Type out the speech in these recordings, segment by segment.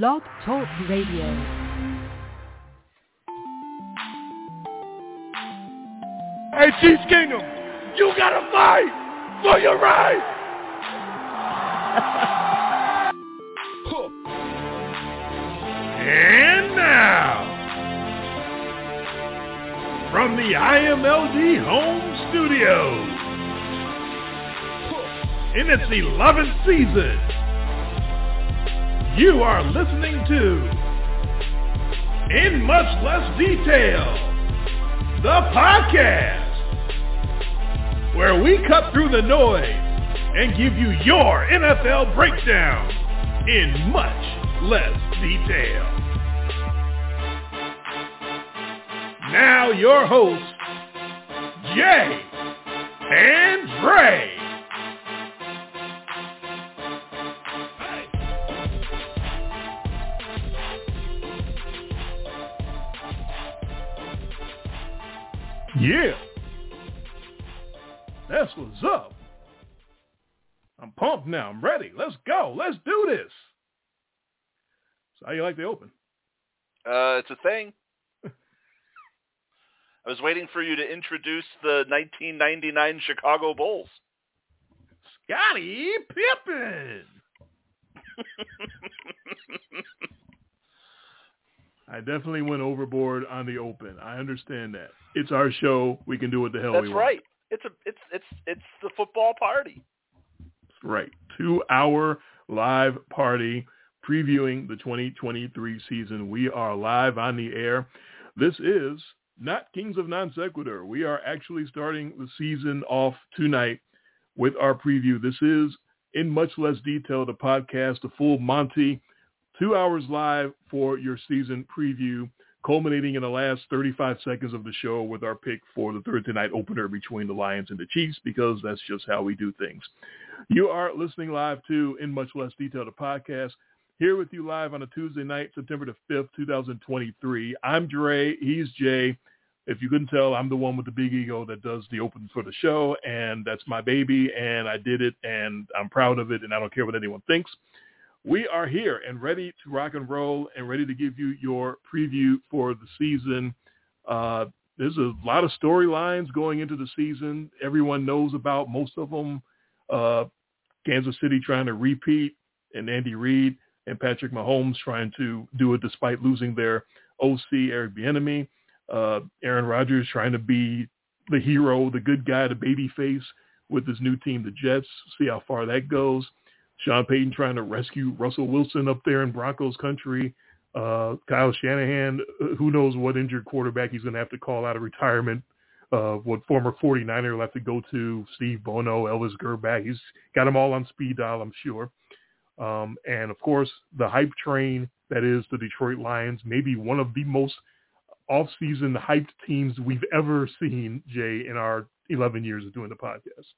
Blog Talk Radio. Hey, Chiefs Kingdom, you gotta fight for your right. and now, from the IMLD home studios, in its 11th season, you are listening to, in much less detail, the podcast, where we cut through the noise and give you your NFL breakdown in much less detail. Now your hosts, Jay and Dre. Yeah. That's what's up. I'm pumped now. I'm ready. Let's go. Let's do this. So how you like the open? Uh, it's a thing. I was waiting for you to introduce the 1999 Chicago Bulls. Scottie Pippen. I definitely went overboard on the open. I understand that. It's our show. We can do what the hell That's we want. right. It's a it's it's it's the football party. Right. Two hour live party previewing the 2023 season. We are live on the air. This is not Kings of Non Sequitur. We are actually starting the season off tonight with our preview. This is in much less detail the podcast, the full Monty, two hours live for your season preview, culminating in the last 35 seconds of the show with our pick for the Thursday night opener between the Lions and the Chiefs, because that's just how we do things. You are listening live to In Much Less Detail, the podcast. Here with you live on a Tuesday night, September the 5th, 2023. I'm Dre. He's Jay. If you couldn't tell, I'm the one with the big ego that does the open for the show, and that's my baby, and I did it, and I'm proud of it, and I don't care what anyone thinks. We are here and ready to rock and roll and ready to give you your preview for the season. Uh, there's a lot of storylines going into the season. Everyone knows about most of them. Uh, Kansas City trying to repeat, and Andy Reid and Patrick Mahomes trying to do it despite losing their OC Eric Bieniemy. Uh, Aaron Rodgers trying to be the hero, the good guy, the baby face with his new team, the Jets. See how far that goes. Sean Payton trying to rescue Russell Wilson up there in Broncos country. Uh, Kyle Shanahan, who knows what injured quarterback he's going to have to call out of retirement. Uh, what former 49er will have to go to, Steve Bono, Elvis Grbac. He's got them all on speed dial, I'm sure. Um, and, of course, the hype train that is the Detroit Lions, maybe one of the most off-season hyped teams we've ever seen, Jay, in our 11 years of doing the podcast.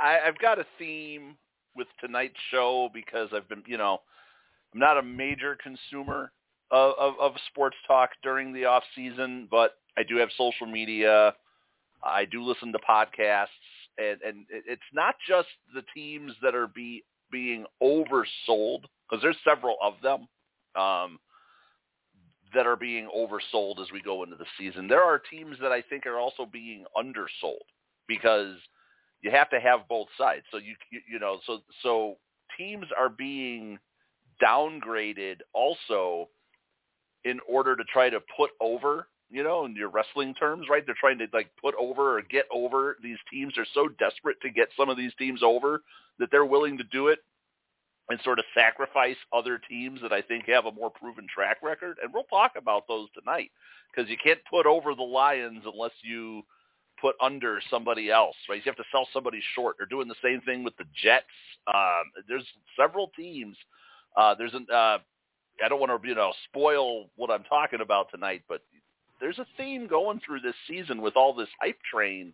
I've got a theme with tonight's show because I've been, you know, I'm not a major consumer of, of, of sports talk during the off season, but I do have social media. I do listen to podcasts, and and it's not just the teams that are be being oversold because there's several of them um, that are being oversold as we go into the season. There are teams that I think are also being undersold because you have to have both sides. So you you, you know so so teams are being downgraded also in order to try to put over you know, in your wrestling terms, right? They're trying to like put over or get over. These teams are so desperate to get some of these teams over that they're willing to do it and sort of sacrifice other teams that I think have a more proven track record. And we'll talk about those tonight because you can't put over the Lions unless you put under somebody else, right? You have to sell somebody short. They're doing the same thing with the Jets. Um, there's several teams. Uh, there's an, uh, I don't want to, you know, spoil what I'm talking about tonight, but there's a theme going through this season with all this hype train.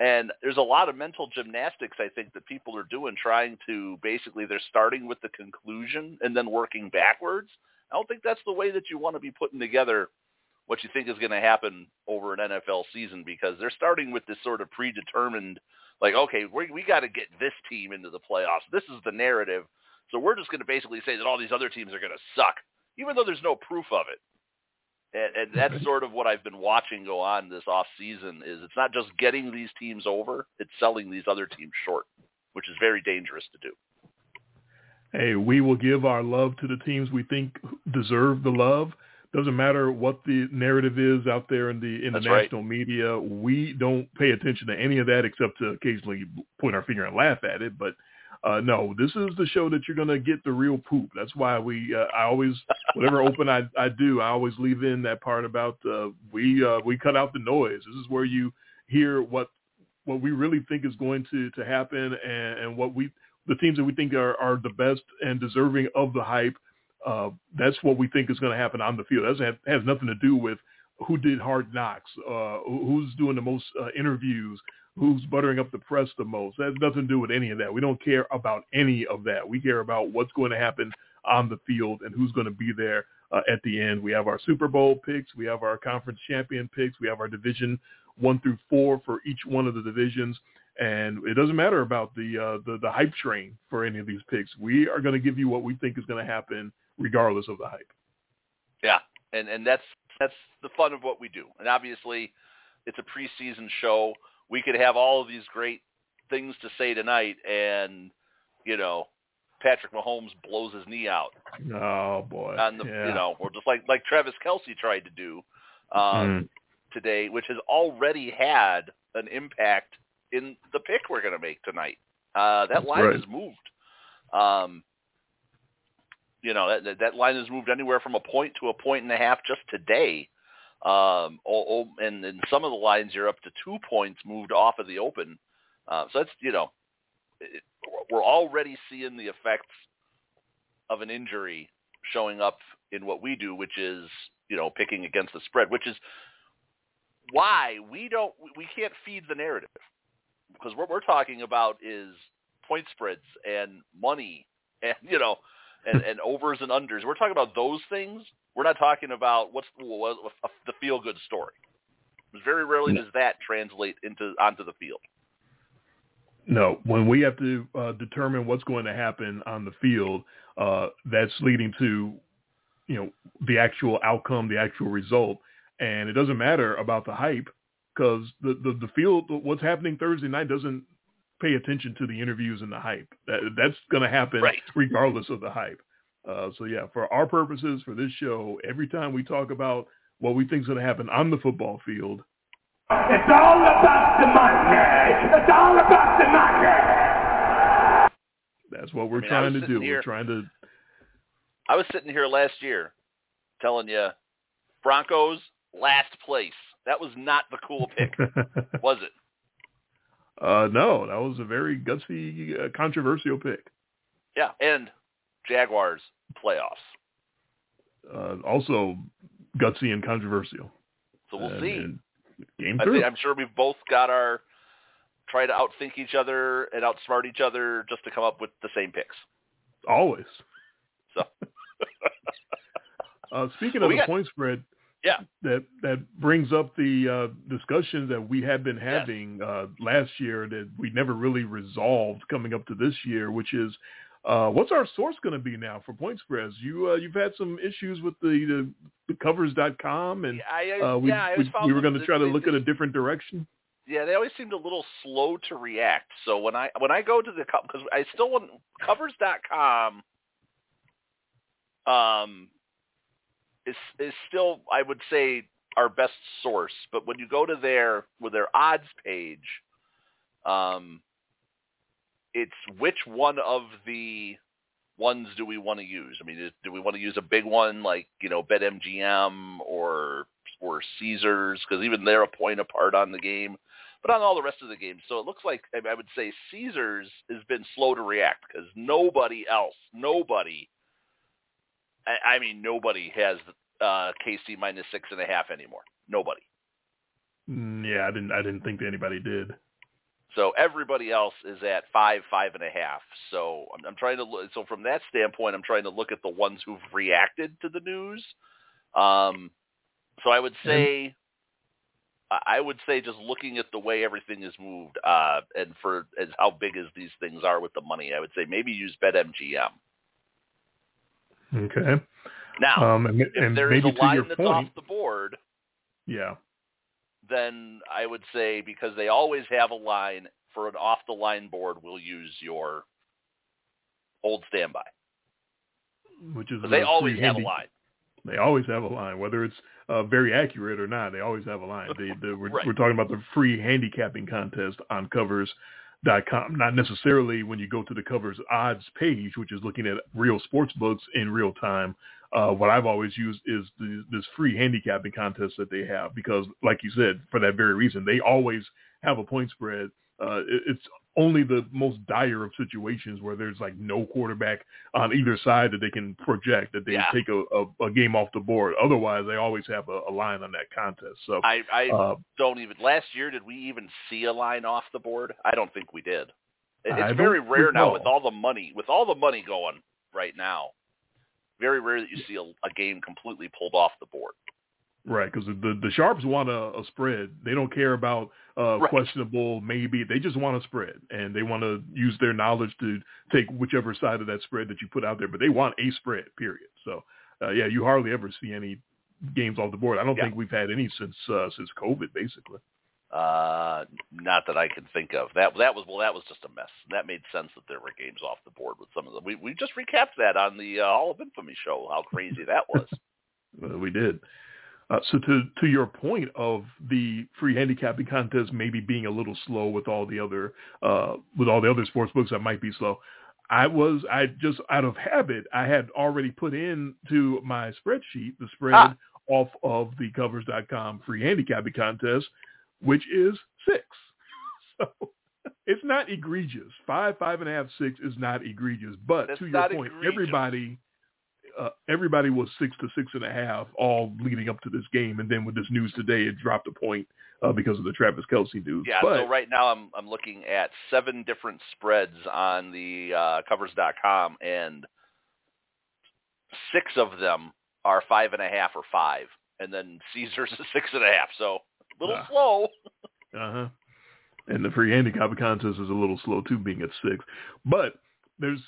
And there's a lot of mental gymnastics, I think, that people are doing, trying to basically they're starting with the conclusion and then working backwards. I don't think that's the way that you want to be putting together what you think is going to happen over an NFL season because they're starting with this sort of predetermined, like, okay, we we got to get this team into the playoffs. This is the narrative. So we're just going to basically say that all these other teams are going to suck, even though there's no proof of it. And, and that's sort of what I've been watching go on this off season. Is it's not just getting these teams over; it's selling these other teams short, which is very dangerous to do. Hey, we will give our love to the teams we think deserve the love. Doesn't matter what the narrative is out there in the in the That's national media. We don't pay attention to any of that except to occasionally point our finger and laugh at it. But uh, no, this is the show that you're going to get the real poop. That's why we, uh, I always, whatever open I, I do, I always leave in that part about uh, we, uh, we cut out the noise. This is where you hear what, what we really think is going to, to happen and, and what we, the teams that we think are, are the best and deserving of the hype. Uh, that's what we think is going to happen on the field. That has, nothing to do with who did hard knocks, uh, who's doing the most uh, interviews, who's buttering up the press the most. That has nothing to do with any of that. We don't care about any of that. We care about what's going to happen on the field and who's going to be there uh, at the end. We have our Super Bowl picks. We have our conference champion picks. We have our division one through four for each one of the divisions. And it doesn't matter about the, uh, the, the hype train for any of these picks. We are going to give you what we think is going to happen regardless of the hype. Yeah, and and that's that's the fun of what we do. And obviously, it's a preseason show. We could have all of these great things to say tonight, and you know, Patrick Mahomes blows his knee out. Oh boy! On the yeah. you know, or just like like Travis Kelce tried to do um, mm. today, which has already had an impact in the pick we're going to make tonight. Uh, that line right. has moved. Um, you know that that line has moved anywhere from a point to a point and a half just today. Um, and in some of the lines, you're up to two points moved off of the open. Uh, so that's you know, it, we're already seeing the effects of an injury showing up in what we do, which is you know picking against the spread, which is why we don't we can't feed the narrative because what we're talking about is point spreads and money and you know and, and overs and unders. We're talking about those things. We're not talking about what's what, the feel good story. Very rarely does that translate into onto the field. No, when we have to uh, determine what's going to happen on the field, uh, that's leading to, you know, the actual outcome, the actual result, and it doesn't matter about the hype because the, the the field, what's happening Thursday night doesn't pay attention to the interviews and the hype. That, that's going to happen right. regardless of the hype. Uh, so yeah, for our purposes, for this show, every time we talk about what we think is going to happen on the football field, it's all about the money. It's all about the money. That's what we're I mean, trying to do. Here, we're trying to. I was sitting here last year, telling you, Broncos last place. That was not the cool pick, was it? Uh, no, that was a very gutsy, uh, controversial pick. Yeah, and Jaguars playoffs. Uh, also gutsy and controversial. So we'll and, see. And game think, I'm sure we've both got our try to outthink each other and outsmart each other just to come up with the same picks. Always. So. uh, speaking well, of the got, point spread, yeah, that that brings up the uh, discussion that we had been having uh, last year that we never really resolved coming up to this year, which is uh, what's our source going to be now for point spreads? You uh, you've had some issues with the the, the covers.com and I, uh, we, yeah, we, we were going to try to look at a different direction. Yeah, they always seemed a little slow to react. So when I when I go to the because I still want covers.com um is is still I would say our best source, but when you go to their with their odds page, um, it's which one of the ones do we want to use? I mean, do we want to use a big one like you know BetMGM or or Caesars because even they're a point apart on the game, but on all the rest of the games. So it looks like I would say Caesars has been slow to react because nobody else, nobody I, I mean, nobody has uh, KC minus six and a half anymore. Nobody. Mm, yeah, I didn't. I didn't think anybody did. So everybody else is at five, five and a half. So I'm, I'm trying to look. So from that standpoint, I'm trying to look at the ones who've reacted to the news. Um, so I would say, I would say, just looking at the way everything is moved, uh, and for as how big as these things are with the money, I would say maybe use BetMGM. Okay. Now, Um, and, if and there is maybe a to line your that's point, off the board, yeah, then I would say because they always have a line for an off the line board, we'll use your old standby. which is they always have a line. They always have a line, whether it's uh, very accurate or not. They always have a line. They, they, we're, Right. we're talking about the free handicapping contest on covers.com. Not necessarily when you go to the covers odds page, which is looking at real sports books in real time. Uh, what I've always used is the, this free handicapping contest that they have because, like you said, for that very reason, they always have a point spread. Uh, it, it's only the most dire of situations where there's like no quarterback on either side that they can project that they Yeah. take a, a, a game off the board. Otherwise, they always have a, a line on that contest. So, I, I uh, don't even. Last year, did we even see a line off the board? I don't think we did. It- It's very rare now with all the money, with all the money going right now. Very rare that you see a, a game completely pulled off the board. right, because the the sharps want a, a spread. They don't care about uh, Right. questionable, maybe. They just want a spread, and they want to use their knowledge to take whichever side of that spread that you put out there. But they want a spread, period. So, uh, yeah, you hardly ever see any games off the board. I don't Yeah. think we've had any since uh, since COVID, basically. Uh, not that I can think of. That that was well, that was just a mess. That made sense that there were games off the board with some of them. We we just recapped that on the uh, Hall of Infamy show. How crazy that was. Uh, we did. Uh, so to to your point of the free handicapping contest maybe being a little slow with all the other uh, with all the other sports books that might be slow, I was I just out of habit I had already put in to my spreadsheet the spread Ah. off of the covers.com free handicapping contest, which is six. So it's not egregious. Five, five and a half, six is not egregious. But That's to your point, egregious. everybody uh, everybody was six to six and a half all leading up to this game, and then with this news today, it dropped a point uh, because of the Travis Kelce news. Yeah, but, so right now I'm I'm looking at seven different spreads on the uh, covers.com, and six of them are five and a half or five, and then Caesar's is six and a half. So little Ah. slow. Uh huh. And the free handicapping contest is a little slow too, being at six. But there's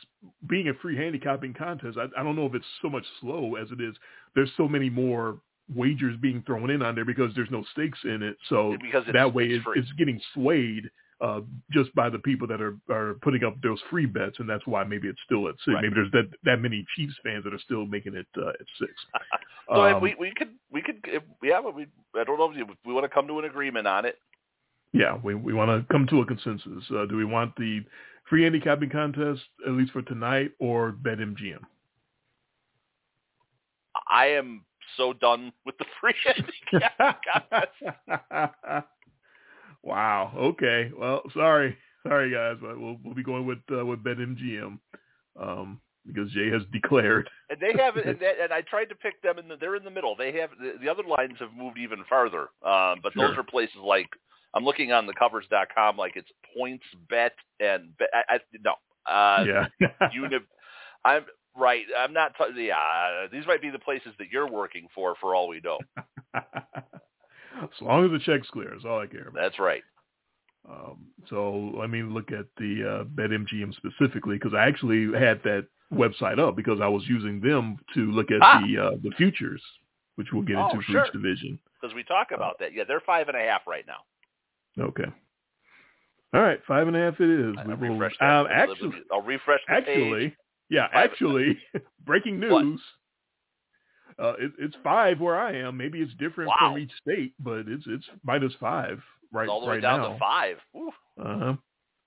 being a free handicapping contest. I, I don't know if it's so much slow as it is. There's so many more wagers being thrown in on there because there's no stakes in it. So that way it's it's, it's getting swayed uh, just by the people that are, are putting up those free bets, and that's why maybe it's still at six. Right. Maybe there's that that many Chiefs fans that are still making it uh, at six. So if Um, we we could we could if, yeah, but we I don't know if we- want to come to an agreement on it. Yeah, we we want to come to a consensus. Uh, do we want the free handicapping contest at least for tonight, or BetMGM? I am so done with the free handicap contest. wow. Okay. Well, sorry, sorry guys, but we'll we'll be going with uh, with BetMGM um, because Jay has declared. And they have and, that, and I tried to pick them, and the, they're in the middle. They have the, the other lines have moved even farther, um, but those are places like I'm looking on the covers.com, like it's points bet and bet, I, I, no, uh, yeah. uni, I'm right. I'm not. T- yeah, these might be the places that you're working for, for all we know. as long as the check's clear, is all I care about. That's right. Um, so let me look at the uh, BetMGM specifically because I actually had that website up because I was using them to look at Ah. the uh, the futures, which we'll get Oh, into for sure. each division. Because we talk about that. Yeah, they're five and a half right now. Okay. All right, five and a half it is. I'll We refresh um, actually, I'll refresh the page. yeah, Five- actually, breaking news. Uh, it, it's five where I am. Maybe it's different Wow. from each state, but it's it's minus five right It's all the way right down now. to five. Uh huh.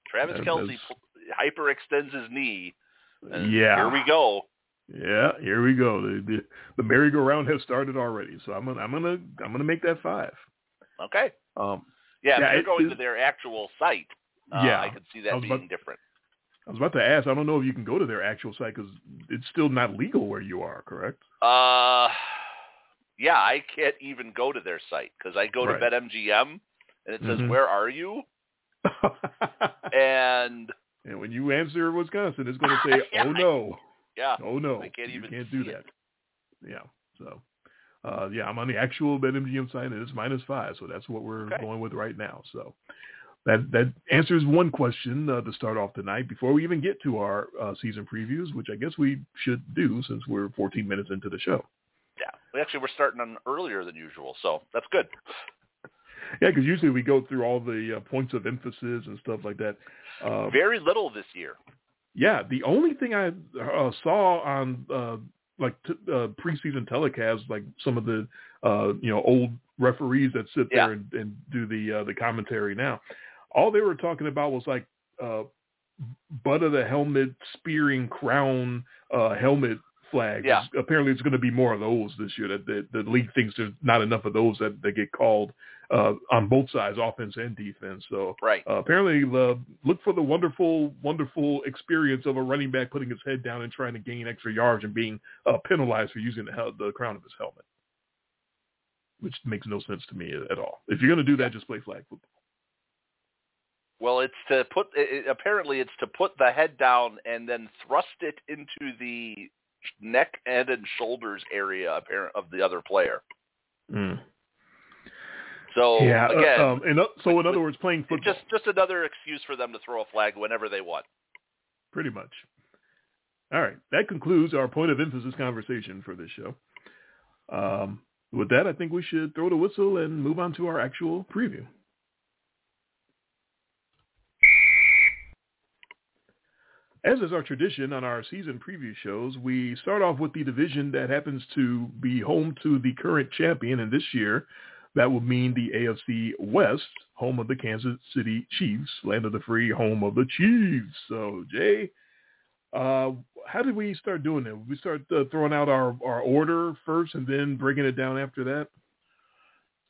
Travis That- Kelce hyperextends his knee. And Yeah. Here we go. Yeah, here we go. The, the the merry-go-round has started already, so I'm gonna I'm gonna I'm gonna make that five. Okay. Um, Yeah, Yeah, if you're it- going it- to their actual site, uh, Yeah. I could see that being about- different. I was about to ask. I don't know if you can go to their actual site because it's still not legal where you are. Correct? Uh, yeah, I can't even go to their site because I go Right. to BetMGM and it says, Mhm. "Where are you?" And and when you answer Wisconsin, it's going to say, Yeah, "Oh no, yeah, oh no, I can't you even can't do that." it. Yeah. So, uh, yeah, I'm on the actual BetMGM site, and it's minus five, so that's what we're Okay. going with right now. So, that that answers one question uh, to start off tonight before we even get to our uh, season previews, which I guess we should do since we're 14 minutes into the show. Yeah, we actually we're starting on earlier than usual, so that's good. Yeah, because usually we go through all the uh, points of emphasis and stuff like that. Uh, Very little this year. Yeah, the only thing I uh, saw on uh, like t- uh, preseason telecasts, like some of the uh, you know old referees that sit there Yeah. and, and do the uh, the commentary now, all they were talking about was like uh, butt of the helmet spearing crown uh, helmet flags. Yeah. Apparently, it's going to be more of those this year. That the, the league thinks there's not enough of those that, that get called uh, on both sides, offense and defense. So Right. uh, apparently, uh, look for the wonderful, wonderful experience of a running back putting his head down and trying to gain extra yards and being uh, penalized for using the, the crown of his helmet, which makes no sense to me at all. If you're going to do that, just play flag football. Well, it's to put. It, apparently, it's to put the head down and then thrust it into the neck, head, and shoulders area apparent of the other player. So yeah. uh, again, um, and, so in with- other words, playing football, just just another excuse for them to throw a flag whenever they want. pretty much. All right, that concludes our point of emphasis conversation for this show. Um, with that, I think we should throw the whistle and move on to our actual preview. As is our tradition on our season preview shows, we start off with the division that happens to be home to the current champion, and this year that would mean the AFC West, home of the Kansas City Chiefs, land of the free, home of the Chiefs. So, Jay, uh, how did we start doing that? We start uh, throwing out our, our order first and then breaking it down after that?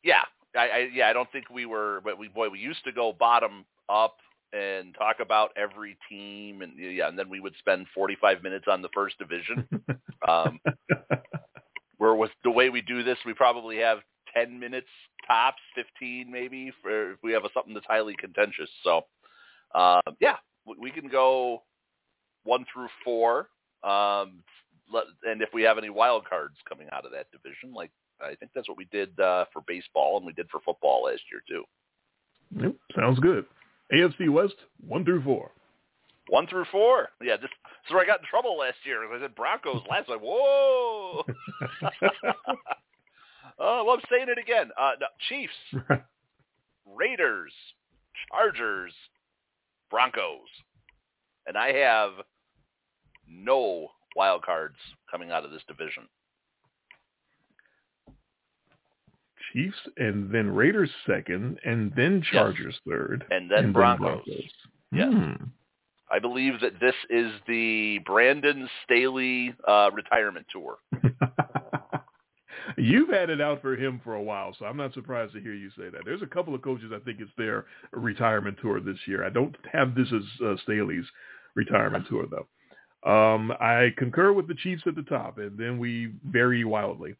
Yeah, I, I yeah, I don't think we were, but we boy, we used to go bottom up and talk about every team, and yeah, and then we would spend 45 minutes on the first division. Um, where with the way we do this, we probably have 10 minutes tops, 15 maybe, for if we have a, something that's highly contentious. So, uh, yeah, we, we can go one through four. Um, let, and if we have any wild cards coming out of that division, like I think that's what we did uh, for baseball and we did for football last year too. Yep, sounds good. AFC West, one through four. One through four. Yeah, this, this is where I got in trouble last year. I said Broncos last. Like, whoa. oh, well, I'm saying it again. Uh, no, Chiefs, Raiders, Chargers, Broncos, and I have no wild cards coming out of this division. Chiefs and then Raiders second and then Chargers third. And then Broncos. Yes. Hmm. I believe that this is the Brandon Staley uh, retirement tour. You've had it out for him for a while, so I'm not surprised to hear you say that. There's a couple of coaches I think it's their retirement tour this year. I don't have this as uh, Staley's retirement tour though. Um, I concur with the Chiefs at the top, and then we vary wildly.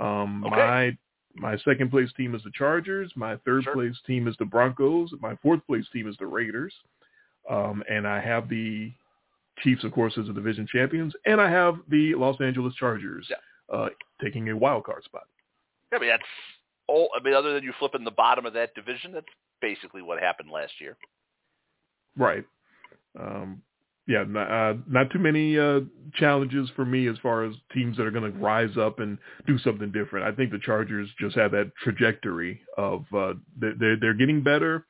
Um, Okay. My my second place team is the Chargers. My third Sure. place team is the Broncos. My fourth place team is the Raiders. Um, and I have the Chiefs, of course, as the division champions, and I have the Los Angeles Chargers Yeah. Uh, taking a wild card spot. Yeah, I mean, that's all. I mean, other than you flipping the bottom of that division, that's basically what happened last year. Right. Um, yeah, not, uh, not too many uh, challenges for me as far as teams that are going to rise up and do something different. I think the Chargers just have that trajectory of uh, they're, they're they're getting better.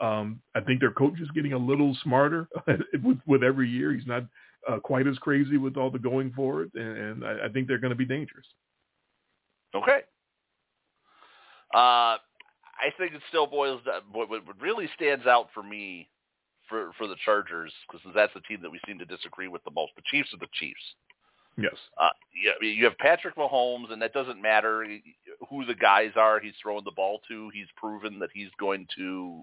Um, I think their coach is getting a little smarter with with every year. He's not uh, quite as crazy with all the going forward, and, and I, I think they're going to be dangerous. Okay. Uh, I think it still boils down. What, what really stands out for me for for the Chargers, because that's the team that we seem to disagree with the most. The Chiefs are the Chiefs. Yes. Uh, yeah, I you have Patrick Mahomes, and that doesn't matter who the guys are he's throwing the ball to. He's proven that he's going to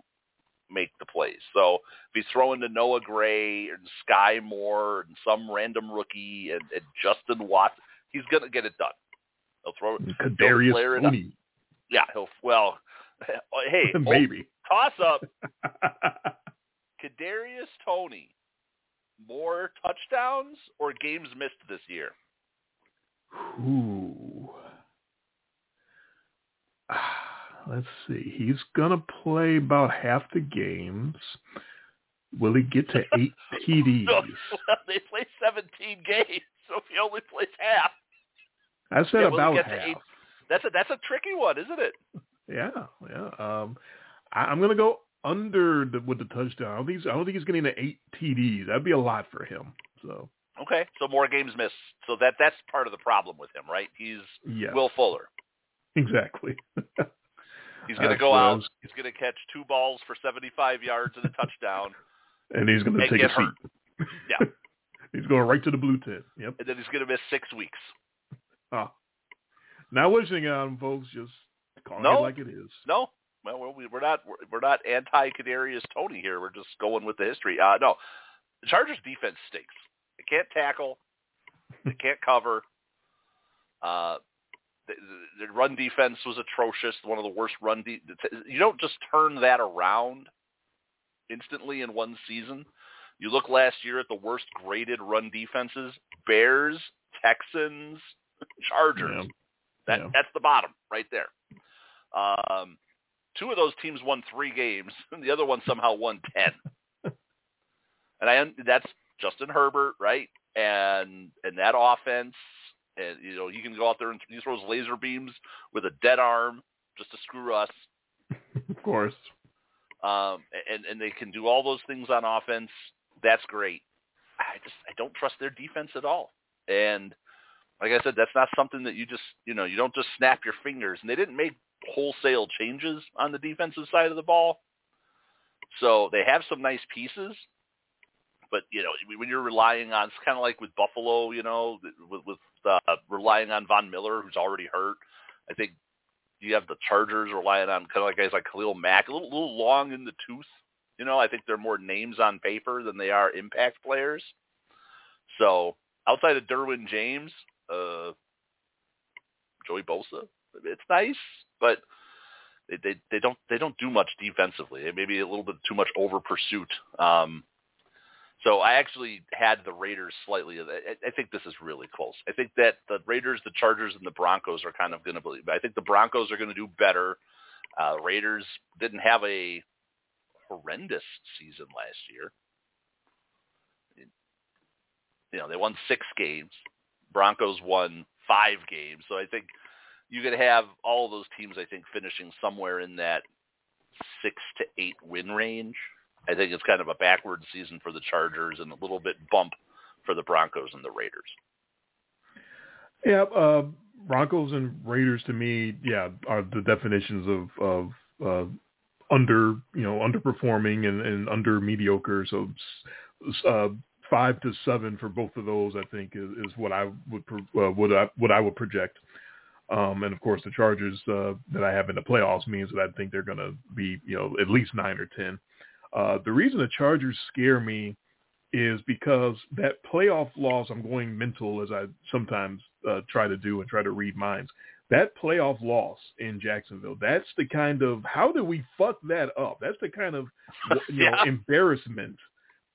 make the plays. So if he's throwing to Noah Gray and Skyy Moore and some random rookie and, and Justin Watts, he's going to get it done. He'll throw it. Kadarius flare it up. Yeah, he'll. Well, hey, oh, maybe. toss up Kadarius Toney. More touchdowns or games missed this year? Ooh. Ah. Let's see. He's gonna play about half the games. Will he get to eight TDs? No, they play 17 games, so if he only plays half, I said yeah, about half. eight? That's a that's a tricky one, isn't it? Yeah, yeah. Um, I, I'm gonna go under the, with the touchdown. I don't think he's, I don't think he's getting to eight TDs. That'd be a lot for him. So Okay, so more games missed. So that that's part of the problem with him, right? He's yeah, Will Fuller. exactly. He's going to go out. He's going to catch two balls for 75 yards and a touchdown, and he's gonna take get a seat. hurt. Yeah. he's going right to the blue tent. Yep. and then he's going to miss six weeks. Ah. Not wishing on him, folks. Just calling No. it like it is. No, well, we're- not we're- we're not anti Kadarius Toney here. We're just going with the history. Uh, no, the Chargers defense stinks. They can't tackle. They can't cover. Uh, the, the run defense was atrocious. One of the worst run. De- you don't just turn that around instantly in one season. You look last year at the worst graded run defenses: Bears, Texans, Chargers. Yeah. That Yeah. that's the bottom right there. Um, two of those teams won three games, and the other one somehow won ten. and I that's Justin Herbert, right? And and that offense, and you know he can go out there and he throws laser beams with a dead arm just to screw us. Of course. Um, and and they can do all those things on offense. That's great. I just I don't trust their defense at all. And like I said, that's not something that you just you know you don't just snap your fingers. And they didn't make wholesale changes on the defensive side of the ball. So they have some nice pieces, but you know when you're relying on it's kind of like with Buffalo, you know, with, with uh, relying on Von Miller who's already hurt. I think you have the Chargers relying on kind of like guys like Khalil Mack, a little, little long in the tooth. You know, I think they're more names on paper than they are impact players. So outside of Derwin James, uh, Joey Bosa, it's nice, but they, they they don't they don't do much defensively. Maybe a little bit too much over pursuit. Um, so I actually had the Raiders slightly. I, think this is really close. I think that the Raiders, the Chargers, and the Broncos are kind of going to believe. I think the Broncos are going to do better. Uh, Raiders didn't have a horrendous season last year. You know, they won six games. Broncos won five games. So I think you could have all those teams, I think, finishing somewhere in that six to eight win range. I think it's kind of a backward season for the Chargers and a little bit bump for the Broncos and the Raiders. Yeah, uh, Broncos and Raiders to me, yeah, are the definitions of of uh, under you know underperforming and, and under mediocre. So uh, five to seven for both of those, I think, is, is what I would uh, what I what I would project. Um, and of course, the Chargers uh, that I have in the playoffs means that I think they're going to be you know at least nine or ten. Uh, the reason the Chargers scare me is because that playoff loss, I'm going mental as I sometimes uh, try to do and try to read minds. That playoff loss in Jacksonville, that's the kind of, how did we fuck that up? That's the kind of, you know, Yeah. embarrassment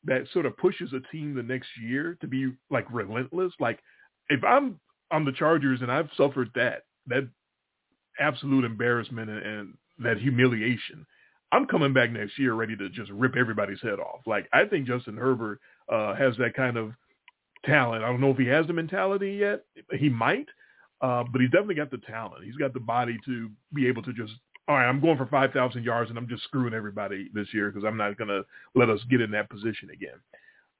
that sort of pushes a team the next year to be like relentless. Like if I'm on the Chargers and I've suffered that, that absolute embarrassment and, and that humiliation, I'm coming back next year ready to just rip everybody's head off. Like I think Justin Herbert uh, has that kind of talent. I don't know if he has the mentality yet. He might, uh, but he's definitely got the talent. He's got the body to be able to just. All right, I'm going for 5,000 yards and I'm just screwing everybody this year because I'm not going to let us get in that position again.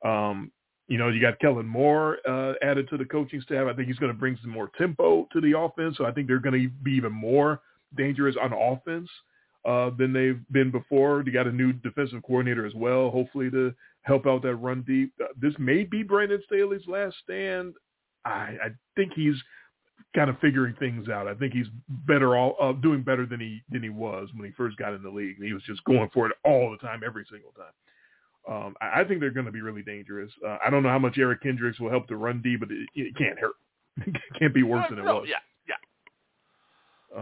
Um, you know, you got Kellen Moore uh, added to the coaching staff. I think he's going to bring some more tempo to the offense. So I think they're going to be even more dangerous on offense uh, than they've been before. They got a new defensive coordinator as well, hopefully to help out that run deep. Uh, this may be Brandon Staley's last stand. I, I think he's kind of figuring things out. I think he's better all uh, doing better than he than he was when he first got in the league. He was just going for it all the time, every single time. Um, I, I think they're going to be really dangerous. Uh, I don't know how much Eric Kendricks will help the run D, but it, it can't hurt. it can't be worse than it no, was. yeah,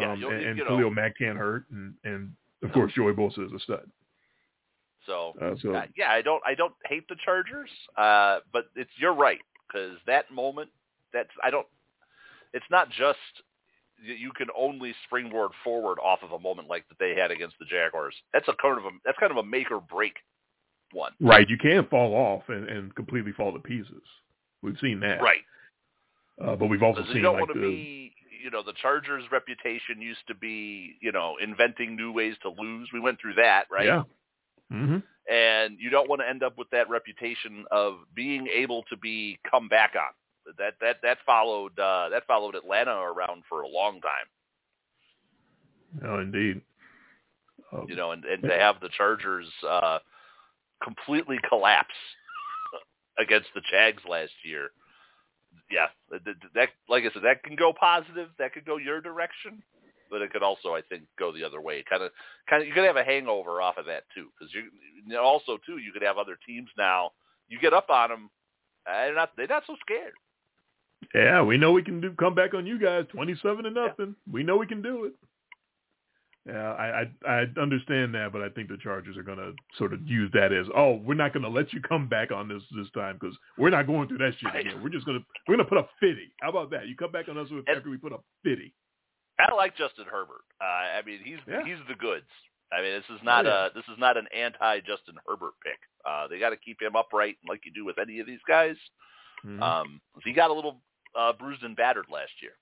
yeah, Um, and, and you know. Khalil Mack can't hurt, and and of course Joey Bosa is a stud. So Uh, so Uh, yeah, I don't I don't hate the Chargers, uh, but it's you're right because that moment that's I don't. It's not just you can only springboard forward off of a moment like that they had against the Jaguars. That's a kind of a that's kind of a make or break one. Right. You can't fall off and, and completely fall to pieces. We've seen that. Right. Uh, but we've also seen like the, be, you know, the Chargers' reputation used to be, you know, inventing new ways to lose. We went through that, right? Yeah. hmm And you don't want to end up with that reputation of being able to be come back on. That that that followed uh, that followed Atlanta around for a long time. Oh, indeed. Uh, you know, and, and to have the Chargers uh, completely collapse against the Jags last year, yeah, that, that like I said, that can go positive, that could go your direction, but it could also, I think, go the other way. Kind of, kind of, you could have a hangover off of that too, because you, you know, also too, you could have other teams now. You get up on them, they're not, they're not so scared. Yeah, we know we can do come back on you guys, twenty-seven to nothing. We know we can do it. Yeah, I, I I understand that, but I think the Chargers are going to sort of use that as, oh, we're not going to let you come back on this this time because we're not going through that shit again. We're just going to we're going to put up fifty. How about that? You come back on us with And- after we put up fifty. I like Justin Herbert. Uh, I mean, he's Yeah. he's the goods. I mean, this is not Oh, yeah. a this is not an anti Justin Herbert pick. Uh, they got to keep him upright, like you do with any of these guys. Mhm. Um, he got a little uh, bruised and battered last year.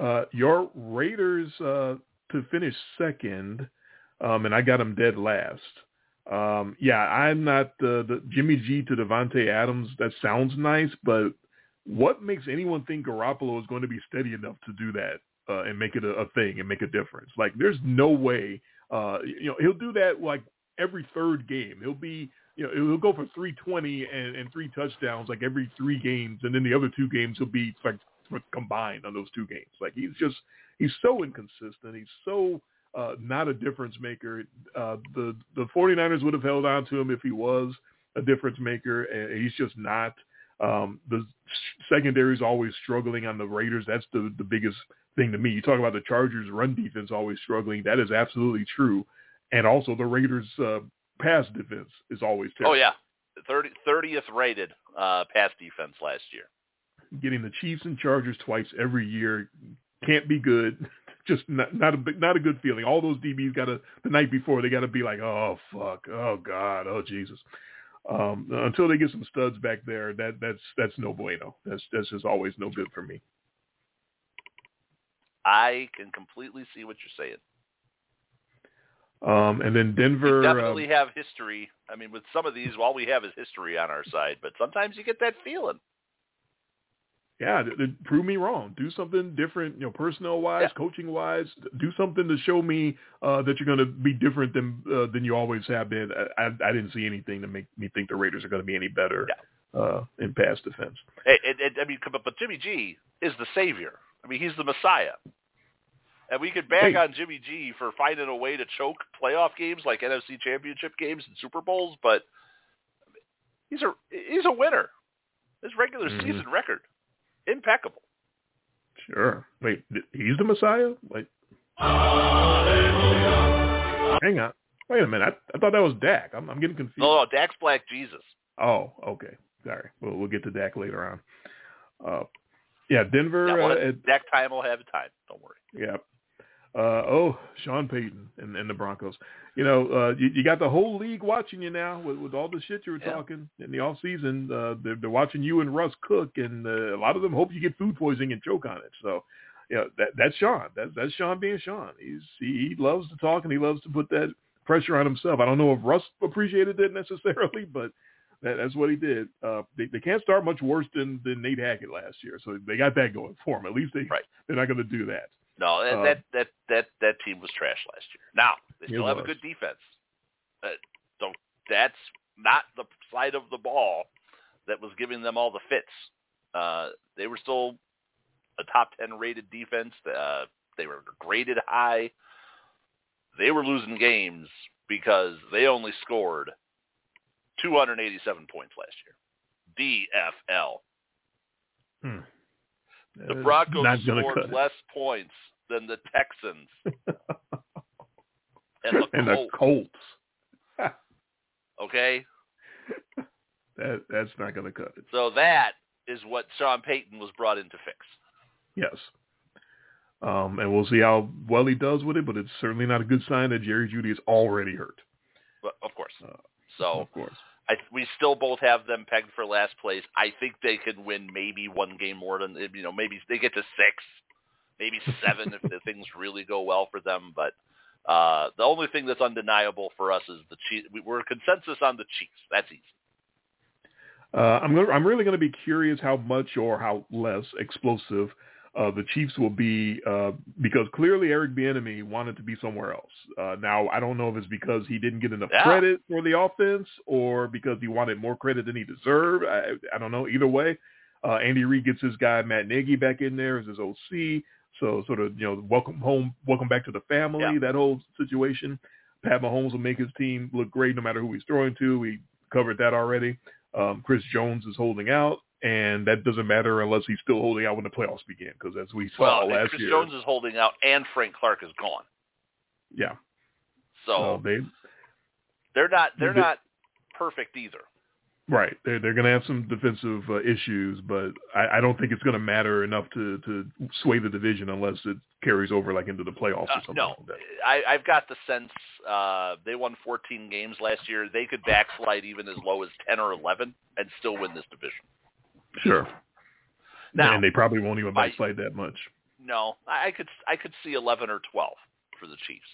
Uh, your Raiders uh, to finish second, um, and I got him dead last. Um, yeah, I'm not the, the Jimmy G to Davante Adams. That sounds nice, but what makes anyone think Garoppolo is going to be steady enough to do that uh, and make it a, a thing and make a difference? Like, there's no way. Uh, you know, he'll do that like every third game. He'll be, you know, he'll go for 320 and, and three touchdowns like every three games, and then the other two games he'll be like combined on those two games. Like he's just he's so inconsistent. He's so uh, not a difference maker. Uh, the the 49ers would have held on to him if he was a difference maker, and he's just not. Um, the secondary is always struggling on the Raiders. That's the the biggest thing to me. You talk about the Chargers' run defense always struggling. That is absolutely true, and also the Raiders' uh, pass defense is always terrible. Oh yeah, 30, 30th rated uh, pass defense last year. getting the Chiefs and Chargers twice every year can't be good. Just not not a not a good feeling. All those DBs got to the night before they got to be like, oh fuck, oh god, oh Jesus. Um, until they get some studs back there, that that's that's no bueno. That's that's just always no good for me. I can completely see what you're saying. Um, and then We Denver. definitely um, have history. I mean, with some of these, all we have is history on our side, but sometimes you get that feeling. Yeah, th- th- prove me wrong. Do something different, you know, personnel wise, Yeah. coaching wise. Do something to show me uh, that you're going to be different than uh, than you always have been. I, I, I didn't see anything to make me think the Raiders are going to be any better uh, in pass defense. It, it, it, I mean, but, but Jimmy G is the savior. I mean, he's the Messiah. And we could bag Hey. on Jimmy G for finding a way to choke playoff games like NFC Championship games and Super Bowls, but he's a he's a winner. His regular Mhm. season record, impeccable. Sure. Wait, he's the Messiah? Wait, hang on. Wait a minute. I, I thought that was Dak. I'm, I'm getting confused. No, no, Dak's Black Jesus. Oh, okay. Sorry. We'll, we'll get to Dak later on. Uh, yeah, Denver. Yeah, well, uh, at, Dak time will have time. Don't worry. Yeah. Uh, oh, Sean Payton and, and the Broncos. You know, uh, you, you got the whole league watching you now with, with all the shit you were Yeah. talking in the off season. Uh, they're, they're watching you and Russ cook, and uh, a lot of them hope you get food poisoning and choke on it. So, yeah, that that's Sean. That's that's Sean being Sean. He's he, he loves to talk and he loves to put that pressure on himself. I don't know if Russ appreciated it necessarily, but that, that's what he did. Uh, they, they can't start much worse than, than Nate Hackett last year, so they got that going for them. At least they Right. they're not going to do that. No, that Um, that, that that that team was trash last year. Now they still have a good defense. Uh, so that's not the side of the ball that was giving them all the fits. Uh, they were still a top ten rated defense. Uh, they were graded high. They were losing games because they only scored 287 points last year. DFL. Hmm. The Uh, Broncos scored cut less points than the Texans and the and the Colts. Colts. Okay, That that's not going to cut it. so that is what Sean Payton was brought in to fix. Yes. Um, and we'll see how well he does with it, but it's certainly not a good sign that Jerry Jeudy is already hurt. But of course. Uh, so of course. I, we still both have them pegged for last place. I think they could win maybe one game more than you know. Maybe they get to six, maybe seven if the things really go well for them. But uh, the only thing that's undeniable for us is the Chiefs. We're a consensus on the Chiefs. That's easy. Uh, I'm gonna, I'm really going to be curious how much or how less explosive uh, the Chiefs will be uh, because clearly Eric Bieniemy wanted to be somewhere else. Uh, now I don't know if it's because he didn't get enough Yeah. credit for the offense or because he wanted more credit than he deserved. I, I don't know. Either way, uh, Andy Reid gets his guy Matt Nagy back in there as his OC. So sort of you know welcome home, welcome back to the family. Yeah. That whole situation. Pat Mahomes will make his team look great no matter who he's throwing to. We covered that already. Um, Chris Jones is holding out, and that doesn't matter unless he's still holding out when the playoffs begin. Because as we saw Well, last Chris year, Chris Jones is holding out, and Frank Clark is gone. yeah, So so they they're not they're They- not perfect either. Right they're they're going to have some defensive uh, issues, but I, I don't think it's going to matter enough to to sway the division unless it carries over like into the playoffs or Uh, something no, like that. I, I've got the sense uh, they won 14 games last year. They could backslide even as low as 10 or 11 and still win this division. Sure. Now, and they probably won't even backslide that much. no, I I could I could see 11 or 12 for the Chiefs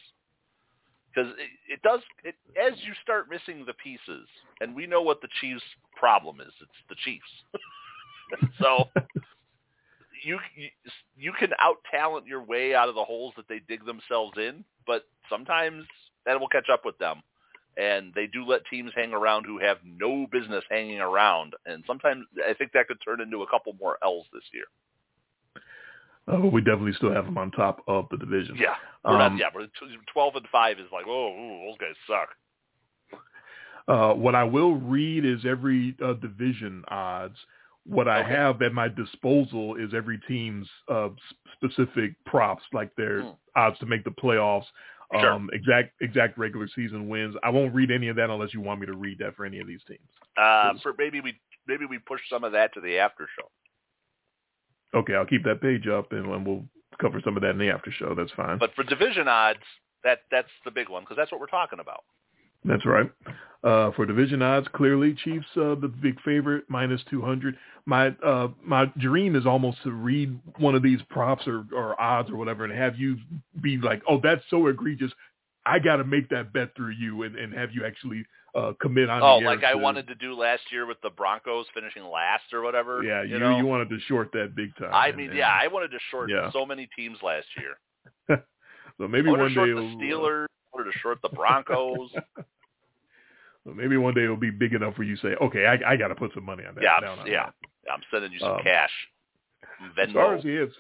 because it, it does it, as you start missing the pieces, and we know what the Chiefs' problem is. It's the Chiefs. so you you- can out talent your way out of the holes that they dig themselves in, but sometimes that will catch up with them. And they do let teams hang around who have no business hanging around, and sometimes I think that could turn into a couple more L's this year. Uh, but we definitely still have them on top of the division. Yeah, we're Um, not. Yeah, we're twelve and five is like, oh, those guys suck. Uh, what I will read is every uh, division odds. What I have at my disposal is every team's uh, specific props, like their Hmm. odds to make the playoffs, Sure. um, exact exact regular season wins. I won't read any of that unless you want me to read that for any of these teams. Uh, for maybe we maybe we push some of that to the after show. Okay, I'll keep that page up and, we'll cover some of that in the after show. That's fine. But for division odds, that that's the big one because that's what we're talking about. That's right. Uh, for division odds, clearly Chiefs uh, the big favorite minus two hundred. My uh, my dream is almost to read one of these props or, or odds or whatever, and have you be like, "Oh, that's so egregious! I got to make that bet through you," and, and have you actually uh, commit on. Oh, like I wanted to do last year with the Broncos finishing last or whatever. Yeah, you, you know. you wanted to short that big time. I mean, and- yeah, I wanted to short Yeah. so many teams last year. So maybe I one to short day the uh, Steelers. I wanted to short the Broncos. so maybe one day it'll be big enough where you say, "Okay, I, I got to put some money on that." yeah, down yeah. that. I'm sending you some Um, cash. As far as Venmo. the AFC,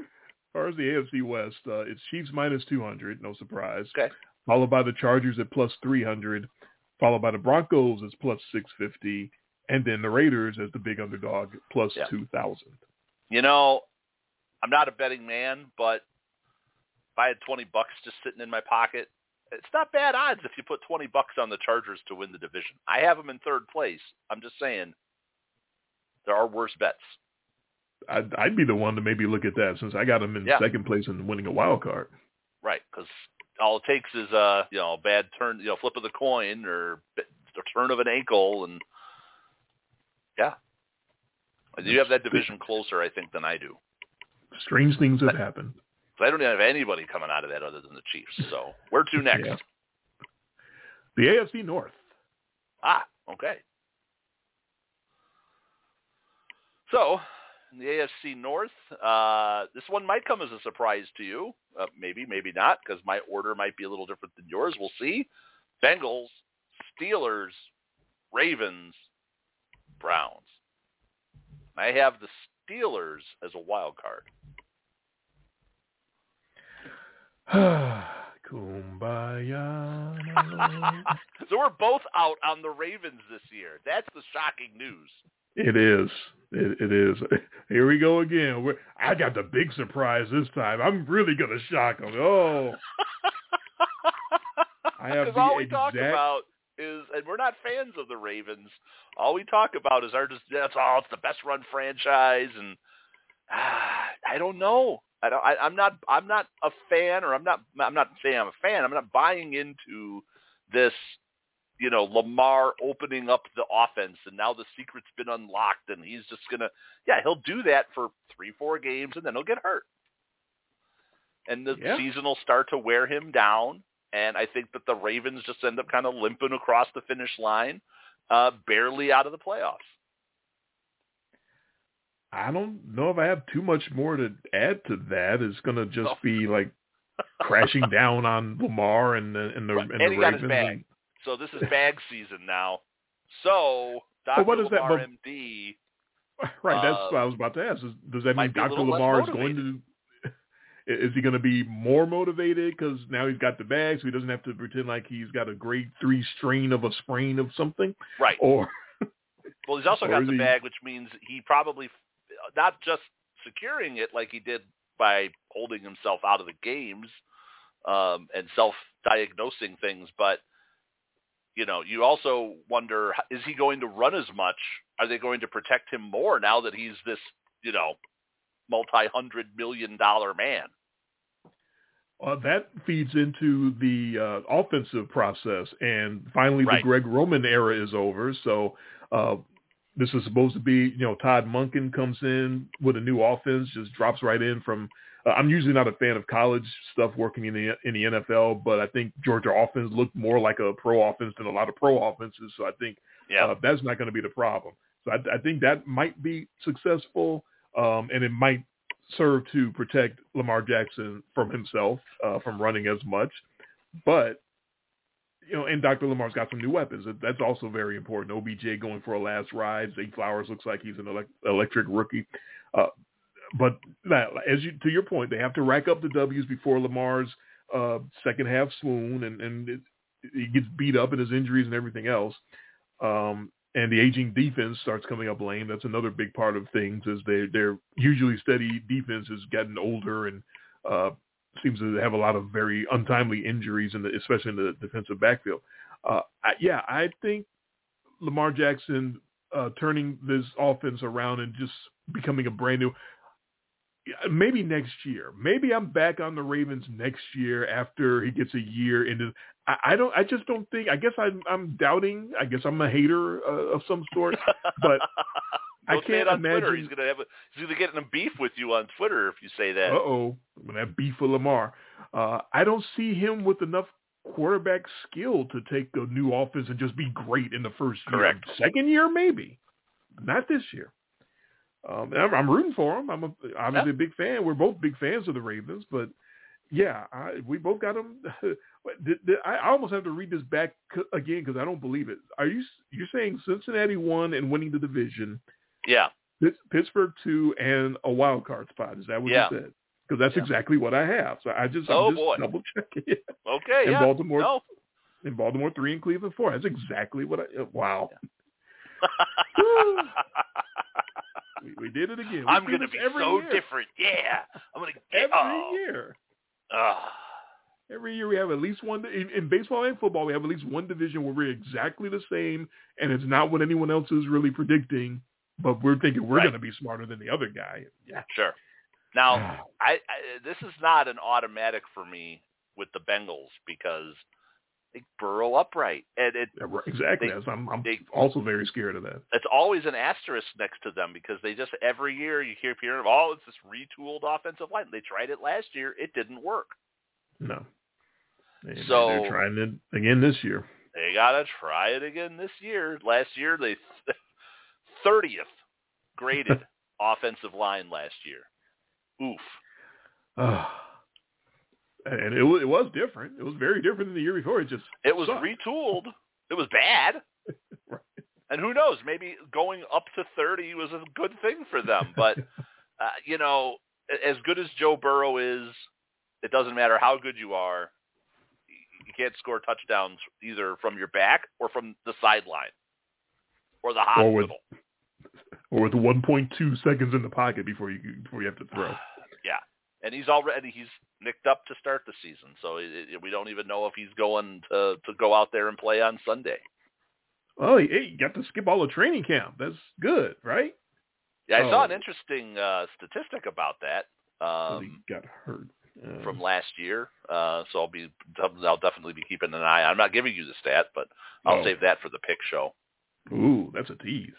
as far as the AFC West, uh, it's Chiefs minus 200, no surprise. Okay. Followed by the Chargers at plus 300, followed by the Broncos as plus 650, and then the Raiders as the big underdog plus Yeah. 2,000. You know, I'm not a betting man, but if I had 20 bucks just sitting in my pocket, it's not bad odds if you put 20 bucks on the Chargers to win the division. I have them in third place. I'm just saying there are worse bets. I'd, I'd be the one to maybe look at that since I got them in Yeah. second place and winning a wild card. Right, because all it takes is a you know bad turn, you know, flip of the coin or the turn of an ankle, and yeah, you have that division closer, I think, than I do. Strange things have happened. I don't have anybody coming out of that other than the Chiefs. So where to next? Yeah. The AFC North. Ah, okay. So, the AFC North, uh, this one might come as a surprise to you. Uh, maybe, maybe not, because my order might be a little different than yours. We'll see. Bengals, Steelers, Ravens, Browns. I have the Steelers as a wild card. Kumbaya. so we're both out on the Ravens this year. That's the shocking news. It is. It, it is. Here we go again. We're, I got the big surprise this time. I'm really gonna shock them. Oh, I have Because the all we talk about is, and we're not fans of the Ravens. All we talk about is our just that's all. It's the best run franchise, and ah, I don't know. I don't. I, I'm not. I'm not a fan, or I'm not. I'm not saying I'm a fan. I'm not buying into this. You know, Lamar opening up the offense, and now the secret's been unlocked, and he's just gonna. Yeah, he'll do that for three, four games, and then he'll get hurt, and the Yeah. season will start to wear him down. And I think that the Ravens just end up kind of limping across the finish line, uh, barely out of the playoffs. I don't know if I have too much more to add to that. It's going to just No. be like crashing down on Lamar and the and the, and the he got his Ravens. So this is bag season now. So Dr. what is that, Lamar but- MD, Right, that's Uh, what I was about to ask. Is, does that mean might be a Dr. Lamar is going to? Is he going to be more motivated because now he's got the bag, so he doesn't have to pretend like he's got a grade three strain of a sprain of something? right? Or Well, he's also got the he- bag, which means he probably not just securing it like he did by holding himself out of the games um, and self-diagnosing things, but you know, you also wonder: is he going to run as much? Are they going to protect him more now that he's this, you know, multi-hundred million dollar man? uh, that feeds into the uh, offensive process, and finally Right. the Greg Roman era is over. So uh, this is supposed to be, you know, Todd Monken comes in with a new offense, just drops right in from. Uh, I'm usually not a fan of college stuff working in the in the NFL, but I think Georgia offense looked more like a pro offense than a lot of pro offenses. So I think Yeah, uh, that's not going to be the problem. So I, I think that might be successful, um, and it might serve to protect Lamar Jackson from himself, uh, from running as much. But you know, and Dr. Lamar's got some new weapons. That's also very important. OBJ going for a last ride. Zay Flowers looks like he's an elec electric rookie. Uh, but as you to your point, they have to rack up the W's before Lamar's uh, second half swoon, and and he gets beat up in his injuries and everything else. Um, and the aging defense starts coming up lame. That's another big part of things is they they're usually steady defense has gotten older and uh, seems to have a lot of very untimely injuries in the especially in the defensive backfield. Uh, I, yeah, I think Lamar Jackson uh, turning this offense around and just becoming a brand new. Maybe next year. Maybe I'm back on the Ravens next year after he gets a year into. I, I don't. I just don't think. I guess I'm. I'm doubting. I guess I'm a hater uh, of some sort. But I Don't say it can't on Twitter. imagine- He's gonna have a, he's gonna get in a beef with you on Twitter if you say that. Uh oh, that beef with Lamar. Uh, I don't see him with enough quarterback skill to take a new offense and just be great in the first year. Correct. Second year, maybe. Not this year. Um, I'm, I'm rooting for them. I'm a, obviously a big fan. We're both big fans of the Ravens, but yeah, I, we both got them. I almost have to read this back again because I don't believe it. Are you you're saying Cincinnati won and winning the division? Yeah, Pittsburgh two and a wild card spot. Is that what Yeah. you said? Because that's Yeah. exactly what I have. So I just Oh, I'm just boy. double checking it. okay, And yeah. Baltimore- No. In Baltimore three and Cleveland four. That's exactly what I. uh, Wow, we, we did it again. We I'm gonna be every so year. different. Yeah, I'm gonna get Every oh. year. Every year we have at least one in, in baseball and football. We have at least one division where we're exactly the same, and it's not what anyone else is really predicting. But we're thinking we're Right. going to be smarter than the other guy. Yeah. Sure. Now, I, I this is not an automatic for me with the Bengals because they burrow upright, and it Yeah, exactly. They- I'm, I'm they- also very scared of that. it's always an asterisk next to them because they just every year you keep hearing, oh, it's this retooled offensive line. They tried it last year, it didn't work. No. And So- they're trying it again this year. They gotta try it again this year. Last year they thirtieth graded offensive line last year. Oof. Ah. And it, it was different. It was very different than the year before. It just It was sucked. retooled. It was bad. Right. And who knows? Maybe going up to 30 was a good thing for them. But, uh, you know, as good as Joe Burrow is, it doesn't matter how good you are. You can't score touchdowns either from your back or from the sideline or the Or with- hospital. or with 1.2 seconds in the pocket before you before you have to throw. yeah. And he's already he's nicked up to start the season, so it, it, we don't even know if he's going to to go out there and play on Sunday. Oh, hey, you got to skip all the training camp. That's good, right? Yeah, I saw Oh. an interesting uh, statistic about that. um, he got hurt uh, from last year. Uh, so I'll be I'll definitely be keeping an eye. I'm not giving you the stat, but I'll Oh. save that for the pick show. Ooh, that's a tease.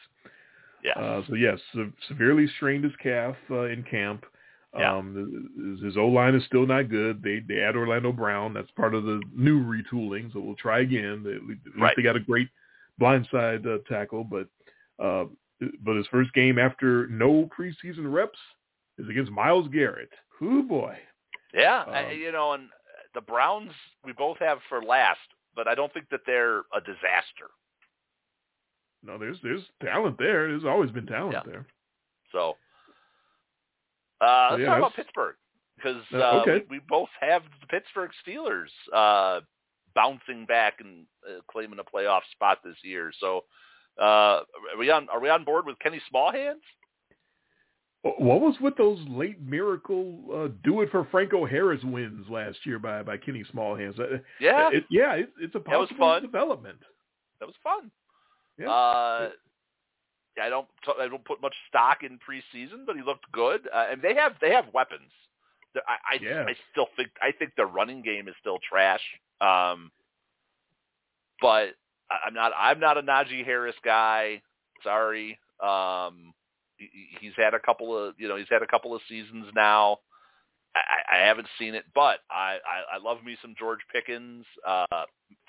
Yeah. Uh, so yes, se- severely strained his calf uh, in camp. Yeah. Um, his, O line is still not good. They they add Orlando Brown. That's part of the new retooling. So we'll try again. They, at least Right. they got a great blindside uh, tackle, but uh, but his first game after no preseason reps is against Myles Garrett. Whoo boy. Yeah, I, Um, you know, and the Browns we both have for last, but I don't think that they're a disaster. No, there's there's talent there. There's always been talent Yeah. there. So uh, let's yeah, talk about Pittsburgh because Uh, uh, okay. we, we both have the Pittsburgh Steelers uh, bouncing back and uh, claiming a playoff spot this year. So uh, are we on are we on board with Kenny Smallhands? What was with those late miracle uh, do it for Franco Harris wins last year by by Kenny Smallhands? Yeah, it, yeah, it, it's a fun. development. that was fun. Yeah. I don't I don't put much stock in preseason, but he looked good, uh, and they have they have weapons. I I, Yeah. I still think I think their running game is still trash. Um, but I'm not I'm not a Najee Harris guy. Sorry. Um, he, he- he's had a couple of you know he's had a couple of seasons now. I, I I haven't seen it, but I, I I love me some George Pickens, uh,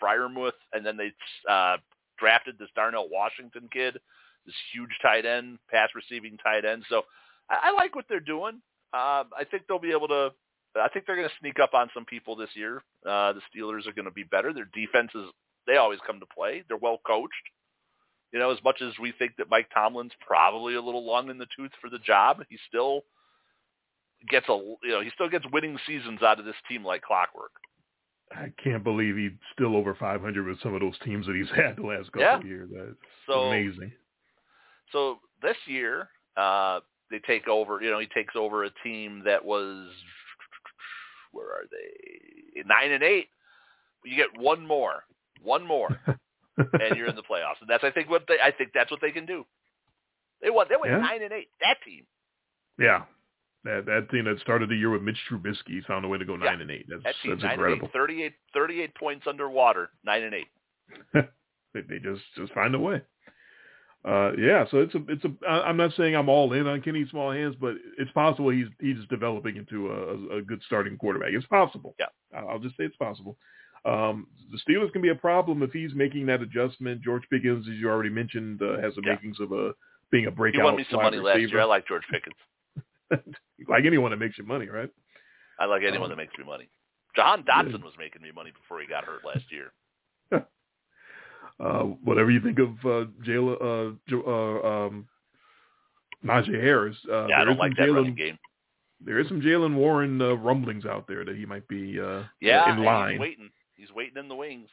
Freiermuth, and then they uh, drafted this Darnell Washington kid, this huge tight end, pass receiving tight end. So I, I like what they're doing. Um, I think they'll be able to. I think they're going to sneak up on some people this year. Uh, the Steelers are going to be better. Their defense is. They always come to play. They're well coached. You know, as much as we think that Mike Tomlin's probably a little long in the tooth for the job, he still gets a you know he still gets winning seasons out of this team like clockwork. I can't believe he's still over 500 with some of those teams that he's had the last couple Yeah. of years. That's So amazing. So this year, uh, they take over. You know, he takes over a team that was where are they? Nine and eight. You get one more, one more, and you're in the playoffs. And that's I think what they. I think that's what they can do. They won. They went Yeah. nine and eight. That team. Yeah. That that team that started the year with Mitch Trubisky found a way to go Yeah. nine and eight. That's That team that's nine incredible. and eight. 38, 38 points underwater. Nine and eight. they, they just just find a way. Uh, yeah, so it's a it's a. I'm not saying I'm all in on Kenny Small Hands, but it's possible he's he's developing into a, a good starting quarterback. It's possible. Yeah. I'll just say it's possible. Um, the Steelers can be a problem if he's making that adjustment. George Pickens, as you already mentioned, uh, has the Yeah. makings of a being a He breakout. won me some money last year. I like George Pickens. like anyone that makes you money, right? I like anyone Um, that makes me money. Jahan Dotson was making me money before he got hurt last year. Uh, whatever you think of uh, Jalen, uh, Jo- uh, um, Najee Harris, uh, Yeah, I don't like that running game. there is some Jaylen Warren uh, rumblings out there that he might be uh, Yeah, in line. he's waiting. He's waiting in the wings.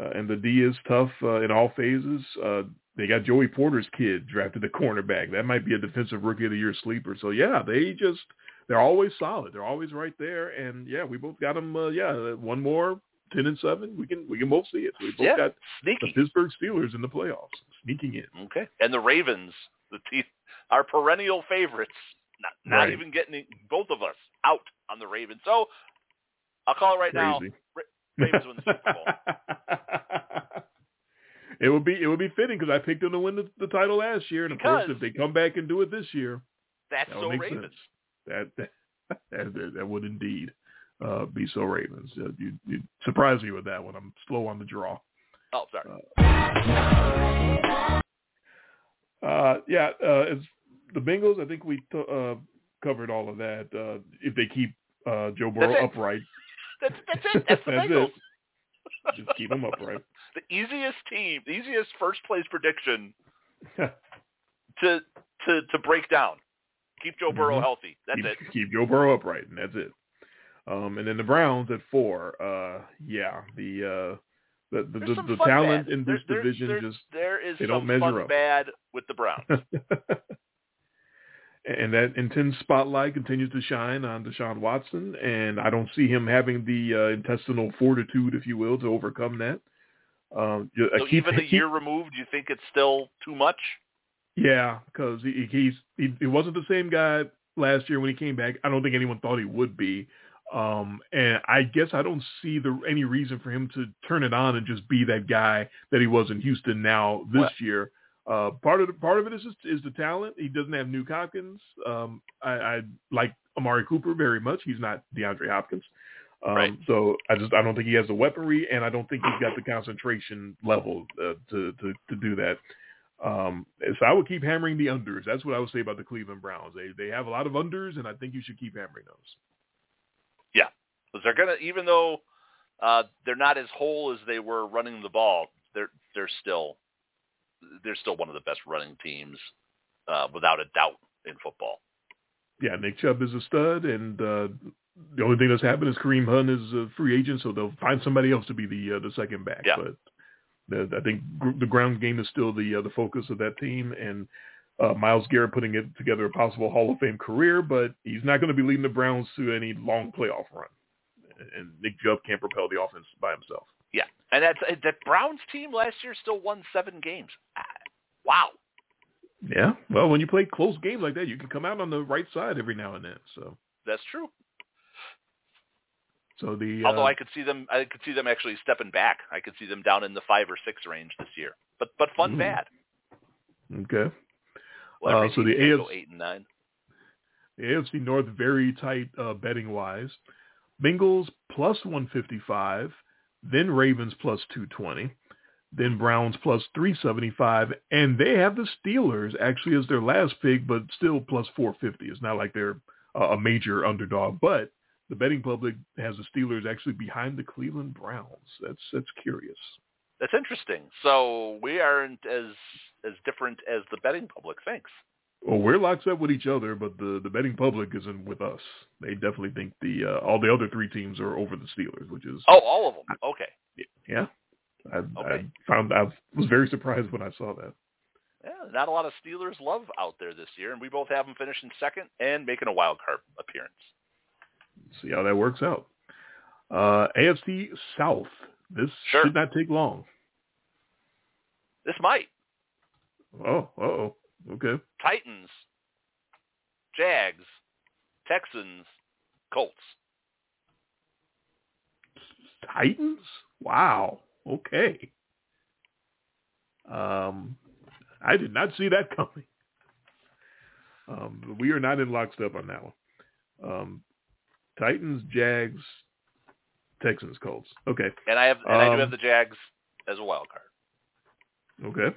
Uh, and the D is tough uh, in all phases. Uh, they got Joey Porter's kid drafted the cornerback. That might be a defensive rookie of the year sleeper. So yeah, they just they're always solid. They're always right there. And yeah, we both got them. Uh, yeah, one more ten and seven. We can we can both see it. We both Yeah. got the Pittsburgh Steelers in the playoffs, sneaking in. Okay. And the Ravens, the teeth, our perennial favorites, not, not Right. even getting both of us out on the Ravens. So I'll call it right now. Ravens win the Super Bowl. it would be it would be fitting because I picked them to win the, the title last year, and of course, if they come back and do it this year, That's that so make Ravens. sense. That that, that that would indeed uh, be so Ravens. Uh, you you surprise me with that one. I'm slow on the draw. Oh, sorry. Uh, yeah, uh, it's the Bengals. I think we t- uh, covered all of that. Uh, if they keep uh, Joe Burrow upright, That's, that's it. That's the That's Bengals. it. just keep him upright. The easiest team, the easiest first place prediction to to to break down. Keep Joe Burrow Mhm. healthy. That's keep, it. Keep Joe Burrow upright, and that's it. Um, and then the Browns at four. Uh, yeah, the uh, the the, the, the talent bad. in this There- division there- just there is they don't measure up. bad with the Browns. and that intense spotlight continues to shine on Deshaun Watson, and I don't see him having the uh, intestinal fortitude, if you will, to overcome that. Um, So keep- even a year removed, you think it's still too much? yeah, because he, he's he, he wasn't the same guy last year when he came back. I don't think anyone thought he would be. Um, and I guess I don't see the any reason for him to turn it on and just be that guy that he was in Houston now this What? year. Uh, part of the, part of it is is the talent. He doesn't have Nuke Hopkins. Um, I, I like Amari Cooper very much. He's not DeAndre Hopkins. Um, Right. So I just I don't think he has the weaponry, and I don't think he's got the concentration level uh, to to to do that. Um, so I would keep hammering the unders. That's what I would say about the Cleveland Browns. They they have a lot of unders, and I think you should keep hammering those. Because they're gonna, even though uh, they're not as whole as they were running the ball, they're they're still they're still one of the best running teams uh, without a doubt in football. Yeah, Nick Chubb is a stud, and uh, the only thing that's happened is Kareem Hunt is a free agent, so they'll find somebody else to be the uh, the second back. Yeah. But the, I think gr- the ground game is still the uh, the focus of that team, and uh, Myles Garrett putting it together a possible Hall of Fame career, but he's not going to be leading the Browns to any long playoff run. And Nick Chubb can't propel the offense by himself. Yeah, and that that Browns team last year still won seven games. Ah, Wow. Yeah, well, when you play close games like that, you can come out on the right side every now and then. So, That's true. so the Although uh, I could see them, I could see them actually stepping back. I could see them down in the five or six range this year. But but fun Ooh. bad. okay. Well, Uh, so the AFC eight and nine. The AFC North very tight uh, betting wise. Bengals plus 155, then Ravens plus 220, then Browns plus 375, and they have the Steelers actually as their last pick, but still plus 450. It's not like they're a major underdog, but the betting public has the Steelers actually behind the Cleveland Browns. That's that's curious. That's interesting. So we aren't as as different as the betting public thinks. Well, we're locked up with each other, but the, the betting public isn't with us. They definitely think the uh, all the other three teams are over the Steelers, which is Oh, all of them. Okay. Yeah. I, Okay. I found I was very surprised when I saw that. Yeah, not a lot of Steelers love out there this year, and we both have them finishing second and making a wild card appearance. See how that works out. Uh, AFC South. This Sure. should not take long. This might Oh, oh, okay. Titans, Jags, Texans, Colts. Titans. Wow. Okay. Um, I did not see that coming. Um, but we are not in lockstep on that one. Um, Titans, Jags, Texans, Colts. Okay. And I have and I do Um, have the Jags as a wild card. Okay.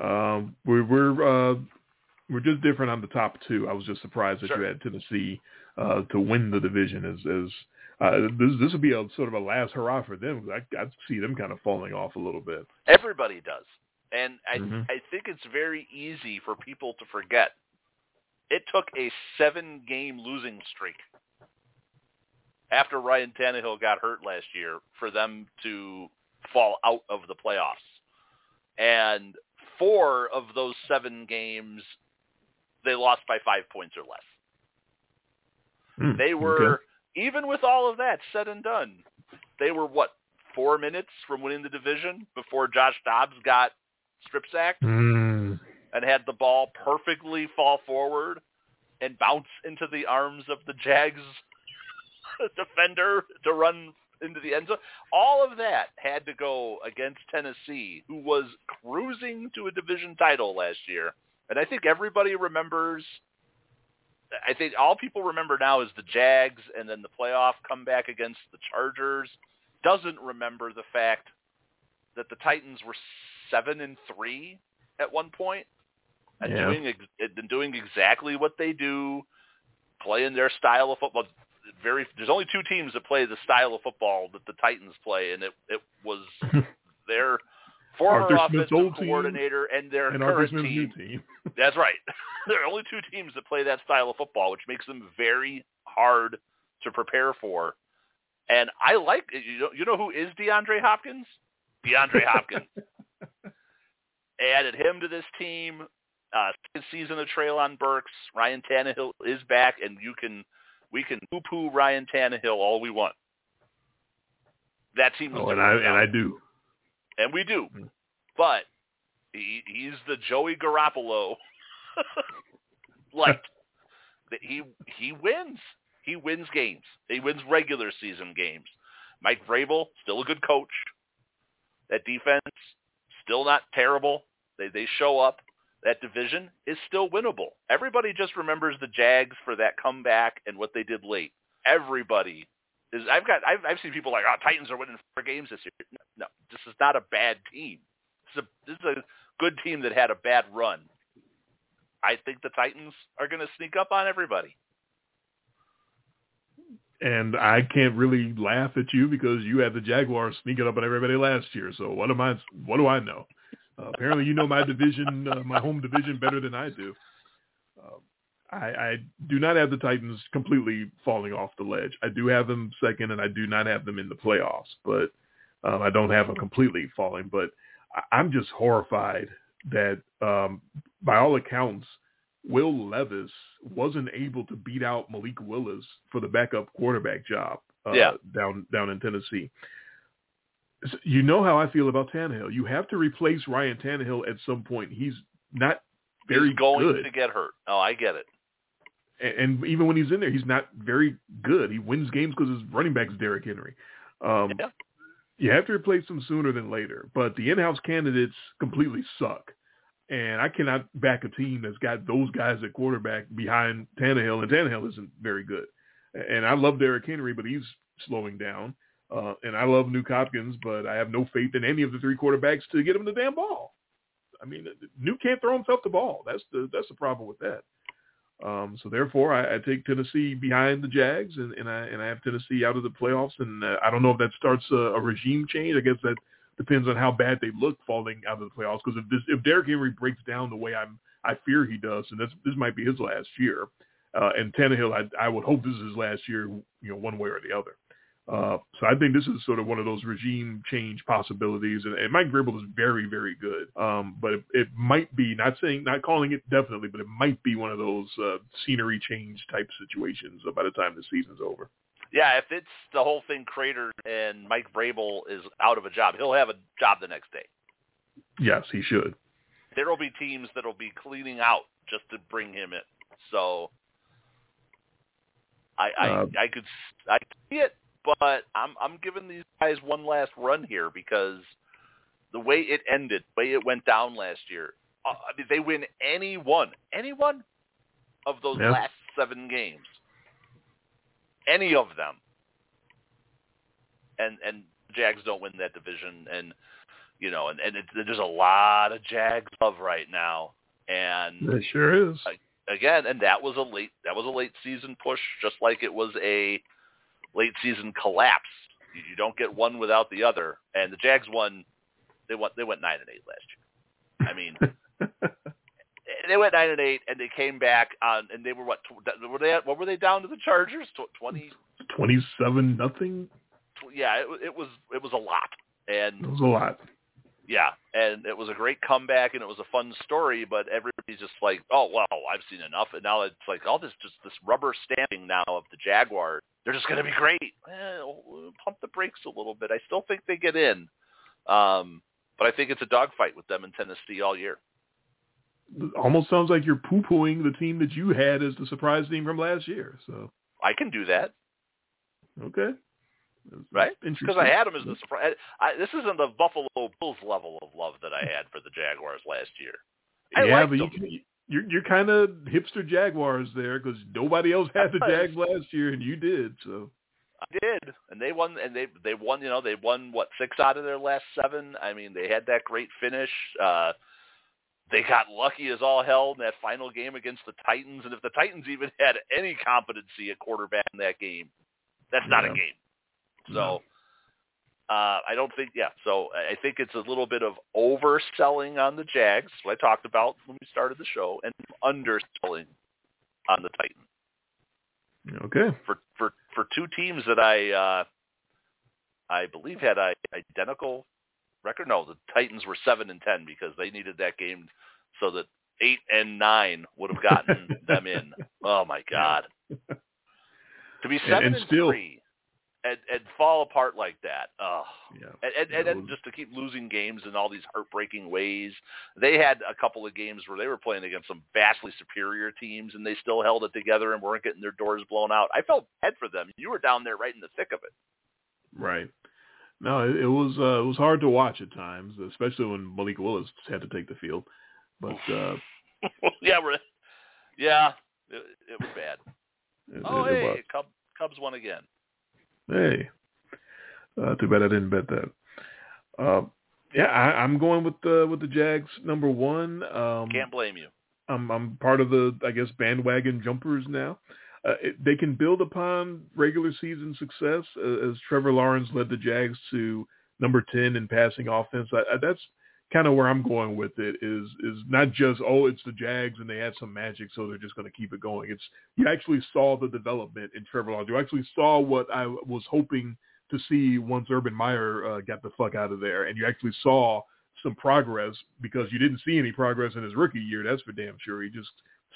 Um, we're we're uh, we're just different on the top two. I was just surprised that Sure. you had Tennessee uh, to win the division. As as uh, this this would be a sort of a last hurrah for them. I I see them kind of falling off a little bit. Everybody does. And I Mhm. I think it's very easy for people to forget. It took a seven game losing streak after Ryan Tannehill got hurt last year for them to fall out of the playoffs. And four of those seven games they lost by five points or less. Hmm, They were okay. even with all of that said and done, they were what four minutes from winning the division before Josh Dobbs got strip sacked Hmm. and had the ball perfectly fall forward and bounce into the arms of the Jags defender to run into the end zone. All of that had to go against Tennessee, who was cruising to a division title last year. And I think everybody remembers I think all people remember now is the Jags and then the playoff comeback against the Chargers. Doesn't remember the fact that the Titans were seven and three at one point and Yeah. doing ex- doing exactly what they do, playing their style of football. Very, there's only two teams that play the style of football that the Titans play, and it it was their former Arthur offensive old team coordinator and their and Arthur current team. new team. That's right. there are only two teams that play that style of football, which makes them very hard to prepare for. And I like you know you know who is DeAndre Hopkins? DeAndre Hopkins. Added him to this team. Uh, second season of Treylon Burks. Ryan Tannehill is back, and you can we can poo-poo Ryan Tannehill all we want. That team is Oh, and I and I do. and we do. Mm. But he, he's the Joey Garoppolo like he he wins. He wins games. He wins regular season games. Mike Vrabel, still a good coach. That defense, still not terrible. They they show up. That division is still winnable. Everybody just remembers the Jags for that comeback and what they did late. Everybody is. I've got. I've, I've seen people like, "Oh, Titans are winning four games this year." No, no, this is not a bad team. This is a, this is a good team that had a bad run. I think the Titans are going to sneak up on everybody. And I can't really laugh at you because you had the Jaguars sneaking up on everybody last year. So what am I? What do I know? Uh, apparently, you know my division, uh, my home division, better than I do. Uh, I, I do not have the Titans completely falling off the ledge. I do have them second, and I do not have them in the playoffs. But um, I don't have them completely falling. But I, I'm just horrified that, um, by all accounts, Will Levis wasn't able to beat out Malik Willis for the backup quarterback job uh, yeah. down down in Tennessee. You know how I feel about Tannehill. You have to replace Ryan Tannehill at some point. He's not very he's going good. to get hurt. Oh, I get it. And, and even when he's in there, he's not very good. He wins games because his running back is Derrick Henry. Um, yeah. You have to replace him sooner than later. But the in-house candidates completely suck. And I cannot back a team that's got those guys at quarterback behind Tannehill, and Tannehill isn't very good. And I love Derrick Henry, but he's slowing down. Uh, and I love Nuke Hopkins, but I have no faith in any of the three quarterbacks to get him the damn ball. I mean, Nuke can't throw himself the ball. That's the that's the problem with that. Um, so therefore, I, I take Tennessee behind the Jags, and, and I and I have Tennessee out of the playoffs. And uh, I don't know if that starts a, a regime change. I guess that depends on how bad they look falling out of the playoffs. Because if this if Derrick Henry breaks down the way I'm I fear he does, and this this might be his last year. Uh, and Tannehill, I, I would hope this is his last year, you know, one way or the other. Uh, so I think this is sort of one of those regime change possibilities, and, and Mike Vrabel is very, very good. Um, but it, it, might be not saying, not calling it definitely, but it might be one of those uh, scenery change type situations by the time the season's over. Yeah, if it's the whole thing cratered and Mike Vrabel is out of a job, he'll have a job the next day. Yes, he should. There will be teams that will be cleaning out just to bring him in. So I I, uh, I could I could see it but I'm I'm giving these guys one last run here because the way it ended, the way it went down last year, uh, I mean, they win any one, any one of those yes. last seven games, any of them, and and Jags don't win that division, and you know, and and it, there's a lot of Jags love right now, and it sure is. Again, and that was a late that was a late season push, just like it was a late season collapse. You, you don't get one without the other. And the Jags won. They went. They went nine and eight last year. I mean, they went nine and eight, and they came back on, and they were what? Were they? What were they down to the Chargers? Twenty. Twenty-seven nothing. Yeah, it, it was. It was a lot, and it was a lot. Yeah, and it was a great comeback, and it was a fun story. But everybody's just like, "Oh, well, I've seen enough." And now it's like all this just this rubber stamping now of the Jaguars they're just going to be great. Well, pump the brakes a little bit. I still think they get in, um, but I think it's a dogfight with them in Tennessee all year. Almost sounds like you're poo-pooing the team that you had as the surprise team from last year. So I can do that. Okay. That's right? Because I had them as the surprise. I, this isn't the Buffalo Bills level of love that I had for the Jaguars last year. I yeah, but you can, you're you're kind of hipster Jaguars there because nobody else had the Jags last year and you did. So I did, and they won, and they they won. You know, they won what six out of their last seven. I mean, they had that great finish. Uh, they got lucky as all hell in that final game against the Titans, and if the Titans even had any competency at quarterback in that game, that's not yeah. a game. So. Uh, I don't think, yeah. So I think it's a little bit of overselling on the Jags, what I talked about when we started the show, and underselling on the Titans. Okay. For for for two teams that I uh, I believe had a identical record. No, the Titans were seven and ten because they needed that game so that eight and nine would have gotten them in. Oh my God. To be seven and, and, and still, three and and fall apart like that. Oh, Yeah. and and, and then just to keep losing games in all these heartbreaking ways. They had a couple of games where they were playing against some vastly superior teams, and they still held it together and weren't getting their doors blown out. I felt bad for them. You were down there right in the thick of it. Right. No, it, it was uh, it was hard to watch at times, especially when Malik Willis had to take the field. But uh, yeah, we're, yeah, it, it was bad. it, Oh, hey. Cubs, Cubs won again. Hey, uh, too bad I didn't bet that. Uh, yeah, I, I'm going with the with the Jags number one. Um, Can't blame you. I'm I'm part of the I guess bandwagon jumpers now. Uh, it, they can build upon regular season success uh, as Trevor Lawrence led the Jags to number ten in passing offense. I, I, that's kind of where I'm going with it. Is is not just oh it's the Jags and they had some magic so they're just going to keep it going. It's you actually saw the development in Trevor Lawrence. You actually saw what I was hoping to see once Urban Meyer uh, got the fuck out of there, and you actually saw some progress because you didn't see any progress in his rookie year. That's for damn sure. He just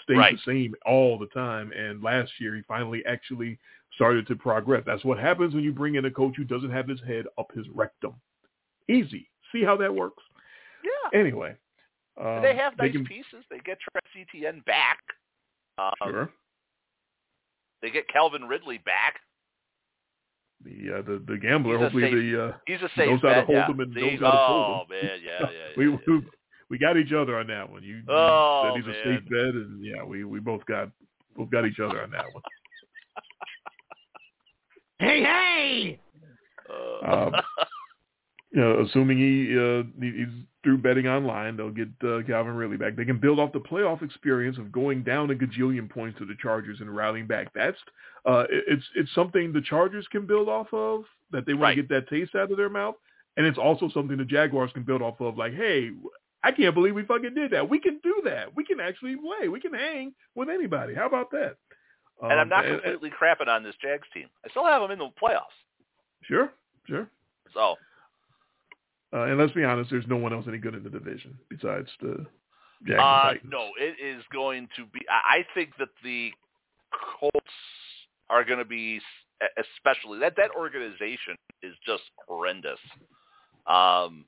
stayed Right. the same all the time. And last year, he finally actually started to progress. That's what happens when you bring in a coach who doesn't have his head up his rectum. Easy. See how that works? Yeah. Anyway. Um, they have nice can, pieces. They get Travis Etienne back. Um, Sure. They get Calvin Ridley back. The, uh, the the gambler, He's a hopefully safe- the uh, He's a safe knows how to bet. hold yeah. them and See? knows how to fold oh man, yeah, yeah. we, yeah, we yeah. we got each other on that one. You, you Oh, said he's a safe bet, and yeah, we we both got both got each other on that one. Hey, hey! Uh, Um, you know, assuming he uh, he- he's through betting online, they'll get uh, Calvin Ridley back. They can build off the playoff experience of going down a gajillion points to the Chargers and rallying back. That's uh, it- it's it's something the Chargers can build off of that they want Right. to get that taste out of their mouth, and it's also something the Jaguars can build off of. Like, hey, I can't believe we fucking did that. We can do that. We can actually play. We can hang with anybody. How about that? and I'm Um, not and- and- completely crapping on this Jags team. I still have them in the playoffs. sure, sure. So Uh, and let's be honest, there's no one else any good in the division besides the Jags and Uh, no, it is going to be. I I think that the Colts are going to be, especially that that organization is just horrendous. Um,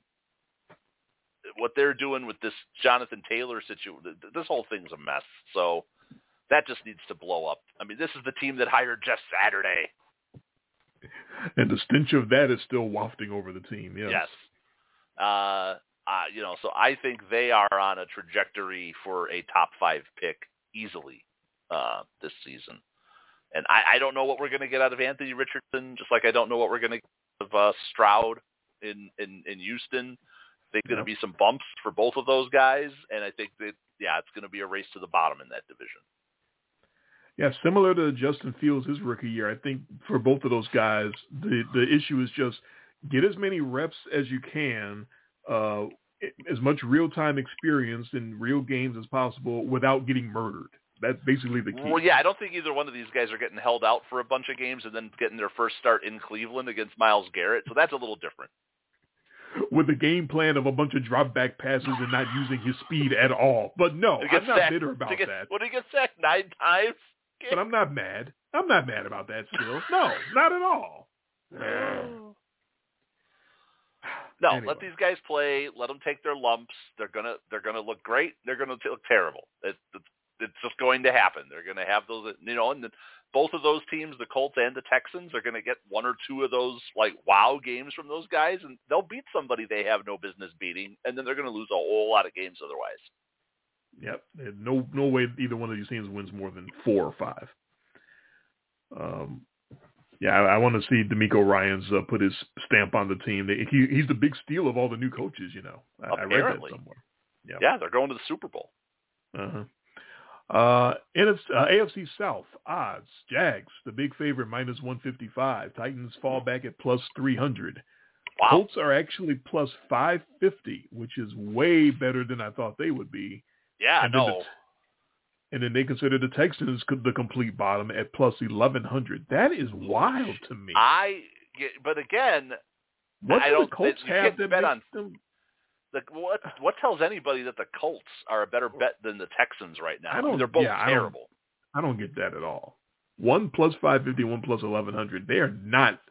what they're doing with this Jonathan Taylor situation, this whole thing's a mess. So that just needs to blow up. I mean, this is the team that hired Jeff Saturday. And the stench of that is still wafting over the team. Yes. Yes. Uh, uh, you know, so I think they are on a trajectory for a top five pick easily uh, this season. And I, I don't know what we're going to get out of Anthony Richardson, just like I don't know what we're going to get out of uh, Stroud in, in, in Houston. I think going to be some bumps for both of those guys, and I think that yeah, it's going to be a race to the bottom in that division. Yeah, similar to Justin Fields his rookie year. I think for both of those guys, the the issue is just get as many reps as you can, uh, as much real time experience in real games as possible without getting murdered. That's basically the key. Well, yeah, I don't think either one of these guys are getting held out for a bunch of games and then getting their first start in Cleveland against Myles Garrett. So that's a little different. With the game plan of a bunch of drop back passes and not using his speed at all. But no, I'm not sacked- bitter about get- that. When he gets sacked nine times, But I'm not mad. I'm not mad about that still. No, not at all. no, Anyway. let these guys play. Let them take their lumps. They're gonna they're gonna look great. They're gonna look terrible. It, it's it's just going to happen. They're gonna have those, you know, and then both of those teams, the Colts and the Texans, are gonna get one or two of those like wow games from those guys, and they'll beat somebody they have no business beating, and then they're gonna lose a whole lot of games otherwise. Yep. And No, no way either one of these teams wins more than four or five. Um, yeah, I, I want to see DeMeco Ryans uh, put his stamp on the team. He, he's the big steal of all the new coaches. You know, I, I read that Apparently. somewhere. Yep. Yeah, they're going to the Super Bowl. Uh-huh. Uh, NFC, uh, AFC South odds: Jags, the big favorite, minus one fifty five. Titans fall back at plus three hundred. Wow. Colts are actually plus five fifty, which is way better than I thought they would be. Yeah, And then the- no. And then they consider the Texans the complete bottom at plus eleven hundred. That is wild to me. I but again, what I do don't- the Colts you have that bet on- them? the, what what tells anybody that the Colts are a better bet than the Texans right now? I don't- they're both yeah, I don't- terrible. I don't get that at all. One plus five fifty, one plus eleven hundred. They are not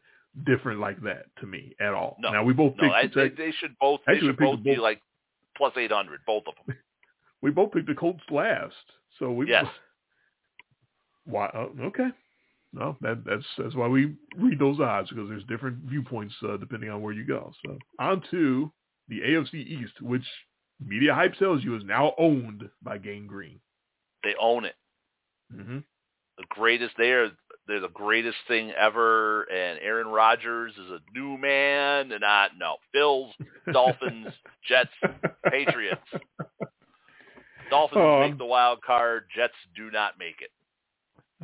different like that to me at all. No, now we both no, picked I, the they, Tex- they should both. They should both be both- like plus eight hundred, both of them. we both picked the Colts last. So we Yes. Why? Oh, okay. No, that that's that's why we read those odds because there's different viewpoints uh, depending on where you go. So on to the AFC East, which media hype tells you is now owned by Gang Green. They own it. hmm The greatest. They are. They're the greatest thing ever. And Aaron Rodgers is a new man. And I no Bills, Dolphins, Jets, Patriots. Dolphins Oh, make um, the wild card. Jets do not make it.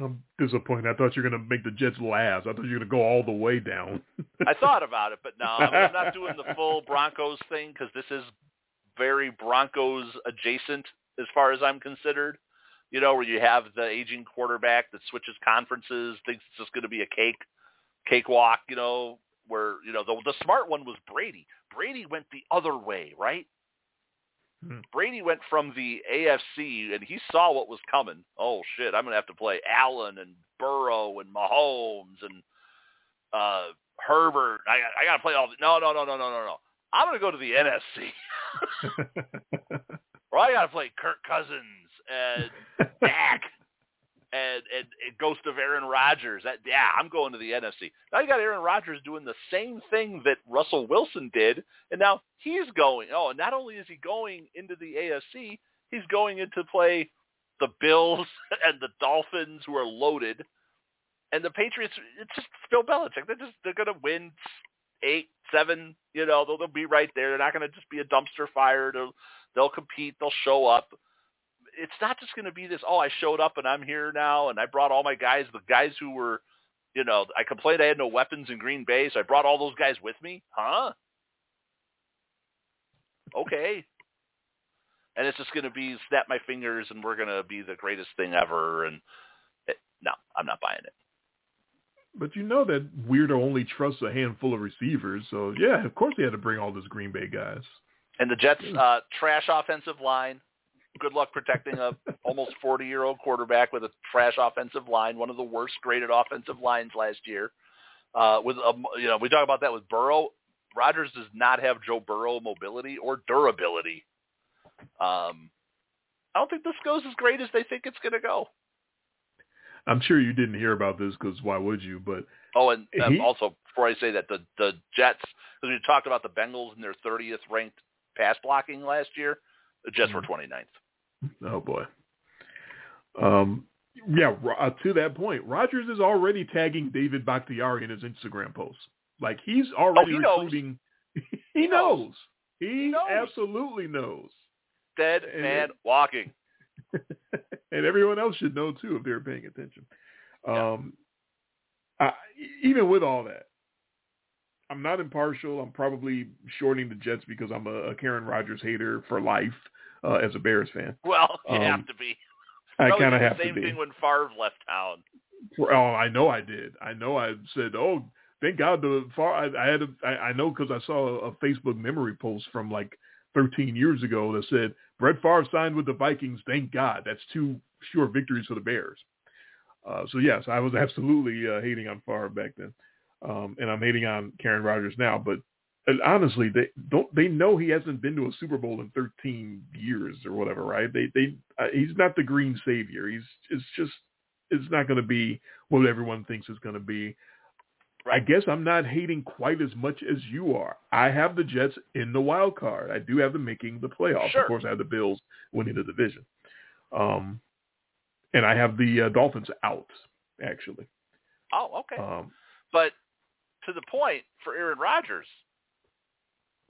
I'm disappointed. I thought you were going to make the Jets last. I thought you were going to go all the way down. I thought about it, but no, I'm, I'm not doing the full Broncos thing because this is very Broncos adjacent as far as I'm considered. You know, where you have the aging quarterback that switches conferences, thinks it's just going to be a cake, cakewalk. You know, where you know the the smart one was Brady. Brady went the other way, right? Hmm. Brady went from the AFC and he saw what was coming. Oh shit, I'm gonna have to play Allen and Burrow and Mahomes and uh Herbert. I I gotta play all. The, no, no, no, no, no, no, no. I'm gonna go to the NFC. or I gotta play Kirk Cousins and Dak and, and Ghost of Aaron Rodgers. That yeah, I'm going to the NFC. Now you got Aaron Rodgers doing the same thing that Russell Wilson did, and now he's going. Oh, and not only is he going into the AFC, he's going into play the Bills and the Dolphins, who are loaded, and the Patriots. It's just Bill Belichick. They're just they're going to win eight, seven. You know, they'll, they'll be right there. They're not going to just be a dumpster fire. They'll they'll compete. They'll show up it's not just going to be this. Oh, I showed up and I'm here now, and I brought all my guys. The guys who were, you know, I complained I had no weapons in Green Bay, so I brought all those guys with me. Huh? Okay. And it's just going to be snap my fingers, and we're going to be the greatest thing ever. And it, no, I'm not buying it. but you know that Weirdo only trusts a handful of receivers. So yeah, of course he had to bring all those Green Bay guys. And the Jets' uh, trash offensive line. Good luck protecting a almost 40 year old quarterback with a trash offensive line, one of the worst graded offensive lines last year. Uh, with a, you know, we talk about that with Burrow. Rodgers does not have Joe Burrow mobility or durability. Um, I don't think this goes as great as they think it's going to go. I'm sure you didn't hear about this because why would you? But Oh, and um, He- also before I say that, the the Jets, because we talked about the Bengals and their 30th ranked pass blocking last year, Jets were 29th. Oh boy. Um, yeah. Uh, to that point, Rodgers is already tagging David Bakhtiari in his Instagram posts. Like he's already Oh, he knows. recruiting. he, He knows. knows. He, knows. absolutely knows. Dead And- man walking. and everyone else should know too if they're paying attention. Yeah. Um, I, even with all that, I'm not impartial. I'm probably shorting the Jets because I'm a, a Karen Rodgers hater for life uh, as a Bears fan. Well, you Um, have to be. I kind of have the to same thing when Favre left town. For- Oh, I know I did. I know I said, "Oh, thank God the far." I, I had, a, I, I know because I saw a, Facebook memory post from like 13 years ago that said Brett Favre signed with the Vikings. Thank God. That's two sure victories for the Bears. Uh, so yes, I was absolutely uh, hating on Favre back then, um, and I'm hating on Karen Rodgers now. But honestly, they don't. They know he hasn't been to a Super Bowl in 13 years or whatever, right? They, they, uh, he's not the green savior. He's, it's just it's not going to be what everyone thinks it's going to be. I guess I'm not hating quite as much as you are. I have the Jets in the wild card. I do have them making the playoffs. Sure. Of course, I have the Bills winning the division. Um, and I have the uh, Dolphins out, actually. Oh, okay. Um, but to the point for Aaron Rodgers,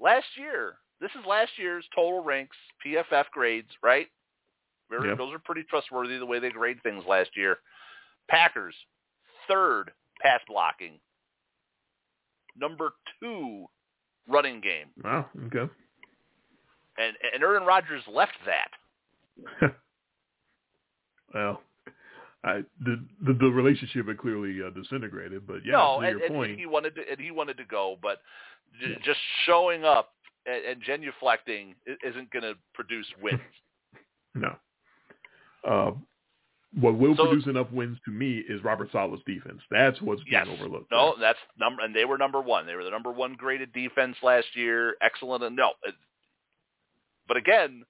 last year, this is last year's total ranks, PFF grades, right? Very, Yeah. Those are pretty trustworthy the way they grade things last year. Packers, third pass blocking. Number two running game. wow, okay. And, and Aaron Rodgers left that. well, I, the, the the relationship had clearly uh, disintegrated, but yeah, no, to and, your and point, he wanted to, and he wanted to go, but j- Yeah. just showing up and, and genuflecting isn't going to produce wins. No. Um, what will So- produce enough wins to me is Robert Saleh's defense. That's what's Yes. being overlooked. No, that's number, and they were number one. They were the number one graded defense last year. Excellent. And no, but again,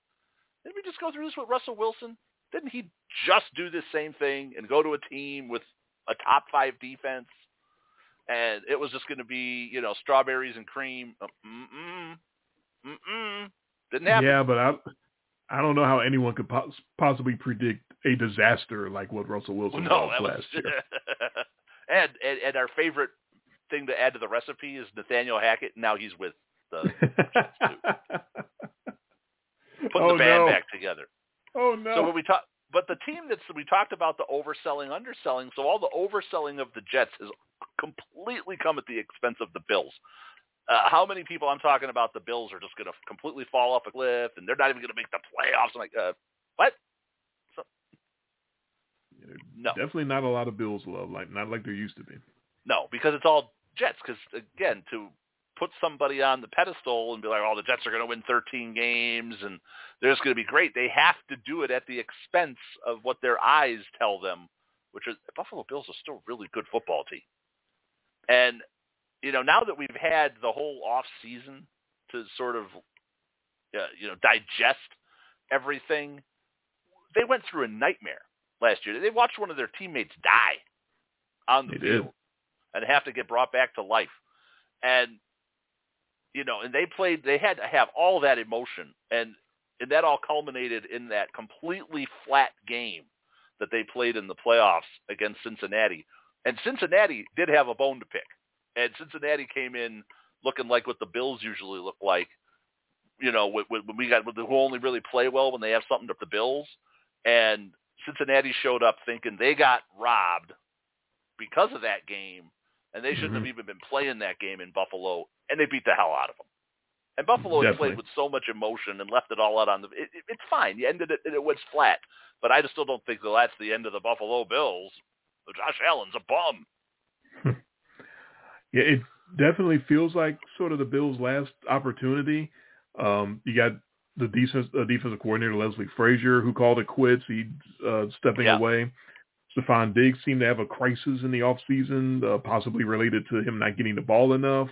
let me just go through this with Russell Wilson? Didn't he just do this same thing and go to a team with a top five defense, and it was just going to be you know strawberries and cream? Uh, Mm-mm, mm-mm. Didn't happen. Yeah, but I I don't know how anyone could pos- possibly predict a disaster like what Russell Wilson no, was last year. and, and and our favorite thing to add to the recipe is Nathaniel Hackett. Now he's with the putting oh the band no! back together. Oh no! So when we talk, but the team that's we talked about the overselling, underselling. So all the overselling of the Jets has completely come at the expense of the Bills. Uh, how many people I'm talking about the Bills are just going to completely fall off a cliff and they're not even going to make the playoffs? I'm like, uh, what? So, no, Definitely not a lot of Bills love, like not like there used to be. no, because it's all Jets. Because again, to put somebody on the pedestal and be like, oh, the Jets are going to win 13 games and they're just going to be great. They have to do it at the expense of what their eyes tell them, which is Buffalo Bills are still a really good football team. And you know, now that we've had the whole off season to sort of uh, you know digest everything, they went through a nightmare last year. They watched one of their teammates die on the They did. field and have to get brought back to life. And you know, and they played. They had to have all that emotion, and and that all culminated in that completely flat game that they played in the playoffs against Cincinnati. And Cincinnati did have a bone to pick, and Cincinnati came in looking like what the Bills usually look like. You know, when, when we got who only really play well when they have something to the Bills, and Cincinnati showed up thinking they got robbed because of that game, and they shouldn't Mhm. have even been playing that game in Buffalo, and they beat the hell out of them. And Buffalo played with so much emotion and left it all out on the. It, it, it's fine. You ended it, and it was flat, but I just still don't think that that's the end of the Buffalo Bills. Josh Allen's a bum. Yeah, it definitely feels like sort of the Bills' last opportunity. Um, you got the defense, uh, defensive coordinator Leslie Frazier who called it quits. He's uh, stepping Yeah. away. Stefon Diggs seemed to have a crisis in the offseason, uh, possibly related to him not getting the ball enough.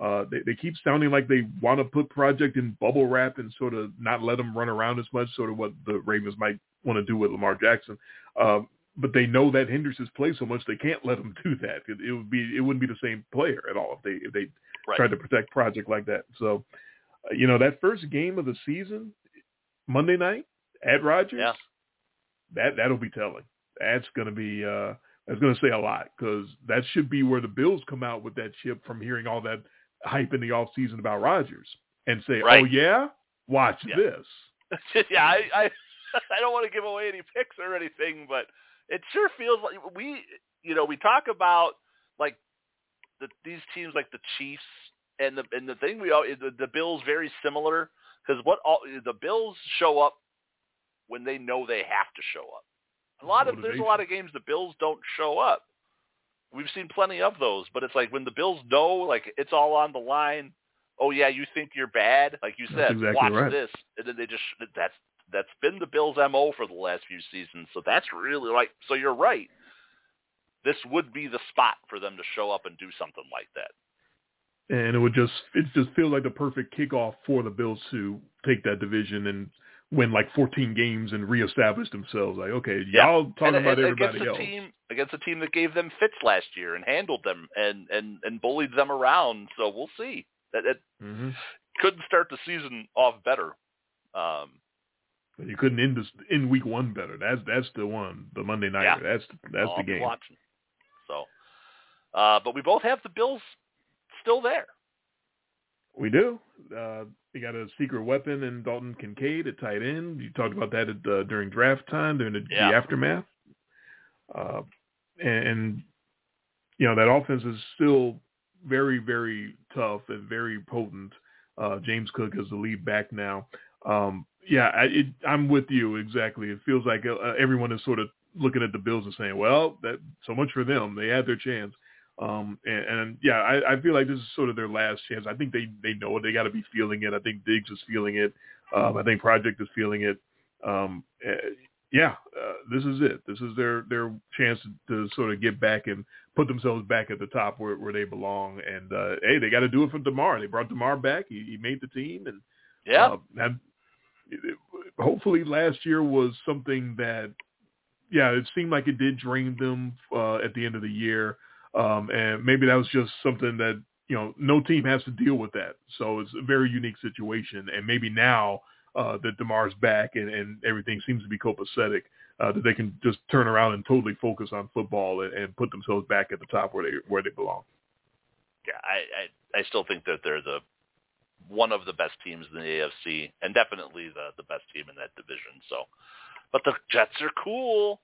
Uh, they, they keep sounding like they want to put Project in bubble wrap and sort of not let him run around as much, sort of what the Ravens might want to do with Lamar Jackson. Um, but they know that hinders his play so much they can't let him do that. It, it would be it wouldn't be the same player at all if they if they Right. tried to protect Project like that. So, uh, you know, that first game of the season, Monday night at Rodgers, Yeah. that that'll be telling. That's going to be uh, that's going to say a lot because that should be where the Bills come out with that chip from hearing all that hype in the off season about Rodgers and say, Right. "Oh yeah, watch Yeah. this." yeah, I, I I don't want to give away any picks or anything, but it sure feels like we, you know, we talk about like the, these teams like the Chiefs and the and the thing we all the, the Bills very similar because what all the Bills show up when they know they have to show up. A lot of there's a lot of games the Bills don't show up. We've seen plenty of those, but it's like when the Bills know like it's all on the line. Oh yeah, you think you're bad, like you said. exactly watch right. this, and then they just that's that's been the Bills' mo for the last few seasons. So that's really like so you're right. This would be the spot for them to show up and do something like that. and it would just it just feels like the perfect kickoff for the Bills to take that division and win like 14 games and reestablish themselves. Like, okay, Yeah. y'all talking and, about and everybody against else. a team against a team that gave them fits last year and handled them and and and bullied them around. So we'll see. That, that hmm couldn't start the season off better. Um, But you couldn't end this in week one better. That's that's the one, the Monday night. Yeah. That's that's I'll the game. Watching. So, uh, but we both have the Bills still there. We do. Uh, you got a secret weapon in Dalton Kincaid at tight end. You talked about that at, uh, during draft time, during the, Yeah. the aftermath. Uh, and, and, you know, that offense is still very, very tough and very potent. Uh, James Cook is the lead back now. Um, yeah, I, it, I'm with you exactly. It feels like uh, everyone is sort of looking at the Bills and saying, well, that so much for them. They had their chance. Um, and, and yeah, I, I feel like this is sort of their last chance. I think they, they know it. They got to be feeling it. I think Diggs is feeling it. Um, I think Project is feeling it. Um, eh, yeah, uh, this is it. This is their their chance to, sort of get back and put themselves back at the top where where they belong. And uh, hey, they got to do it for Damar. They brought Damar back. He, he made the team, and Yeah. uh, had, hopefully last year was something that, yeah, it seemed like it did drain them uh, at the end of the year, um, and maybe that was just something that you know no team has to deal with that. So it's a very unique situation, and maybe now uh, that Damar's back and, and everything seems to be copacetic, uh, that they can just turn around and totally focus on football and, and put themselves back at the top where they where they belong. yeah, I, I I still think that they're the one of the best teams in the AFC and definitely the the best team in that division. So, but the Jets are cool.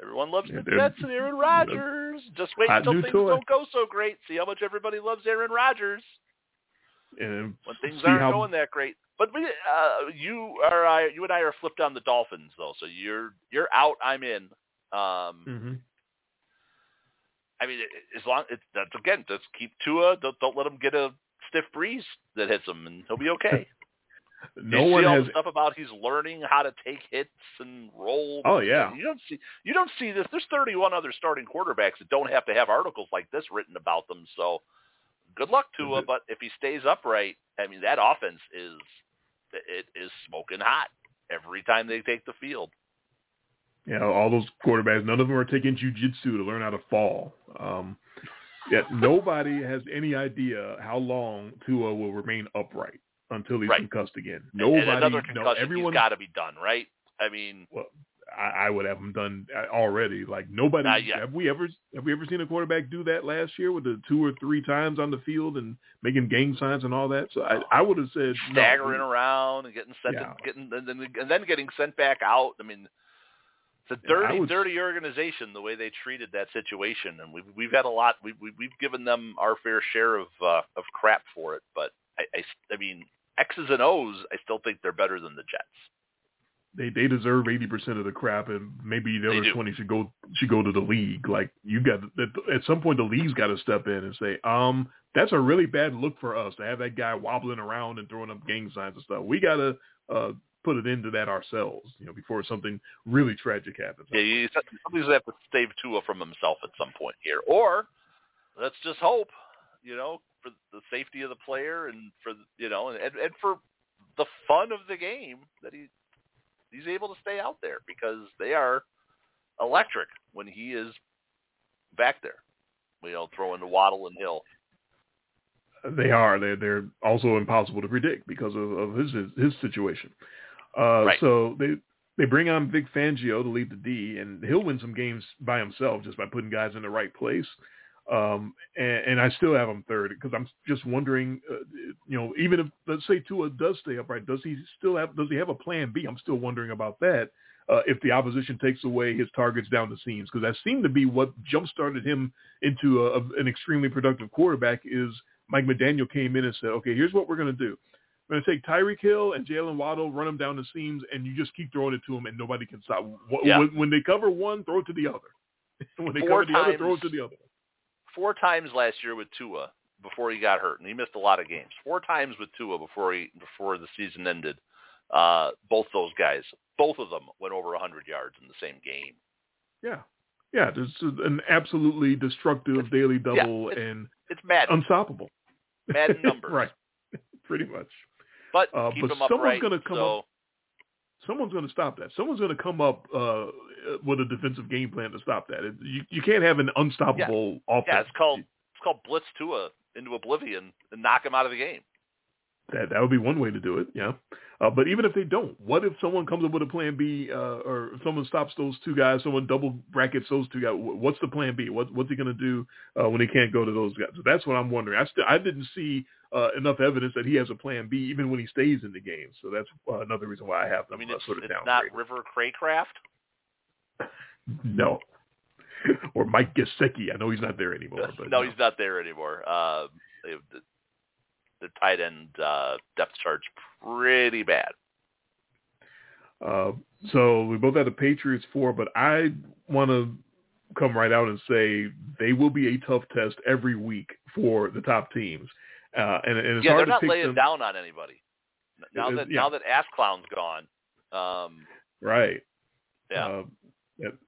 Everyone loves Yeah, the they're- Jets and Aaron Rodgers. Just wait until things don't go so great. See how much everybody loves Aaron Rodgers And when things aren't how, going that great. But we, uh, you are I, you and I are flipped on the Dolphins though. So you're you're out. I'm in. Um, Mhm. I mean, as long it's that's again, just keep Tua. Don't don't let him get a stiff breeze that hits him, and he'll be okay. no you one see all has the stuff about he's learning how to take hits and roll. Oh, yeah. You don't see you don't see this. There's 31 other starting quarterbacks that don't have to have articles like this written about them. So good luck to him. But if he stays upright, I mean that offense is it is smoking hot every time they take the field. you know, all those quarterbacks, none of them are taking jujitsu to learn how to fall. Um, yet nobody has any idea how long Tua will remain upright until he's Right. concussed again. Nobody, and another no, concussion, everyone. he's got to be done, right? I mean, well, I, I would have them done uh, already. Like nobody. Have we ever have we ever seen a quarterback do that last year with the two or three times on the field and making gang signs and all that? So I, I would have said no. staggering around and getting sent, Yeah. to, getting and then, and then getting sent back out. I mean, it's a dirty, would- dirty organization the way they treated that situation, and we've we've had a lot. We, we we've given them our fair share of uh, of crap for it, but I, I I mean X's and O's. I still think they're better than the Jets. they they deserve eighty percent of the crap, and maybe the other twenty should go should go to the league. Like you got at, at some point, the league's got to step in and say, um, that's a really bad look for us to have that guy wobbling around and throwing up gang signs and stuff. We got to uh, put it into that ourselves, you know, before something really tragic happens. Yeah, you, somebody's gonna have to save Tua from himself at some point here, or let's just hope, you know, for the safety of the player and for you know, and and for the fun of the game that he he's able to stay out there because they are electric when he is back there. You know, throwing to Waddle and Hill. They are. They're they're also impossible to predict because of, of his his situation. Uh, Right. So they they bring on Vic Fangio to lead the D, and he'll win some games by himself just by putting guys in the right place. Um, and, and I still have him third because I'm just wondering, uh, you know, even if let's say Tua does stay upright, does he still have does he have a plan B? I'm still wondering about that. Uh, if the opposition takes away his targets down the seams, because that seemed to be what jump started him into a, an extremely productive quarterback. Is Mike McDaniel came in and said, okay, here's what we're going to do. We're going to take Tyreek Hill and Jaylen Waddle, run them down the seams, and you just keep throwing it to them, and nobody can stop. Wh- Yeah. When, when they cover one, throw it to the other. when they Four cover the other, throw it to the other. Four times last year with Tua before he got hurt, and he missed a lot of games. Four times with Tua before he before the season ended. Uh, both those guys, both of them went over 100 yards in the same game. Yeah. Yeah, there's an absolutely destructive daily double it's- and It's mad, unstoppable. mad numbers. right. Pretty much. But Uh, keep but them someone's gonna come so, up- Someone's going to stop that. Someone's going to come up uh, with a defensive game plan to stop that. It, you, you can't have an unstoppable offense. Yeah, it's called it's called blitz Tua into oblivion and knock him out of the game. That that would be one way to do it, yeah. Uh, but even if they don't, what if someone comes up with a plan B, uh, or if someone stops those two guys, someone double brackets those two guys? wh- What's the plan B? What, what's he going to do uh, when he can't go to those guys? So that's what I'm wondering. I still I didn't see uh, enough evidence that he has a plan B even when he stays in the game. So that's uh, another reason why I have I them mean, uh, sort of it's down. not River Cracraft. No. or Mike Gesicki. I know he's not there anymore. But no, he's not there anymore. Uh, the, the tight end uh, depth chart's pretty bad. Uh, so we both have the Patriots four, but I want to come right out and say they will be a tough test every week for the top teams. Uh, and, and it's yeah, they're to not laying them. down on anybody. Now It- that yeah. now that Ass Clown's gone, um, Right. Yeah. Uh,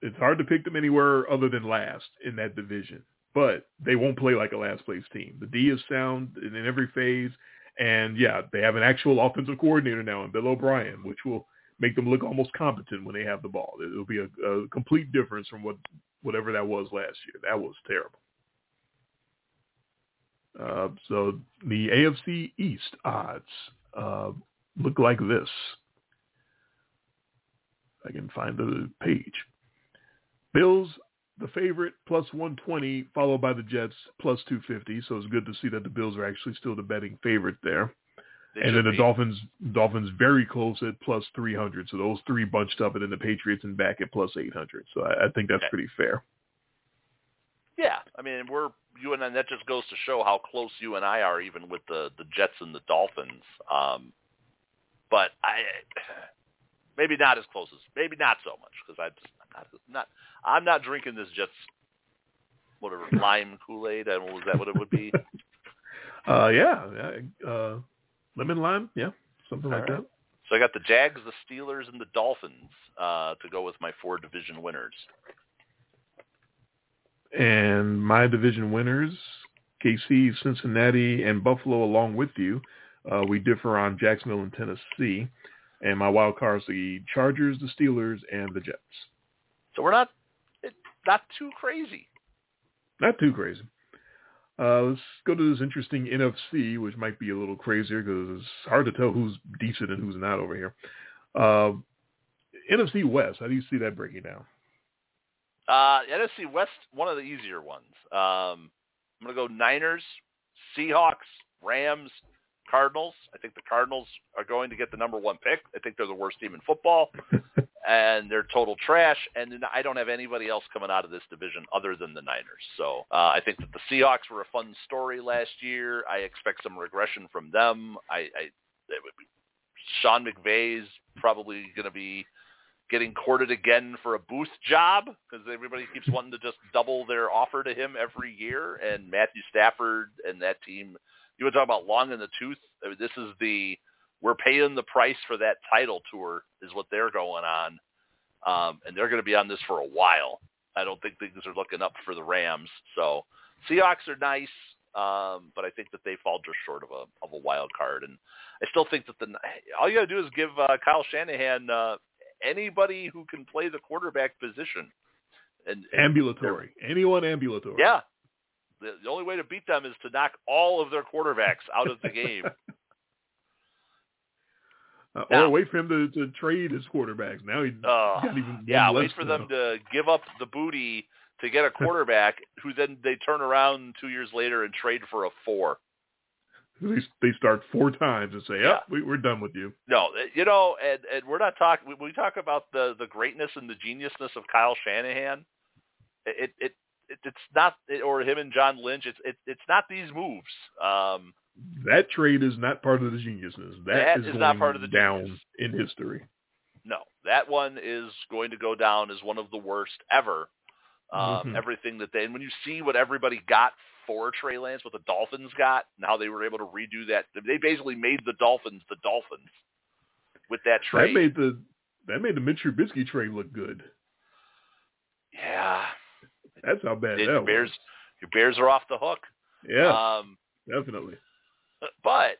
it's hard to pick them anywhere other than last in that division, but they won't play like a last place team. The D is sound in every phase, and yeah, they have an actual offensive coordinator now in Bill O'Brien, which will make them look almost competent when they have the ball. It'll be a, a complete difference from what whatever that was last year. That was terrible. Uh, so the AFC East odds uh, look like this. I can find the page. Bills, the favorite, plus 120, followed by the Jets, plus 250. So it's good to see that the Bills are actually still the betting favorite there. They and then the be. Dolphins, Dolphins very close at plus 300. So those three bunched up, and then the Patriots and back at plus 800. So I, I think that's pretty fair. Yeah, I mean, we're you and I, that just goes to show how close you and I are, even with the the Jets and the Dolphins. Um, but I maybe not as close as maybe not so much because I just I'm not, not I'm not drinking this Jets whatever lime Kool Aid. And was that what it would be? Uh, yeah, yeah, uh, lemon lime, yeah, something like that. So I got the Jags, the Steelers, and the Dolphins uh, to go with my four division winners. And my division winners, KC, Cincinnati, and Buffalo, along with you. Uh, we differ on Jacksonville and Tennessee. And my wild cards, the Chargers, the Steelers, and the Jets. So we're not not too crazy. Not too crazy. Uh, let's go to this interesting NFC, which might be a little crazier because it's hard to tell who's decent and who's not over here. Uh, NFC West, how do you see that breaking down? Uh, NFC West, one of the easier ones. Um, I'm going to go Niners, Seahawks, Rams, Cardinals. I think the Cardinals are going to get the number one pick. I think they're the worst team in football, and they're total trash. And I don't have anybody else coming out of this division other than the Niners. So uh, I think that the Seahawks were a fun story last year. I expect some regression from them. I, I it would be, Sean McVay's probably going to be getting courted again for a booth job because everybody keeps wanting to just double their offer to him every year. And Matthew Stafford and that team, you to talk about long in the tooth? I mean, this is the we're paying the price for that title tour is what they're going on, um, and they're going to be on this for a while. I don't think things are looking up for the Rams. So Seahawks are nice, um, but I think that they fall just short of a of a wild card. And I still think that the all you got to do is give uh, Kyle Shanahan uh, anybody who can play the quarterback position. And, and Ambulatory. Anyone ambulatory. yeah, the, the only way to beat them is to knock all of their quarterbacks out of the game. Uh, Now- or wait for him to, to trade his quarterbacks. Now he Uh, got even yeah, wait for them to give up the booty to get a quarterback who then they turn around two years later and trade for a four. They, they start four times and say, Yeah. "Yep, we, we're done with you." No, eh, you know, and and we're not talking. When we talk about the the greatness and the geniusness of Kyle Shanahan, it it, it it's not or him and John Lynch. It's it, it's not these moves. Um, That trade is not part of the geniusness. That is is going not part of the down genius. in history. no, that one is going to go down as one of the worst ever. Um, Mhm. Everything that they and when you see what everybody got for Trey Lance, what the Dolphins got, and how they were able to redo that, they basically made the Dolphins the Dolphins with that trade. That made the that made the Mitch Trubisky trade look good. yeah, That's how bad Did that your was. Bears your Bears are off the hook. Yeah, Um, definitely. but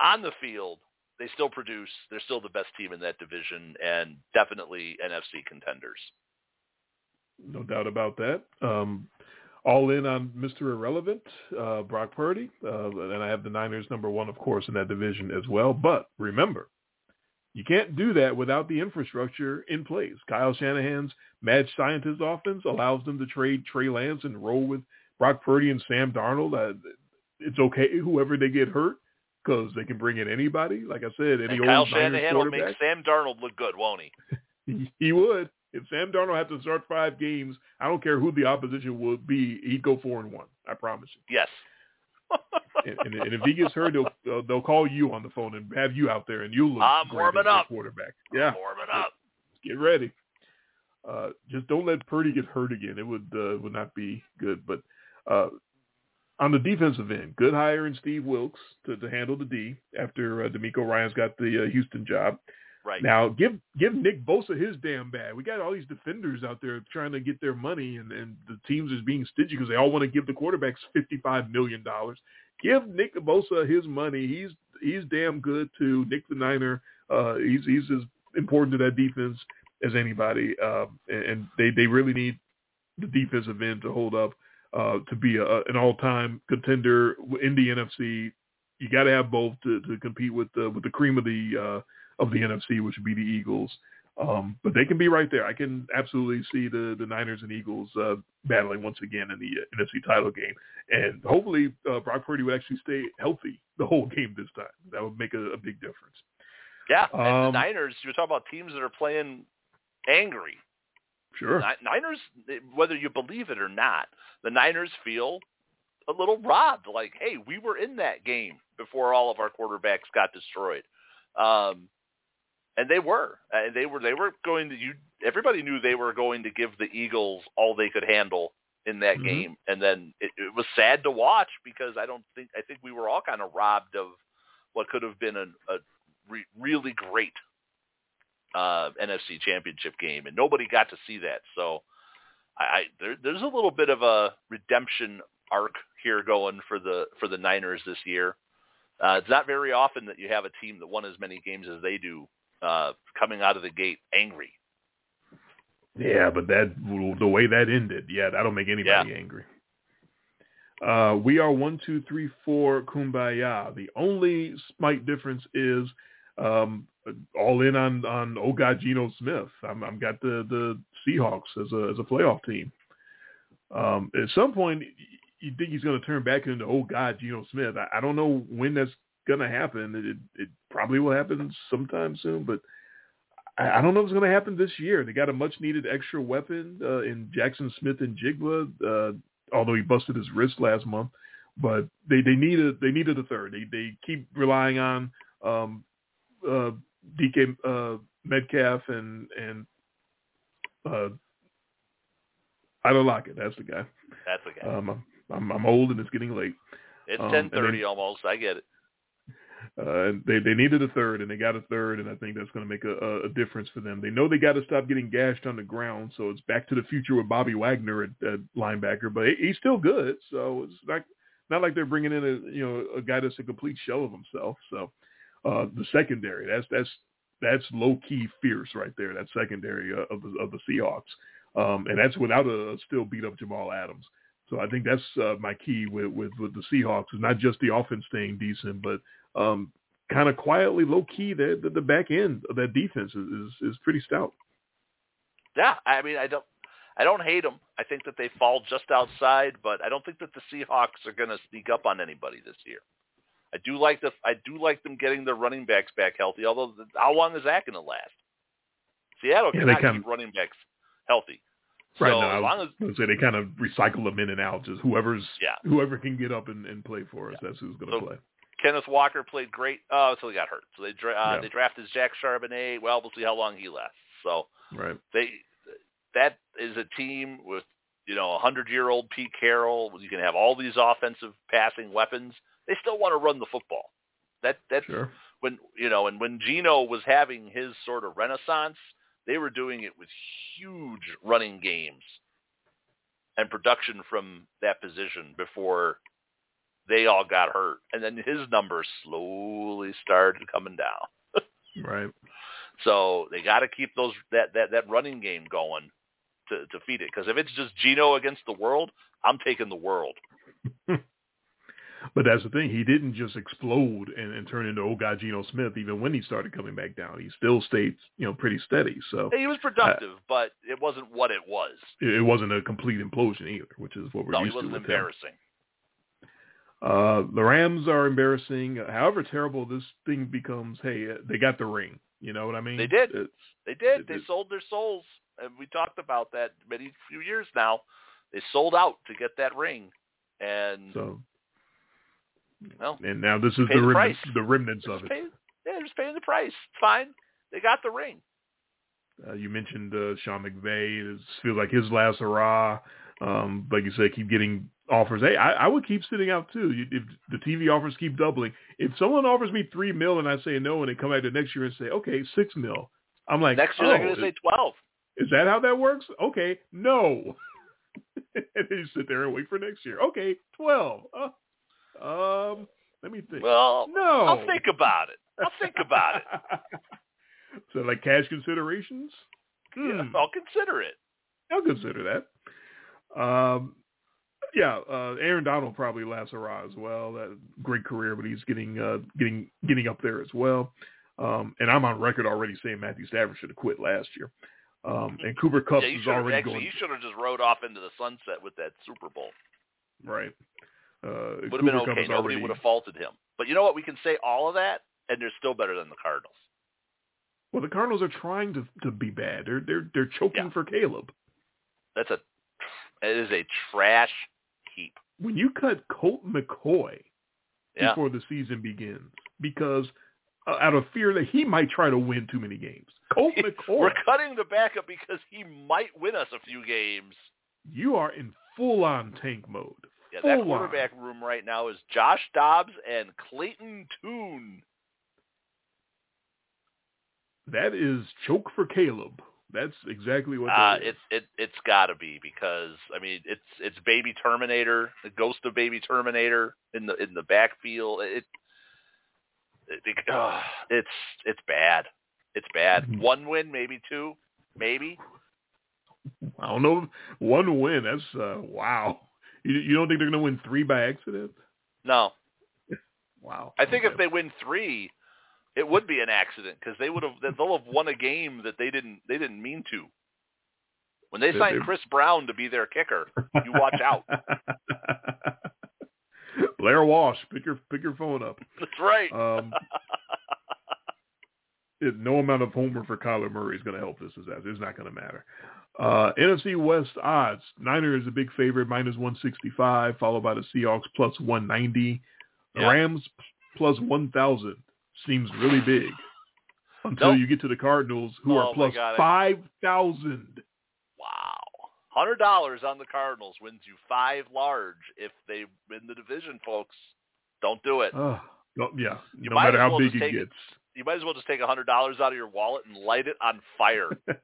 on the field, they still produce. They're still the best team in that division, and definitely NFC contenders. No doubt about that. Um, all in on Mr. Irrelevant, uh, Brock Purdy, uh, and I have the Niners number one, of course, in that division as well. But remember, you can't do that without the infrastructure in place. Kyle Shanahan's mad scientist offense allows them to trade Trey Lance and roll with Brock Purdy and Sam Darnold. Uh, it's okay whoever they get hurt because they can bring in anybody. Like I said, any And old Kyle Niners Shanahan will make. Sam Darnold look good, won't? He, he would. If Sam Darnold had to start five games, I don't care who the opposition would be, he'd go four and one. I promise you. Yes. And, and, and if he gets hurt, they'll they'll- they'll call you on the phone and have you out there, and you'll look. I'm warming up. quarterback. Yeah, Warming up. get ready. Uh, just don't let Purdy get hurt again. It would uh, would not be good. But uh, on the defensive end, good hire in Steve Wilkes to, to handle the D after uh, DeMeco Ryans got the uh, Houston job. Right. Now give give Nick Bosa his damn bag. We got all these defenders out there trying to get their money, and, and the teams is being stingy because they all want to give the quarterbacks fifty five million dollars. Give Nick Bosa his money. He's he's damn good too. Nick the Niner. Uh, he's he's as important to that defense as anybody, uh, and, and they they really need the defensive end to hold up uh, to be a, an all time contender in the NFC. You got to have both to, to compete with the with the cream of the uh, of the NFC, which would be the Eagles. Um, but they can be right there. I can absolutely see the, the Niners and Eagles uh, battling once again in the uh, NFC title game. And hopefully uh, Brock Purdy would actually stay healthy the whole game this time. That would make a, a big difference. Yeah, and the Um, Niners. You're talking about teams that are playing angry. Sure. Niners, whether you believe it or not, the Niners feel a little robbed. Like, hey, we were in that game before all of our quarterbacks got destroyed, um, and they were. And they were. They were going to. You. Everybody knew they were going to give the Eagles all they could handle in that Mhm. game, and then it, it was sad to watch because I don't think I think we were all kind of robbed of what could have been a, a re- really great uh, NFC Championship game, and nobody got to see that. So I, I there, there's a little bit of a redemption arc here going for the for the Niners this year. Uh, it's not very often that you have a team that won as many games as they do uh, coming out of the gate angry. Yeah, but that the way that ended, yeah, that'll make anybody angry. Uh, we are one, two, three, four, kumbaya. The only slight difference is um, all in on on oh god Geno Smith. I'm I'm got the the Seahawks as a as a playoff team. Um, at some point, you think he's going to turn back into oh god Geno Smith. I, I don't know when that's going to happen. It it probably will happen sometime soon, but I, I don't know if it's going to happen this year. They got a much needed extra weapon uh, in Jaxon Smith-Njigba. Uh, although he busted his wrist last month, but they they needed they needed a third. They they keep relying on um, uh, DK uh, Metcalf and and uh, I don't like it. That's the guy. That's the guy. Um, I'm I'm old and it's getting late. it's um, ten thirty almost. I get it. Uh, they they needed a third, and they got a third, and I think that's going to make a, a, a difference for them. They know they got to stop getting gashed on the ground, so it's back to the future with Bobby Wagner at, at linebacker, but he's still good. So it's not not like they're bringing in a you know a guy that's a complete shell of himself. So uh, the secondary, that's that's that's low key fierce right there. That secondary uh, of the of the Seahawks, um, and that's without a still beat up Jamal Adams. So I think that's uh, my key with, with with the Seahawks is not just the offense staying decent, but um, kind of quietly, low key, the, the the back end of that defense is is, is pretty stout. Yeah, I mean, I don't, I don't hate them. I think that they fall just outside, but I don't think that the Seahawks are going to sneak up on anybody this year. I do like the, I do like them getting their running backs back healthy. Although, the, how long is that going to last? Seattle Yeah, cannot keep running backs healthy. So Right now, as I long as gonna say they kind of recycle them in and out. Just whoever's Yeah. whoever can get up and, and play for us, that's who's going to So- play. Kenneth Walker played great uh, until he got hurt. So they dra- uh, Yeah. they drafted Zach Charbonnet. Well, we'll see how long he lasts. So Right. they that is a team with you know a hundred year old Pete Carroll. You can have all these offensive passing weapons. They still want to run the football. That that's Sure. when you know, and when Geno was having his sort of renaissance, they were doing it with huge running games and production from that position before they all got hurt, and then his numbers slowly started coming down. Right. So they got to keep those that that that running game going to to feed it. Because if it's just Geno against the world, I'm taking the world. But that's the thing. He didn't just explode and, and turn into old guy Geno Smith. Even when he started coming back down, he still stayed, you know, pretty steady. So He was productive, but it wasn't what it was. it, wasn't a complete implosion either, which is what we're No, he used wasn't to with him. embarrassing. Uh, the Rams are embarrassing. However terrible this thing becomes, hey, uh, they got the ring. You know what I mean? They did. It's, They did. They sold their souls, and we talked about that many few years now. They sold out to get that ring, and so, well, and now this is the the remnants, the remnants of it. paying, yeah, they're just paying the price. It's fine. They got the ring. Uh, you mentioned uh, Sean McVay. It feels like his last hurrah. Um, like you said, keep getting offers. Hey, I, I would keep sitting out too. If the TV offers keep doubling, if someone offers me three mil and I say no, and they come back the next year and say, okay, six mil, I'm like, next year oh, they're going to say twelve. Is that how that works? Okay, no. and then you sit there and wait for next year. Okay, twelve. Uh, um, let me think. Well, no. I'll think about it. I'll think about it. so, like cash considerations? Hmm. Yeah, I'll consider it. I'll consider that. Um, yeah, uh, Aaron Donald probably lasts hurrah as well. That great career, but he's getting uh, getting getting up there as well. Um, and I'm on record already saying Matthew Stafford should have quit last year. Um, and Cooper Kupp yeah, is already actually, going. You should have just rode off into the sunset with that Super Bowl. Right. Uh, would have been okay. Nobody already... would have faulted him. But you know what? We can say all of that, and they're still better than the Cardinals. Well, the Cardinals are trying to to be bad. They're they're they're choking Yeah. for Caleb. That's a it is a trash. When you cut Colt McCoy Yeah. before the season begins, because uh, out of fear that he might try to win too many games, Colt McCoy, We're cutting the backup because he might win us a few games. you are in full on tank mode. Yeah, full that on. quarterback room right now is Josh Dobbs and Clayton Tune. That is choke for Caleb. That's exactly what Uh, it's it it's got to be because I mean it's it's Baby Terminator, the ghost of Baby Terminator in the in the backfield. It, it, it uh, it's it's bad. It's bad. Mhm. One win, maybe two, maybe. I don't know. One win. That's uh, wow. You, you don't think they're going to win three by accident? No, Wow. I think Okay. if they win three, it would be an accident because they would have they'll have won a game that they didn't they didn't mean to. When they They- signed they- Chris Brown to be their kicker, you watch out. Blair Walsh, pick your pick your phone up. That's right. Um, it, no amount of homer for Kyler Murray is going to help this disaster. It's not going to matter. Uh, NFC West odds: Niners a big favorite, minus one sixty five, followed by the Seahawks plus one ninety. The Yeah. Rams plus one thousand seems really big until Nope. you get to the Cardinals, who Oh, are plus five thousand. Wow. Hundred dollars on the Cardinals wins you five large if they win the division, folks. Don't do it. Uh, yeah, You no might matter as how big it take gets. You might as well just take a hundred dollars out of your wallet and light it on fire.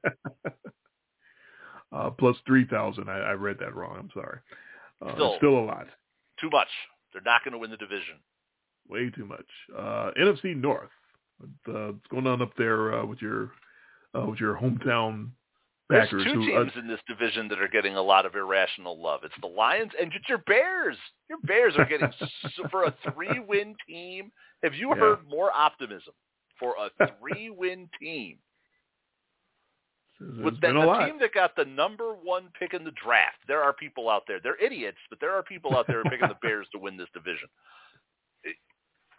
uh, plus three thousand. I, I read that wrong. I'm sorry. Uh, Still. still a lot. Too much. They're not going to win the division. Way too much. Uh, NFC North. Uh, what's going on up there uh, with your uh, with your hometown There's two who, teams in this division that are getting a lot of irrational love. It's the Lions and it's your Bears. Your Bears are getting for a three-win team. Have you Yeah. heard more optimism for a three-win team? It's with the, the team that got the number one pick in the draft, there are people out there. They're idiots, but there are people out there picking the Bears to win this division.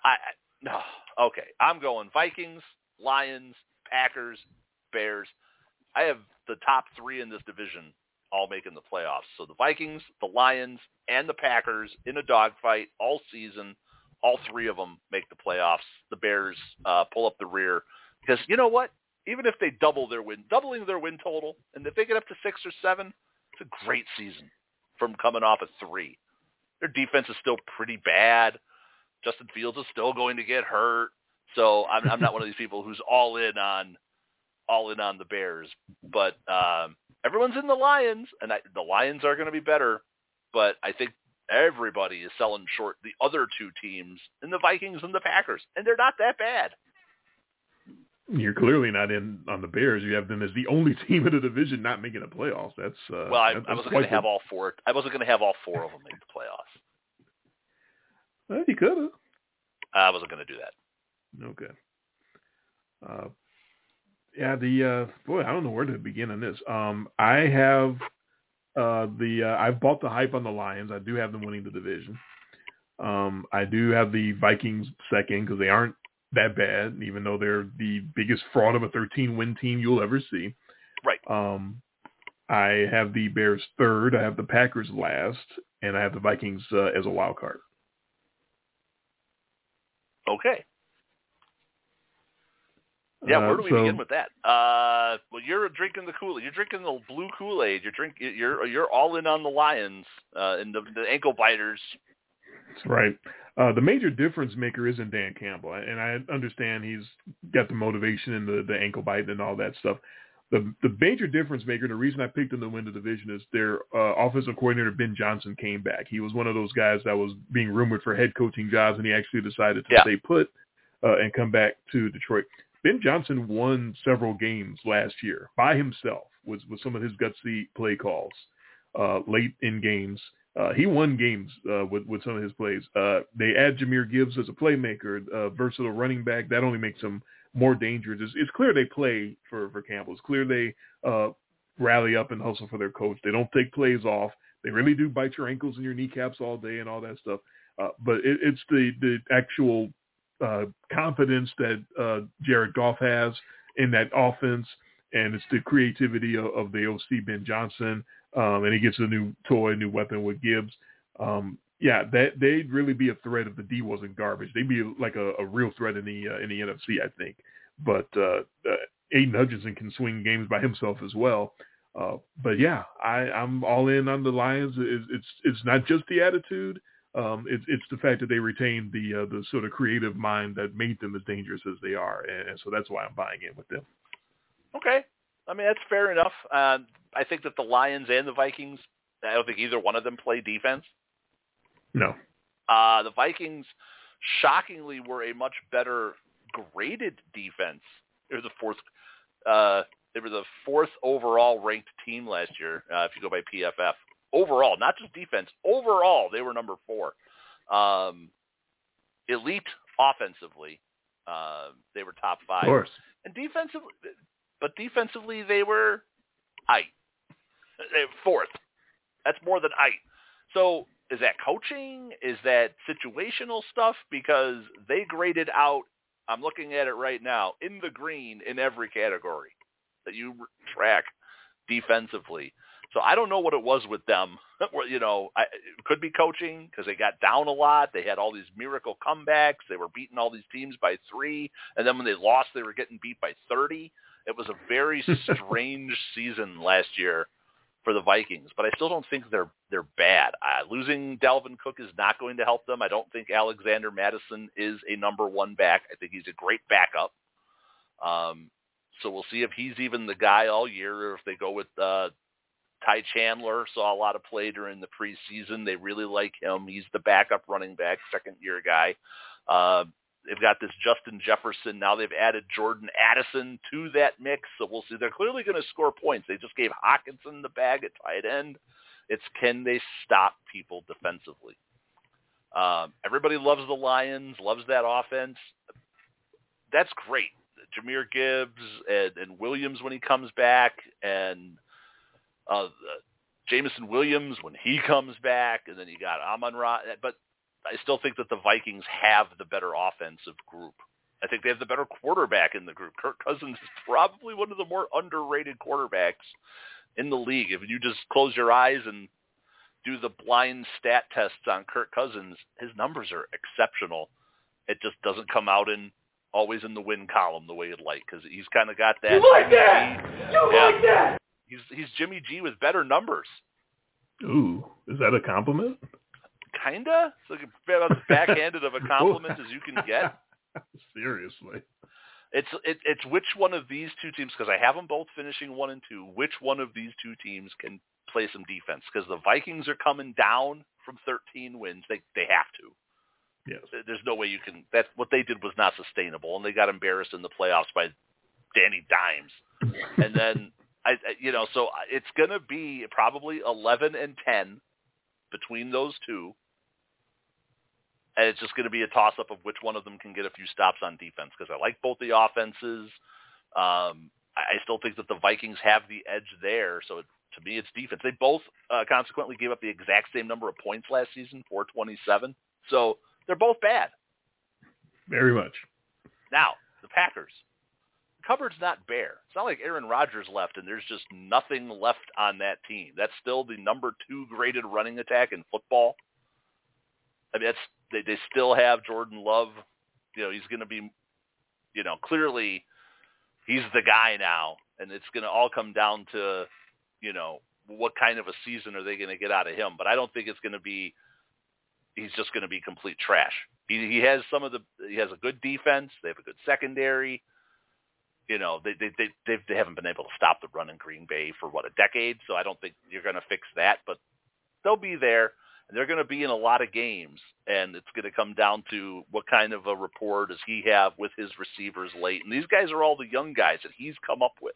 I, no okay. I'm going Vikings, Lions, Packers, Bears. I have the top three in this division all making the playoffs. So the Vikings, the Lions, and the Packers in a dogfight all season. All three of them make the playoffs. The Bears uh, pull up the rear because you know what? Even if they double their win, doubling their win total, and if they get up to six or seven, it's a great season from coming off of three. Their defense is still pretty bad. Justin Fields is still going to get hurt. So I'm, I'm not one of these people who's all in on all in on the Bears. But um, everyone's in the Lions, and I, the Lions are going to be better. But I think everybody is selling short the other two teams, and the Vikings and the Packers, and they're not that bad. You're clearly not in on the Bears. You have them as the only team in the division not making the playoffs. That's uh, Well, I, that- I wasn't going to have all four. I wasn't going to have all four of them make the playoffs. Well, you could have. I wasn't going to do that. Okay. Uh, yeah, the uh, boy, I don't know where to begin on this. Um, I have uh, the uh, I've bought the hype on the Lions. I do have them winning the division. Um, I do have the Vikings second because they aren't that bad, even though they're the biggest fraud of a 13 win team you'll ever see. Right. Um, I have the Bears third. I have the Packers last, and I have the Vikings uh, as a wild card. Okay. Yeah, where do we so- begin with that? Uh, well, you're drinking the Kool-Aid. You're drinking the blue Kool-Aid. You're drink. You're you're all in on the Lions uh, and the, the ankle biters. That's right. Uh, the major difference maker isn't Dan Campbell, and I understand he's got the motivation and the, the ankle bite and all that stuff. The the major difference maker, the reason I picked them to win the division is their uh, offensive coordinator Ben Johnson came back. He was one of those guys that was being rumored for head coaching jobs, and he actually decided to Yeah. stay put uh, and come back to Detroit. Ben Johnson won several games last year by himself with with some of his gutsy play calls uh, late in games. Uh, he won games uh, with with some of his plays. Uh, they add Jahmyr Gibbs as a playmaker, uh, versatile running back. That only makes him more dangerous. It's, it's clear they play for for Campbell. It's clear they uh, rally up and hustle for their coach. They don't take plays off. They really do bite your ankles and your kneecaps all day and all that stuff. Uh, but it, it's the the actual uh, confidence that uh, Jared Goff has in that offense, and it's the creativity of, of the OC Ben Johnson, um, and he gets a new toy, new weapon with Gibbs. Um, yeah, that they'd really be a threat if the D wasn't garbage. They'd be like a, a real threat in the uh, in the NFC, I think. But uh, uh, Aidan Hutchinson can swing games by himself as well. Uh, but yeah, I, I'm all in on the Lions. It's it's, it's not just the attitude. Um, it's it's the fact that they retained the uh, the sort of creative mind that made them as dangerous as they are, and, and so that's why I'm buying in with them. Okay, I mean that's fair enough. Uh, I think that the Lions and the Vikings. I don't think either one of them play defense. No, Uh, the Vikings, shockingly, were a much better graded defense. They were the fourth. Uh, they were the fourth overall ranked team last year. Uh, if you go by PFF, overall, not just defense, overall, they were number four. Um, elite offensively, uh, they were top of five, course. and defensively, but defensively, they were They were fourth. That's more than eight. So is that coaching? Is that situational stuff? Because they graded out, I'm looking at it right now, in the green in every category that you track defensively. So I don't know what it was with them. You know, I, it could be coaching because they got down a lot. They had all these miracle comebacks. They were beating all these teams by three, and then when they lost, they were getting beat by thirty. It was a very strange season last year for the Vikings, but I still don't think they're they're bad. Uh, losing Dalvin Cook is not going to help them. I don't think Alexander Mattison is a number one back. I think he's a great backup. Um, so we'll see if he's even the guy all year, or if they go with uh, Ty Chandler. Saw a lot of play during the preseason. They really like him. He's the backup running back, second year guy. Uh, they've got this Justin Jefferson. Now they've added Jordan Addison to that mix. So we'll see. They're clearly going to score points. They just gave Hockenson the bag at tight end. It's can they stop people defensively? Um, everybody loves the Lions, loves that offense. That's great. Jahmyr Gibbs and, and Williams when he comes back, and uh, Jameson Williams when he comes back, and then you got Amon Ra. But I still think that the Vikings have the better offensive group. I think they have the better quarterback in the group. Kirk Cousins is probably one of the more underrated quarterbacks in the league. If you just close your eyes and do the blind stat tests on Kirk Cousins, his numbers are exceptional. It just doesn't come out in always in the win column the way you'd like because he's kind of got that. You like Jimmy that? G- You Yeah. like that? He's he's Jimmy G with better numbers. Ooh, is that a compliment? Kinda. It's like about as backhanded of a compliment as you can get. Seriously. It's it, it's which one of these two teams because I have them both finishing one and two. Which one of these two teams can play some defense? Because the Vikings are coming down from 13 wins. They they have to. Yes. There's no way you can. That what they did was not sustainable, and they got embarrassed in the playoffs by Danny Dimes. and then I, I you know, so uh, it's going to be probably 11 and 10 between those two. And it's just going to be a toss-up of which one of them can get a few stops on defense because I like both the offenses. Um, I I still think that the Vikings have the edge there. So it, to me, it's defense. They both uh, consequently gave up the exact same number of points last season, 427. So they're both bad. Very much. Now, the Packers. The cupboard's not bare. It's not like Aaron Rodgers left and there's just nothing left on that team. That's still the number two graded running attack in football. I mean, that's they, they still have Jordan Love. You know, he's going to be, you know, clearly he's the guy now, and it's going to all come down to, you know, what kind of a season are they going to get out of him? But I don't think it's going to be. He's just going to be complete trash. He he has some of the. He has a good defense. They have a good secondary. You know, they they they they've, they haven't been able to stop the run in Green Bay for what a decade. So I don't think you're going to fix that. But they'll be there. They're going to be in a lot of games, and it's going to come down to what kind of a rapport does he have with his receivers late. And these guys are all the young guys that he's come up with.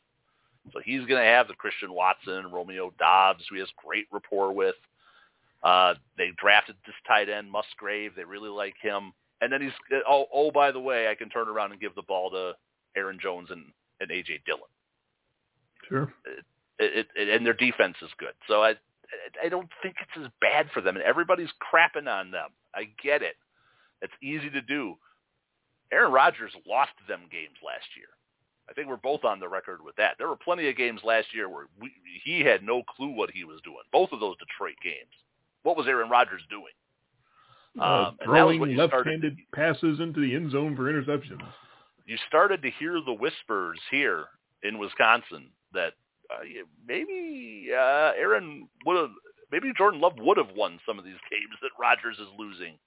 So he's going to have the Christian Watson, Romeo Doubs, who he has great rapport with. Uh, they drafted this tight end Musgrave. They really like him. And then he's oh oh by the way, I can turn around and give the ball to Aaron Jones and, and AJ Dillon. Sure. It, it, it, and their defense is good. So I I don't think it's as bad for them. And everybody's crapping on them. I get it. It's easy to do. Aaron Rodgers lost them games last year. I think we're both on the record with that. There were plenty of games last year where we, he had no clue what he was doing. Both of those Detroit games. What was Aaron Rodgers doing? Uh, um, throwing left-handed to, passes into the end zone for interceptions. You started to hear the whispers here in Wisconsin that uh, maybe uh, Aaron would have, maybe Jordan Love would have won some of these games that Rodgers is losing.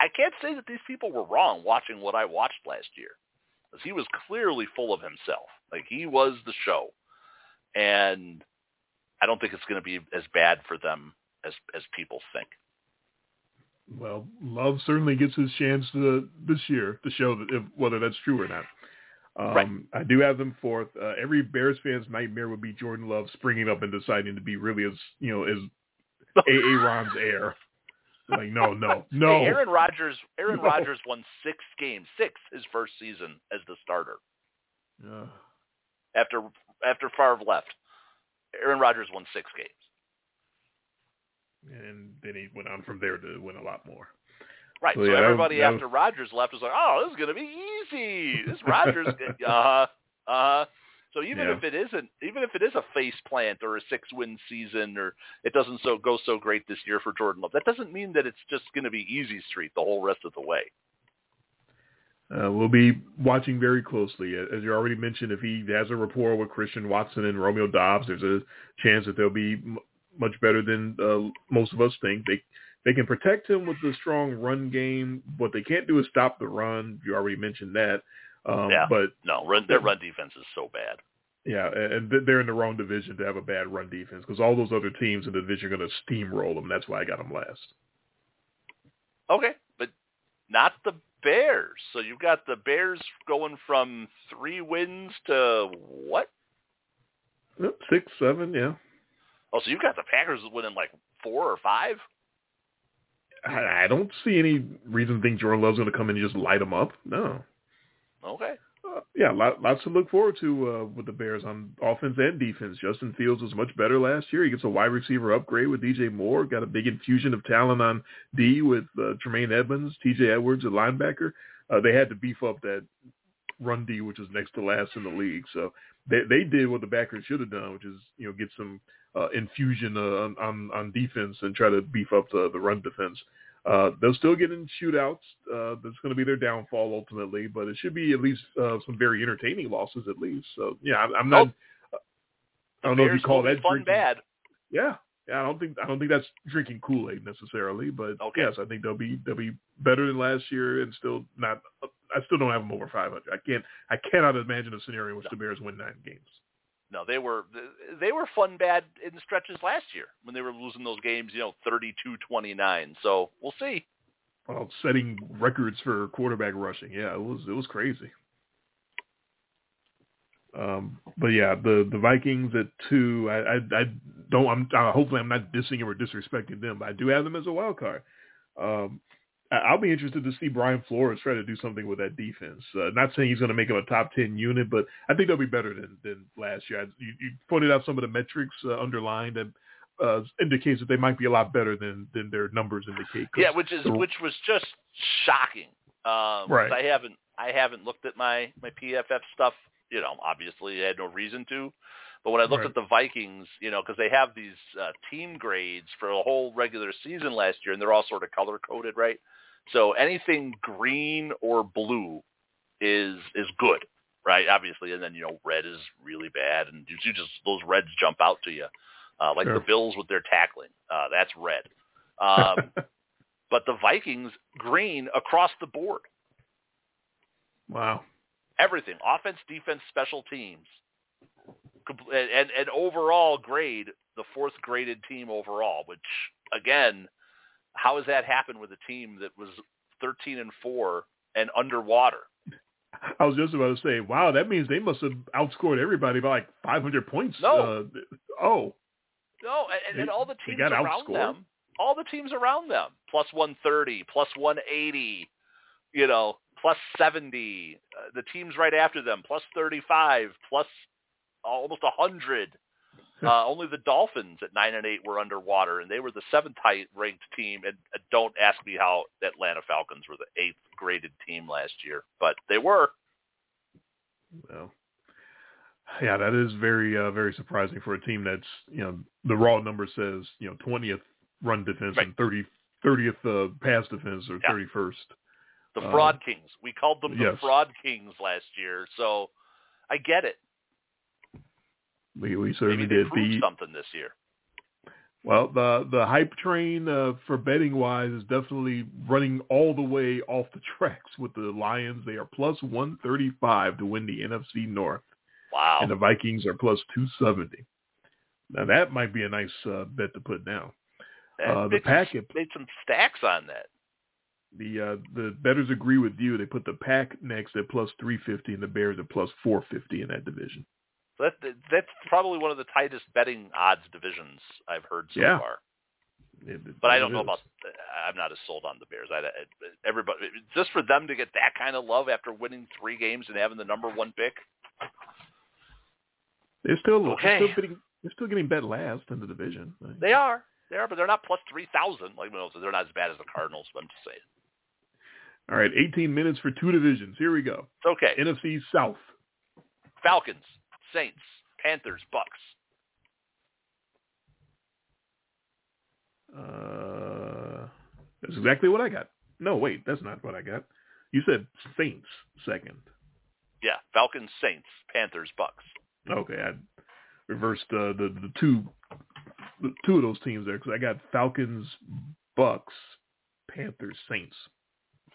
I can't say that these people were wrong watching what I watched last year, because he was clearly full of himself. Like he was the show, and I don't think it's going to be as bad for them as as people think. Well, Love certainly gets his chance to, this year to show that if, whether that's true or not. Um, right. I do have them fourth. Uh, every Bears fan's nightmare would be Jordan Love springing up and deciding to be really as you know as A. Ron's heir. Like no, no, no. Hey, Aaron Rodgers. Aaron no. Rodgers won six games, six his first season as the starter. Yeah. After after Favre left, Aaron Rodgers won six games. And then he went on from there to win a lot more. Right. So, so yeah, everybody that was, after Rodgers left was like, "Oh, this is going to be easy. This Rodgers, uh huh, uh huh." So even yeah. if it isn't, even if it is a face plant or a six-win season, or it doesn't so go so great this year for Jordan Love, that doesn't mean that it's just going to be easy street the whole rest of the way. Uh, we'll be watching very closely. As you already mentioned, if he has a rapport with Christian Watson and Romeo Doubs, there's a chance that they'll be m- much better than uh, most of us think. They they can protect him with the strong run game. What they can't do is stop the run. You already mentioned that. Um, yeah. But no, run, their run defense is so bad. Yeah, and they're in the wrong division to have a bad run defense because all those other teams in the division are going to steamroll them. That's why I got them last. Okay, but not the Bears. So you've got the Bears going from three wins to what? Six, seven, yeah. Oh, so you've got the Packers winning like four or five? I, I don't see any reason to think Jordan Love's going to come in and just light them up. No. Okay. Uh, yeah, lot, lots to look forward to uh, with the Bears on offense and defense. Justin Fields was much better last year. He gets a wide receiver upgrade with DJ Moore. Got a big infusion of talent on D with uh, Tremaine Edmunds, TJ Edwards, a linebacker. Uh, they had to beef up that run D, which is next to last in the league. So they they did what the Packers should have done, which is you know get some uh, infusion uh, on on defense and try to beef up the the run defense. Uh, they'll still get in shootouts. Uh, that's going to be their downfall ultimately, but it should be at least uh, some very entertaining losses at least. So yeah, I'm, I'm not. Oh, I don't know if you call that fun drinking. bad. Yeah, yeah. I don't think I don't think that's drinking Kool Aid necessarily, but okay. yes, I think they'll be they'll be better than last year and still not. I still don't have them over 500. I can't. I cannot imagine a scenario in which no. the Bears win nine games. No, they were they were fun bad in stretches last year when they were losing those games, you know, 32-29. So we'll see. Well, setting records for quarterback rushing, yeah, it was it was crazy. Um, but yeah, the the Vikings at two, I I, I don't. I'm uh, hopefully I'm not dissing or disrespecting them, but I do have them as a wild card. Um, I'll be interested to see Brian Flores try to do something with that defense. Uh, not saying he's going to make him a top ten unit, but I think they'll be better than than last year. You, you pointed out some of the metrics uh, underlined that uh, indicates that they might be a lot better than than their numbers indicate. Yeah, which is the, which was just shocking. Um, right. I haven't I haven't looked at my my PFF stuff. You know, obviously I had no reason to. But when I looked right. at the Vikings, you know, because they have these uh, team grades for a whole regular season last year, and they're all sort of color coded, right? So anything green or blue is is good. right? Obviously, and then you know red is really bad, and you just those reds jump out to you, uh, like Sure. the Bills with their tackling. Uh, that's red. Um, but the Vikings green across the board, wow. everything, offense, defense, special teams, and, and overall grade the fourth graded team overall. Which again, how has that happened with a team that was thirteen and four and underwater? I was just about to say, wow, that means they must have outscored everybody by like 500 points. No. Uh, oh, No, and, and, all the teams around outscored? them, all the teams around them, plus 130, plus 180, you know, plus 70. Uh, the teams right after them, plus 35, plus almost 100. Uh, only the Dolphins at nine and eight were underwater, and they were the seventh height ranked team. And uh, don't ask me how Atlanta Falcons were the eighth graded team last year, but they were. well. Yeah, that is very, uh, very surprising for a team that's, you know, the raw number says, you know, 20th run defense Right. and 30, 30th uh, pass defense or Yeah. 31st. The Uh, fraud kings. We called them the yes. fraud kings last year, so I get it. We, we certainly Maybe they did. The, something this year. Well, the the hype train uh, for betting wise is definitely running all the way off the tracks with the Lions. They are plus one thirty five to win the NFC North, Wow. and the Vikings are plus two seventy. Now that might be a nice uh, bet to put down. Uh, the pack some- made some stacks on that. The uh, the betters agree with you. They put the Pack next at plus three fifty, and the Bears at plus four fifty in that division. So that that's probably one of the tightest betting odds divisions I've heard so Yeah. far. It- But I don't know is. about. I'm not as sold on the Bears. I, everybody just for them to get that kind of love after winning three games and having the number one pick. They're still Okay. they're still getting they're still getting bet last in the division. They are. They are, but they're not plus three thousand. Like well, they're not as bad as the Cardinals. But I'm just saying. All right, 18 minutes for two divisions. Here we go. It's okay. NFC South. Falcons, Saints, Panthers, Bucks. Uh, that's exactly what I got. No, wait, that's not what I got. You said Saints second. Yeah, Falcons, Saints, Panthers, Bucks. Okay, I reversed uh, the the two the two of those teams there because I got Falcons, Bucks, Panthers, Saints.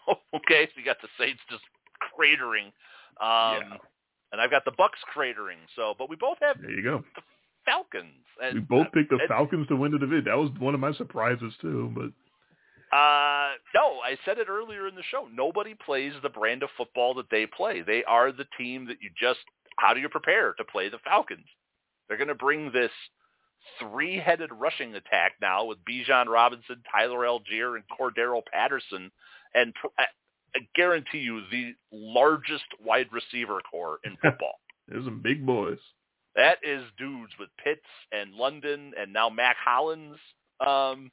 okay, so you got the Saints just cratering, um, Yeah. And I've got the Bucks cratering. So, but we both have There you go. the Falcons. And, We both picked the Falcons to win the division. That was one of my surprises too. But Uh, no, I said it earlier in the show. Nobody plays the brand of football that they play. They are the team that you just. How do you prepare to play the Falcons? They're going to bring this three-headed rushing attack now with Bijan Robinson, Tyler Allgeier, and Cordarrelle Patterson, and I guarantee you the largest wide receiver core in football. there's some big boys. That is dudes with Pitts and London and now Mack Hollins. Um,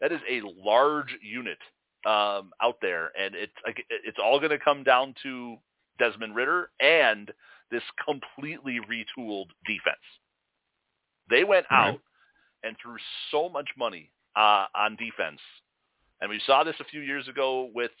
that is a large unit um, out there, and it's it's all going to come down to Desmond Ridder and this completely retooled defense. They went out and threw so much money uh, on defense, and we saw this a few years ago with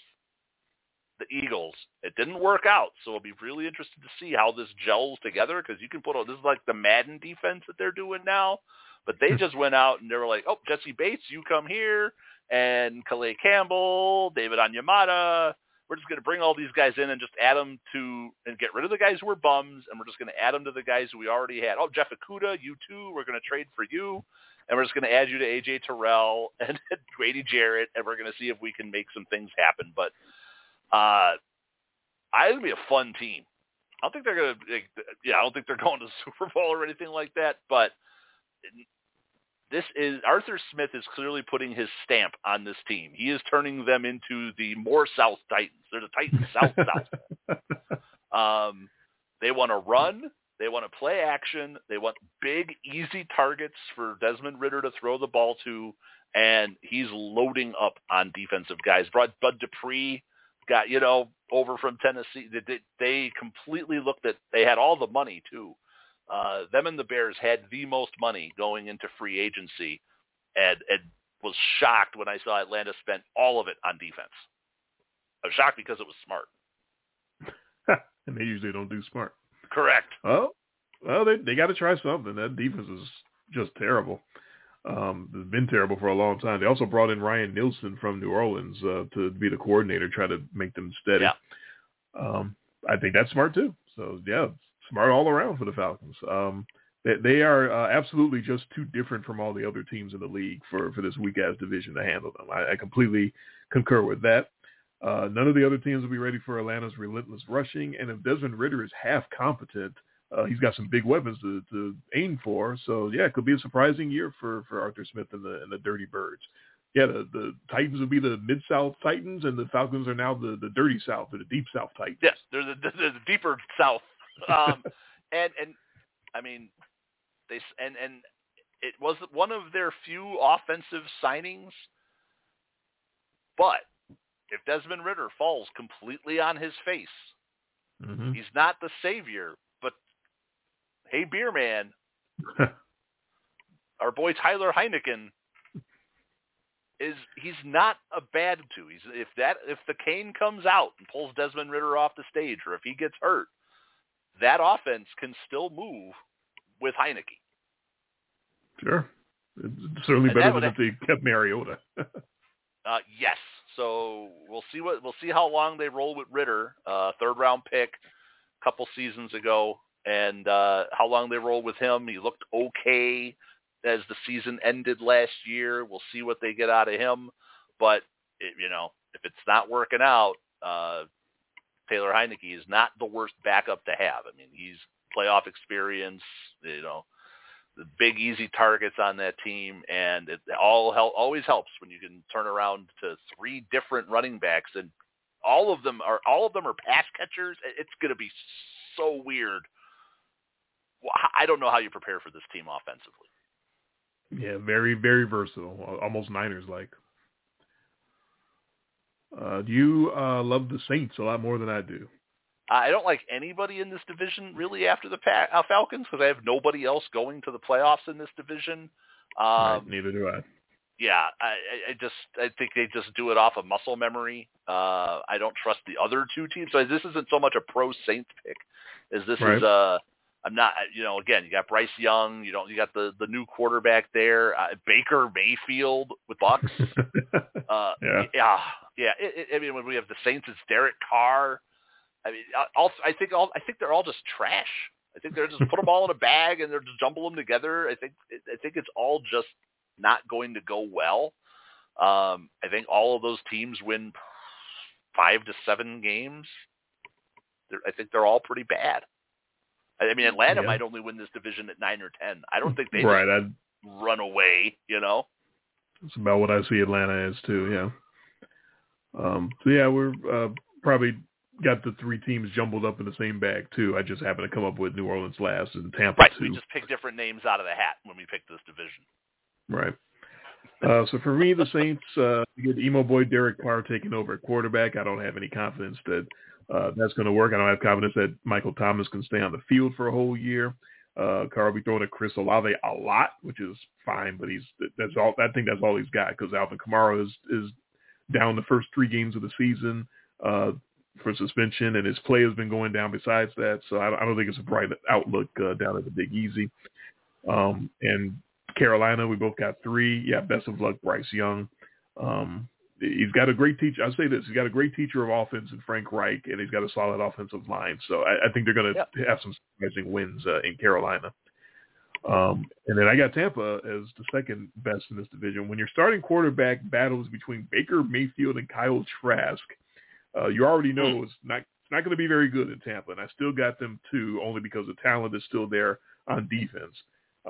the Eagles. It didn't work out, so it'll be really interested to see how this gels together because you can put on this is like the Madden defense that they're doing now. But they hmm. just went out and they were like, "Oh, Jessie Bates, you come here, and Calais Campbell, David Onyemata. We're just going to bring all these guys in and just add them to and get rid of the guys who were bums, and we're just going to add them to the guys who we already had. Oh, Jeff Okudah, you too. We're going to trade for you, and we're just going to add you to AJ Terrell and Grady Jarrett, and we're going to see if we can make some things happen. But uh, I think it'll be a fun team. I don't think they're going to, yeah, I don't think they're going to the Super Bowl or anything like that, but this is Arthur Smith is clearly putting his stamp on this team. He is turning them into the more South Titans. They're the Titans South South. Um, they want to run. They want to play action. They want big, easy targets for Desmond Ridder to throw the ball to, and he's loading up on defensive guys. Brought Bud Dupree, got you know over from Tennessee. They, they, they completely looked at. They had all the money too. Uh, them and the Bears had the most money going into free agency, and and was shocked when I saw Atlanta spent all of it on defense. I was shocked because it was smart. and they usually don't do smart. Correct. Oh, well, they they got to try something. That defense is just terrible. Um, been terrible for a long time. They also brought in Ryan Nielsen from New Orleans uh, to be the coordinator, try to make them steady. Yeah. Um, I think that's smart too. So yeah, smart all around for the Falcons. Um, they, they are uh, absolutely just too different from all the other teams in the league for, for this weak ass division to handle them. I, I completely concur with that. Uh, none of the other teams will be ready for Atlanta's relentless rushing, and if Desmond Ridder is half competent, uh, he's got some big weapons to, to aim for. So yeah, it could be a surprising year for, for Arthur Smith and the and the Dirty Birds. Yeah, the, the Titans would be the Mid South Titans, and the Falcons are now the, the Dirty South or the Deep South Titans. Yes, they're the, the, the deeper South. Um, and and I mean, they and and it was one of their few offensive signings, but if Desmond Ridder falls completely on his face, mm-hmm. he's not the savior. Hey, beer man, our boy Tyler Heineken is he's not a bad two. He's if that if the cane comes out and pulls Desmond Ridder off the stage, or if he gets hurt, that offense can still move with Heinicke. Sure, it's certainly And better than if they kept Mariota. Uh, yes. So we'll see what we'll see how long they roll with Ridder, uh, third round pick, a couple seasons ago, and uh, how long they roll with him. He looked okay as the season ended last year. We'll see what they get out of him, but it, you know if it's not working out, uh, Taylor Heinicke is not the worst backup to have. I mean, he's playoff experience, you know, the big easy targets on that team, and it all help, always helps when you can turn around to three different running backs, and all of them are all of them are pass catchers. It's going to be so weird. I don't know how you prepare for this team offensively. yeah, very very versatile, almost Niners like. Uh, do you uh, love the Saints a lot more than I do? I don't like anybody in this division really after the pa- uh, Falcons because I have nobody else going to the playoffs in this division. Um, right, neither do I. yeah, I, I- just I think they just do it off of muscle memory. Uh, I don't trust the other two teams. So this isn't so much a pro Saints pick as this Right. is uh I'm not you know again you got Bryce Young you don't you got the the new quarterback there uh, Baker Mayfield with Bucks. Uh, Yeah. yeah, yeah. It, it, I mean, when we have the Saints, it's Derek Carr. I mean, I- all, I think all I think they're all just trash. I think they're just put them all in a bag and they're just jumble them together. I think I think it's all just not going to go well. Um, I think all of those teams win five to seven games. They're, I think they're all pretty bad. I mean, Atlanta Yeah. might only win this division at nine or ten. I don't think they right, just I, run away. You know. it's about what I see Atlanta as too. Yeah. Um, so yeah, we're uh, probably got the three teams jumbled up in the same bag too. I just happen to come up with New Orleans last and Tampa Right. too. We just pick different names out of the hat when we pick this division. Right. Uh, so for me, the Saints uh, get emo boy Derek Carr taking over at quarterback. I don't have any confidence that uh, that's going to work. I don't have confidence that Michael Thomas can stay on the field for a whole year. Uh, Carr will be throwing to Chris Olave a lot, which is fine, but he's that's all. I think that's all he's got because Alvin Kamara is is down the first three games of the season uh, for suspension, and his play has been going down. Besides that, so I, I don't think it's a bright outlook uh, down at the Big Easy. Um, and Carolina, we both got three. Yeah, best of luck, Bryce Young. Um, he's got a great teacher. I'll say this: he's got a great teacher of offense in Frank Reich, and he's got a solid offensive line. So I, I think they're going to have some surprising wins uh, in Carolina. Um, and then I got Tampa as the second best in this division. When your starting quarterback battles between Baker Mayfield and Kyle Trask, uh, you already know it's not it's not going to be very good in Tampa. And I still got them too, only because the talent is still there on defense.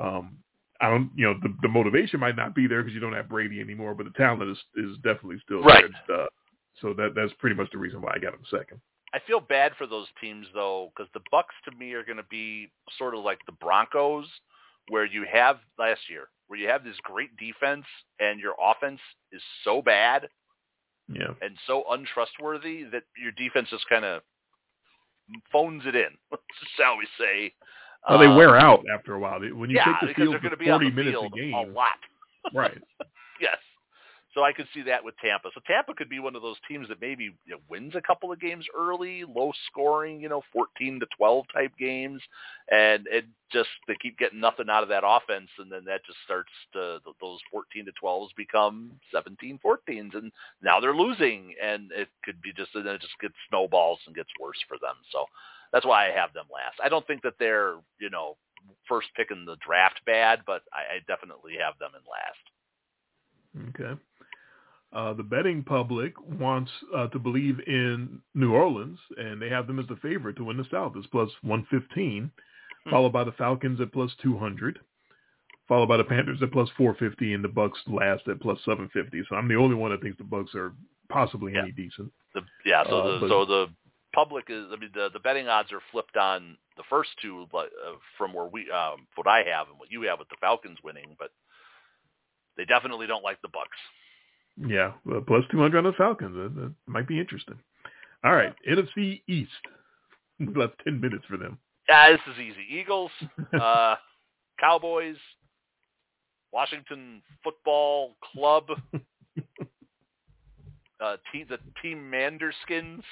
Um, I don't, you know, the, the motivation might not be there because you don't have Brady anymore, but the talent is is definitely still Right. there. Uh, so that that's pretty much the reason why I got him second. I feel bad for those teams though, because the Bucks to me are going to be sort of like the Broncos, where you have last year, where you have this great defense and your offense is so bad Yeah. and so untrustworthy that your defense just kind of phones it in, shall we say? Well, they Um, wear out after a while. When you yeah, take the field for going to on 40 the minutes a game, a lot. right? Yes. So I could see that with Tampa. So Tampa could be one of those teams that maybe you know, wins a couple of games early, low scoring, you know, 14 to 12 type games, and it just they keep getting nothing out of that offense, and then that just starts to those 14 to 12s become 17 14s, and now they're losing, and it could be just and then it just gets snowballs and gets worse for them. So that's why I have them last. I don't think that they're you know first pick in the draft bad, but I, I definitely have them in last. Okay. Uh, the betting public wants uh, to believe in New Orleans, and they have them as the favorite to win the South. It's plus 115, hmm. followed by the Falcons at plus 200, followed by the Panthers at plus 450, and the Bucks last at plus 750. So I'm the only one that thinks the Bucks are possibly yeah. any decent. The, yeah, so uh, the, but, so the public is. I mean, the the betting odds are flipped on the first two, but uh, from where we, um, what I have and what you have with the Falcons winning, but they definitely don't like the Bucks. Yeah, well, plus 200 on the Falcons. That, that might be interesting. All right, NFC East. We left 10 minutes for them. Yeah, this is easy. Eagles, uh, Cowboys, Washington Football Club, uh, team, the Team Manderskins,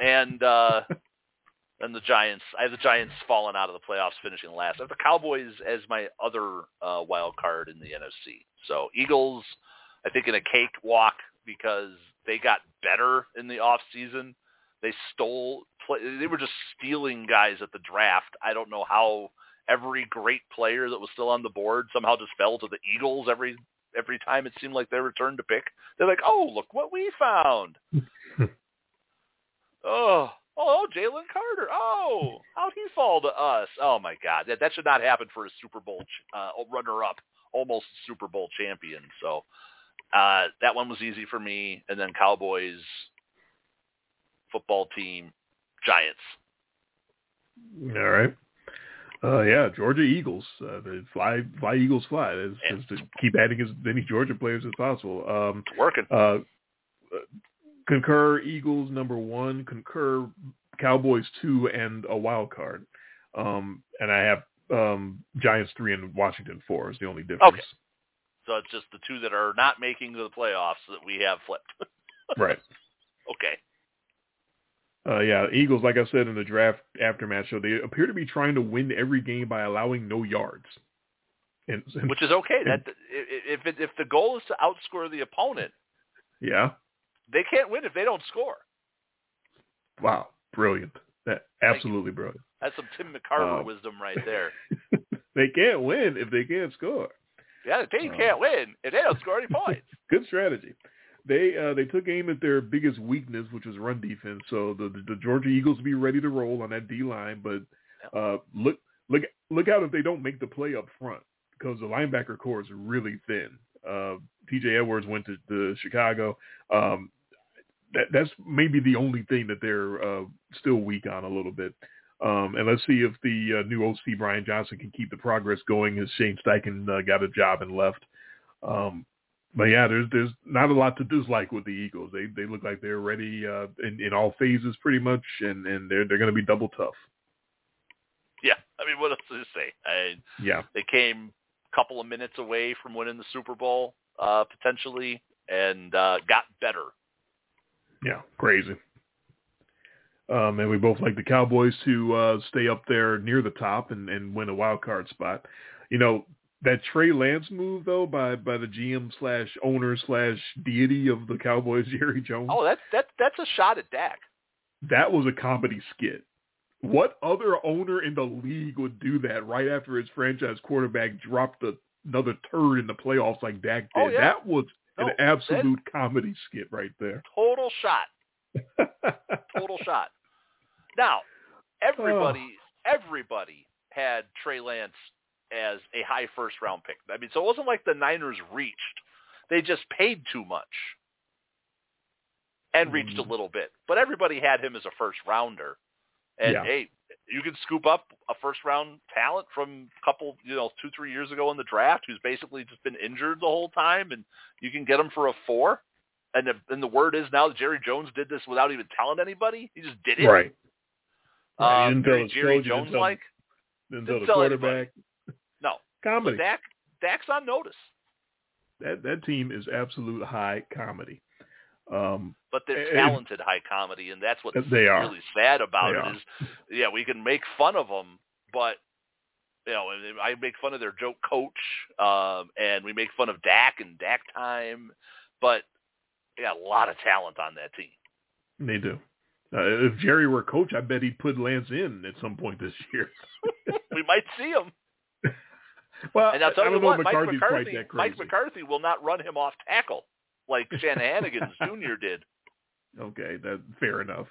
and uh, and the Giants. I have the Giants falling out of the playoffs, finishing last. I have the Cowboys as my other uh, wild card in the NFC. So Eagles, I think in a cakewalk because they got better in the off season. They stole. They were just stealing guys at the draft. I don't know how every great player that was still on the board somehow just fell to the Eagles every every time it seemed like they returned to pick. They're like, oh, look what we found. oh, oh, Jalen Carter. Oh, how'd he fall to us? Oh my God, that that should not happen for a Super Bowl uh, runner-up, almost Super Bowl champion. So uh, that one was easy for me. And then Cowboys, football team, Giants. All right. Uh, yeah, Georgia Eagles. Uh, the fly, fly Eagles fly. Is, to keep adding as many Georgia players as possible. Um, it's working. Uh, concur Eagles number one. Concur Cowboys two and a wild card. Um, and I have um, Giants three and Washington four is the only difference. Okay. So it's just the two that are not making the playoffs that we have flipped. right. Okay. Uh, yeah, Eagles, like I said in the draft aftermath show, they appear to be trying to win every game by allowing no yards. And, and which is okay. And, that if it, if the goal is to outscore the opponent, yeah, they can't win if they don't score. Wow, brilliant! That absolutely brilliant. That's some Tim McCarver um, wisdom right there. they can't win if they can't score. Yeah, the team can't win if they don't score any points. Good strategy. They uh, they took aim at their biggest weakness, which was run defense. So the the, the Georgia Eagles will be ready to roll on that D line, but uh, look look look out if they don't make the play up front because the linebacker core is really thin. Uh, T.J. Edwards went to, to Chicago. Um, that, that's maybe the only thing that they're uh, still weak on a little bit. Um, and let's see if the uh, new OC Brian Johnson can keep the progress going as Shane Steichen uh, got a job and left. Um, but yeah, there's there's not a lot to dislike with the Eagles. They they look like they're ready uh, in in all phases pretty much, and and they're they're going to be double tough. Yeah, I mean, what else to say? I, yeah, they came couple of minutes away from winning the Super Bowl uh, potentially, and uh, got better. Yeah, crazy. Um, and we both like the Cowboys to uh, stay up there near the top and, and win a wild card spot. You know that Trey Lance move though by by the GM slash owner slash deity of the Cowboys, Jerry Jones. Oh, that's that that's a shot at Dak. That was a comedy skit. What other owner in the league would do that right after his franchise quarterback dropped a, another turd in the playoffs like Dak did? Oh, yeah. That was no, an absolute comedy skit right there. Total shot. Total shot. Now, everybody, oh. everybody had Trey Lance as a high first round pick. I mean, so it wasn't like the Niners reached; they just paid too much and reached mm. a mm-hmm. little bit. But everybody had him as a first rounder, and yeah. hey, you can scoop up a first round talent from a couple, you know, two three years ago in the draft who's basically just been injured the whole time, and you can get him for a four and the, and the word is now that Jerry Jones did this without even telling anybody. He just did it. Right. Um, Jerry, Jerry Jones like didn't tell the quarterback. No. Comedy. So Dak Dak's on notice. That that team is absolute high comedy. Um, but they're talented high comedy, and that's what's They are. really sad about They it. are. Is yeah, we can make fun of them, but you know, I make fun of their joke coach, um, and we make fun of Dak and Dak time, but yeah, a lot of talent on that team. they do. Uh, if Jerry were coach, I bet he'd put Lance in at some point this year. we might see him. well, And I'll tell I you what, Mike McCarthy. Mike McCarthy will not run him off tackle like Shanahanigans Jr. did. Okay, that fair enough.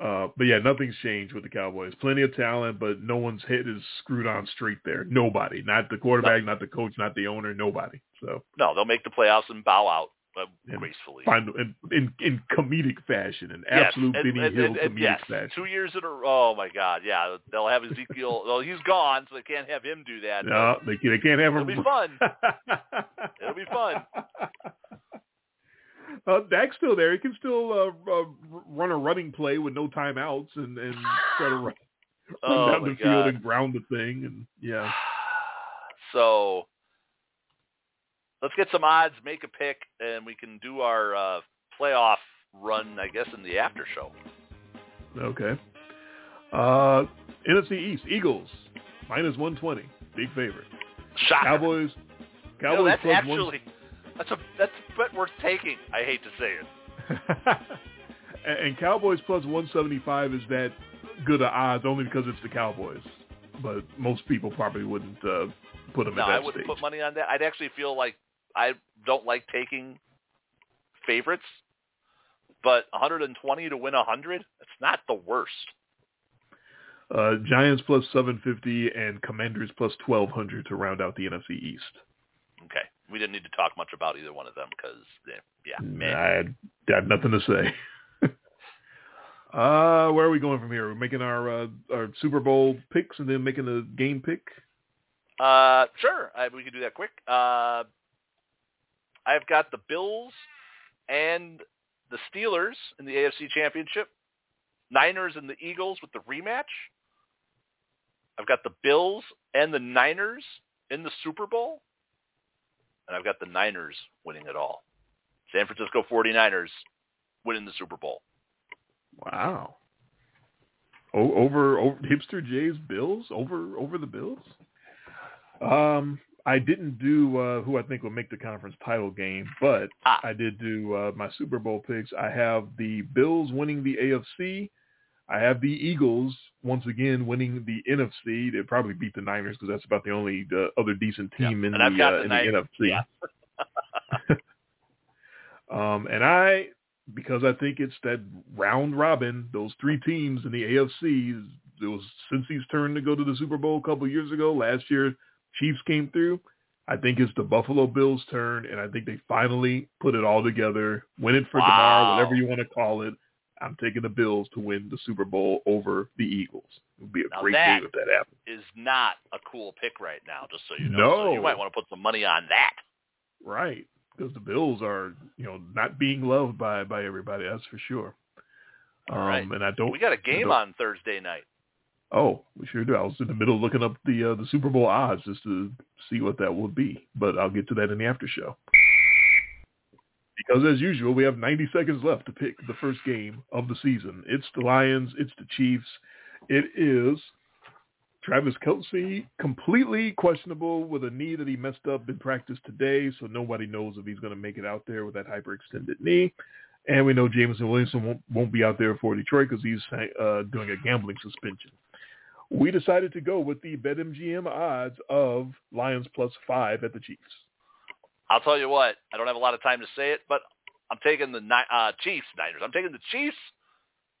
Uh, but yeah, nothing's changed with the Cowboys. Plenty of talent, but no one's head is screwed on straight there. Nobody, not the quarterback, not the coach, not the owner, nobody. So No, they'll make the playoffs and bow out uh, And gracefully. find in, in in comedic fashion, in Yes, absolute and- Benny and- Hill and- comedic yes, fashion. two years in a row. Oh my God, yeah, they'll have Ezekiel. well, he's gone, so they can't have him do that. No, they, they can't have It'll him. be fun. It'll be fun. Uh, Dak's still there. He can still uh, uh, run a running play with no timeouts and, and try to run, run Oh down the field and ground the thing. And yeah, So let's get some odds, make a pick, and we can do our uh, playoff run, I guess, in the after show. okay. Uh, NFC East Eagles minus one twenty, big favorite. Shocker. Cowboys, You know, Cowboys that's plus actually that's a that's a bet worth taking. I hate to say it. and, Cowboys plus one seventy five is that good of odds only because it's the Cowboys. But most people probably wouldn't uh, put them No, at that I wouldn't stage. put money on that. I'd actually feel like I don't like taking favorites, but 120 to win 100, it's not the worst. Uh, Giants plus 750 and Commanders plus 1200 to round out the NFC East. Okay, we didn't need to talk much about either one of them because yeah, man. I had, had nothing to say. uh, where are we going from here? We're making our uh, our Super Bowl picks and then making the game pick. Uh, sure, I, we can do that quick. Uh, I've got the Bills and the Steelers in the AFC Championship. Niners and the Eagles with the rematch. I've got the Bills and the Niners in the Super Bowl. And I've got the Niners winning it all. San Francisco 49ers winning the Super Bowl. Wow. O- over over hipster Jay's Bills over over the Bills. Um, I didn't do uh, who I think will make the conference title game, but Ah. I did do uh, my Super Bowl picks. I have the Bills winning the AFC. I have the Eagles once again winning the NFC. They probably beat the Niners because that's about the only uh, other decent team Yeah, in the, uh, the in the. NFC. Yeah. Um, and I, because I think it's that round robin, those three teams in the AFC, it was since Cincy's turn to go to the Super Bowl a couple years ago. Last year, Chiefs came through. I think it's the Buffalo Bills' turn, and I think they finally put it all together. Win it for Wow. tomorrow, whatever you want to call it. I'm taking the Bills to win the Super Bowl over the Eagles. It would be a Now great game if that happened. Is not a cool pick right now, just so you know. No. So you might want to put some money on that. Right. Because the Bills are, you know, not being loved by by everybody. That's for sure. All um, right. And I don't. We got a game on Thursday night. Oh, we sure do. I was in the middle of looking up the uh, the Super Bowl odds just to see what that would be, but I'll get to that in the after show. Because as usual, we have 90 seconds left to pick the first game of the season. It's the Lions. It's the Chiefs. It is Travis Kelce, completely questionable with a knee that he messed up in practice today, so nobody knows if he's going to make it out there with that hyperextended knee. And we know Jameson Williamson won't, won't be out there for Detroit because he's uh, doing a gambling suspension. We decided to go with the BetMGM odds of Lions plus five at the Chiefs. I'll tell you what, I don't have a lot of time to say it, but I'm taking the uh, Chiefs, Niners. I'm taking the Chiefs.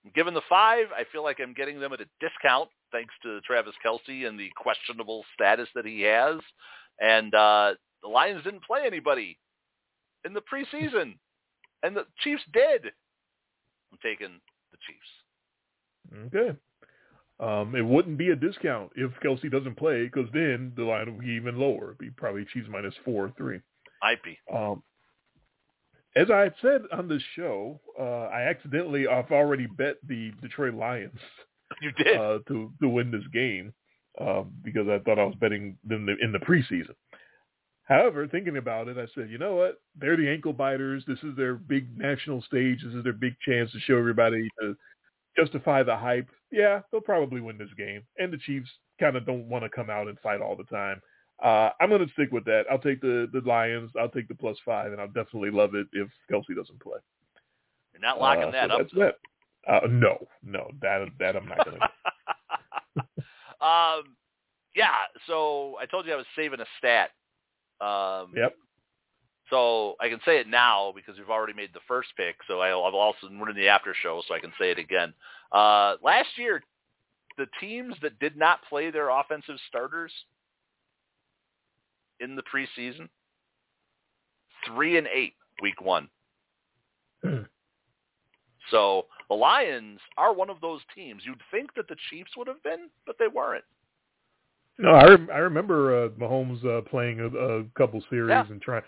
I'm giving the five. I feel like I'm getting them at a discount thanks to Travis Kelce and the questionable status that he has. And uh, the Lions didn't play anybody in the preseason, and the Chiefs did. I'm taking the Chiefs. Okay. Um, it wouldn't be a discount if Kelce doesn't play because then the line would be even lower. It'd be probably Chiefs minus four or three. Might be. Um, as I said on this show, uh, I accidentally I've already bet the Detroit Lions You did. uh, to to win this game uh, because I thought I was betting them in the preseason. However, thinking about it, I said, you know what? They're the ankle biters. This is their big national stage. This is their big chance to show everybody to justify the hype. Yeah, they'll probably win this game. And the Chiefs kind of don't want to come out and fight all the time. Uh, I'm going to stick with that. I'll take the, the Lions. I'll take the plus five, and I'll definitely love it if Kelce doesn't play. You're not locking uh, that so up. That's that. Uh, no, no, that that I'm not going to. um, yeah. So I told you I was saving a stat. Um, yep. So I can say it now because we've already made the first pick. So I'll, I'll also run in the after show, so I can say it again. Uh, last year, the teams that did not play their offensive starters in the preseason, three and eight, week one. So the Lions are one of those teams. You'd think that the Chiefs would have been, but they weren't. No, I rem- I remember uh, Mahomes uh, playing a, a couple series Yeah. and trying,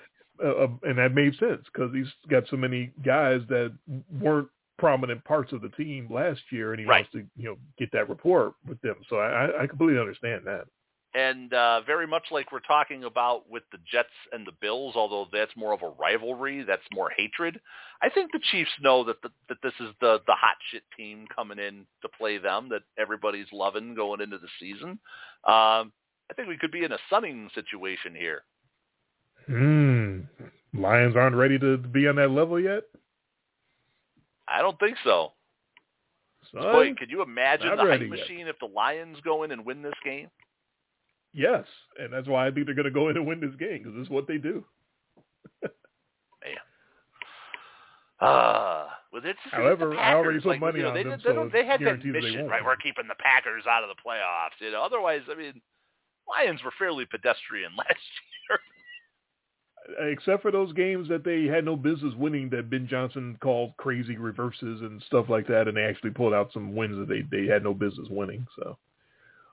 uh, uh, and that made sense because he's got so many guys that weren't prominent parts of the team last year, and he Right. wants to you know get that rapport with them. So I, I completely understand that. And uh, very much like we're talking about with the Jets and the Bills, although that's more of a rivalry, that's more hatred. I think the Chiefs know that the, that this is the the hot shit team coming in to play them that everybody's loving going into the season. Um, I think we could be in a sunning situation here. Hmm. Lions aren't ready to be on that level yet. I don't think so. Son, Boy, could you imagine the hype ready yet. machine if the Lions go in and win this game? Yes, and that's why I think they're going to go in and win this game because this is what they do. Uh, well, it's However, I already put like, money you know, on they, them, They, so they had that they mission, right? We're keeping the Packers out of the playoffs. You know, otherwise, I mean, Lions were fairly pedestrian last year. except for those games that they had no business winning that Ben Johnson called crazy reverses and stuff like that, and they actually pulled out some wins that they they had no business winning. So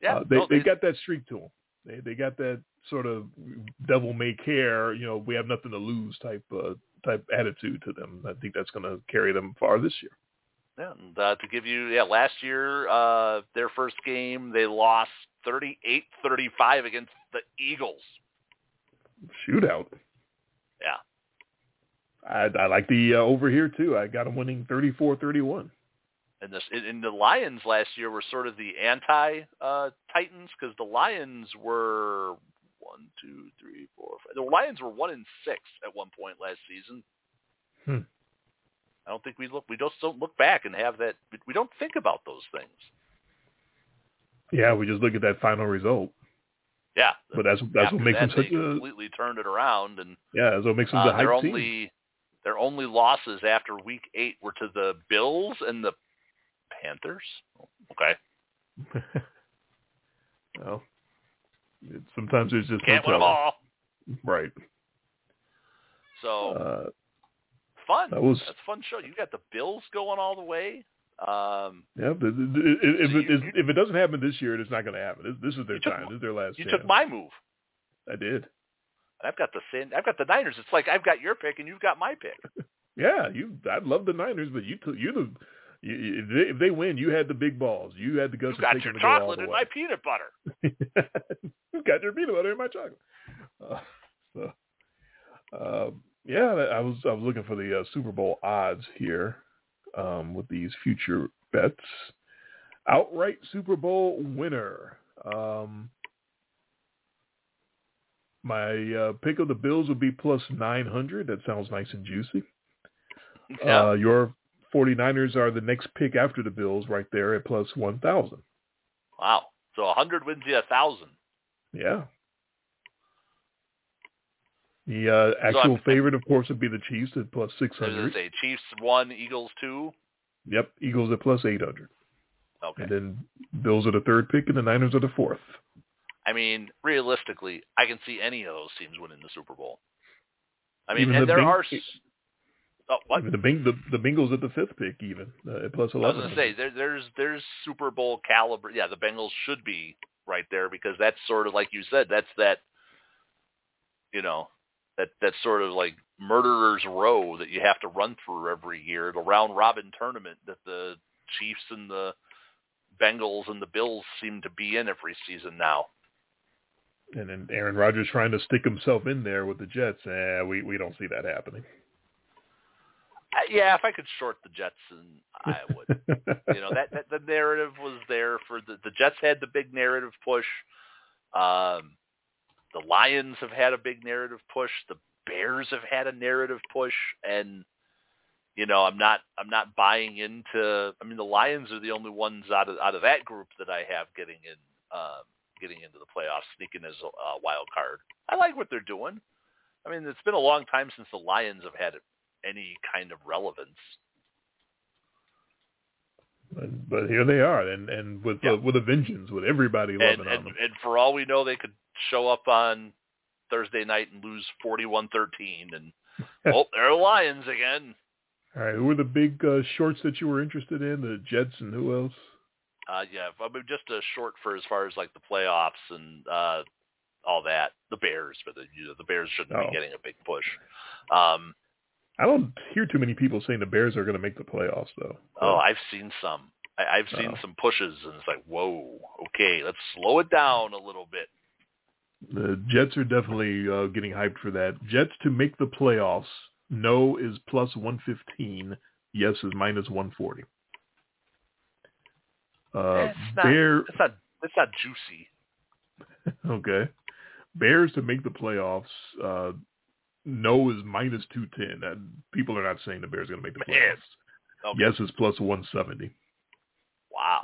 Yeah, uh, they no, they got that streak to them. They they got that sort of devil may care, you know, we have nothing to lose type uh, type attitude to them. I think that's going to carry them far this year. Yeah, and uh, to give you, yeah, last year, uh, their first game, they lost 38-35 against the Eagles. Shootout. Yeah. I, I like the uh, over here too. I got them winning 34-31. And this, and the Lions last year were sort of the anti uh, Titans because the Lions were one, two, three, four, five. The Lions were one in six at one point last season. Hmm. I don't think we look. We just don't look back and have that. We don't think about those things. Yeah, we just look at that final result. Yeah, But that's that's what makes that, them such they a completely turned it around, and yeah. That's what makes them uh, the hype their team. their only losses after Week Eight were to the Bills and the Panthers. Okay, well, it, sometimes there's just can't no win them all. Right. So Uh, fun. that was That's a fun show. You got the Bills going all the way. Um, yeah. But it- it- if So it you- if it doesn't happen this year, it's not going to happen. This, this is their You took time. This is their last. Year. You chance. took my move. I did. I've got the San, I've got the Niners. It's like I've got your pick and you've got my pick. Yeah, you. I love the Niners, but you took you the. You, you- if, they, if they win, you had the big balls. You had the guts to got your them to go chocolate and my peanut butter. you got your peanut butter in my chocolate. Uh, so, uh, yeah, I was I was looking for the uh, Super Bowl odds here um, with these future bets. Outright Super Bowl winner. Um, my uh, pick of the Bills would be plus 900. That sounds nice and juicy. Yeah. Uh, your 49ers are the next pick after the Bills right there at plus 1,000. wow. So a hundred wins you a thousand. Yeah. The uh, actual I'm- favorite, of course, would be the Chiefs at plus So does 600. it say Chiefs one, Eagles two? Yep, Eagles at plus 800. Okay. And then Bills are the third pick and the Niners are the fourth. I mean, realistically, I can see any of those teams winning the Super Bowl. I mean, Even and the there Beng- are. Oh, what? The, Bing, the, the Bengals at the fifth pick even uh, plus I was gonna say there, there's there's Super Bowl caliber. Yeah, the Bengals should be right there because that's sort of like you said. That's that. You know, that that sort of like murderer's row that you have to run through every year. The round robin tournament that the Chiefs and the Bengals and the Bills seem to be in every season now. And then Aaron Rodgers trying to stick himself in there with the Jets. Eh, we we don't see that happening. Uh, yeah, if I could short the Jets, and I would. you know that, that the narrative was there for the the Jets had the big narrative push. Um, the Lions have had a big narrative push. The Bears have had a narrative push, and you know I'm not I'm not buying into. I mean, the Lions are the only ones out of out of that group that I have getting in um, getting into the playoffs, sneaking as a uh, wild card. I like what they're doing. I mean, it's been a long time since the Lions have had any kind of relevance. But, but here they are, and and with Yeah. uh, with a vengeance, with everybody loving And, on and them. and for all we know, they could show up on Thursday night and lose forty-one-thirteen, and oh, they're Lions again. All right, who were the big uh, shorts that you were interested in? The Jets and who else? Uh, yeah, I mean, just a short for as far as like the playoffs and uh, all that. The Bears, but the, you know, the Bears shouldn't Oh. be getting a big push. Um, I don't hear too many people saying the Bears are going to make the playoffs, though. oh, I've seen some. I, I've seen Oh. some pushes, and it's like, whoa, okay, let's slow it down a little bit. The Jets are definitely uh, getting hyped for that. Jets to make the playoffs. No is plus 115. Yes is minus 140. Uh, it's not. Bear, It's not. It's not juicy. okay. Bears to make the playoffs. Uh, no is minus 210. That, people are not saying the Bears are going to make the playoffs. Okay. Yes is plus 170. Wow.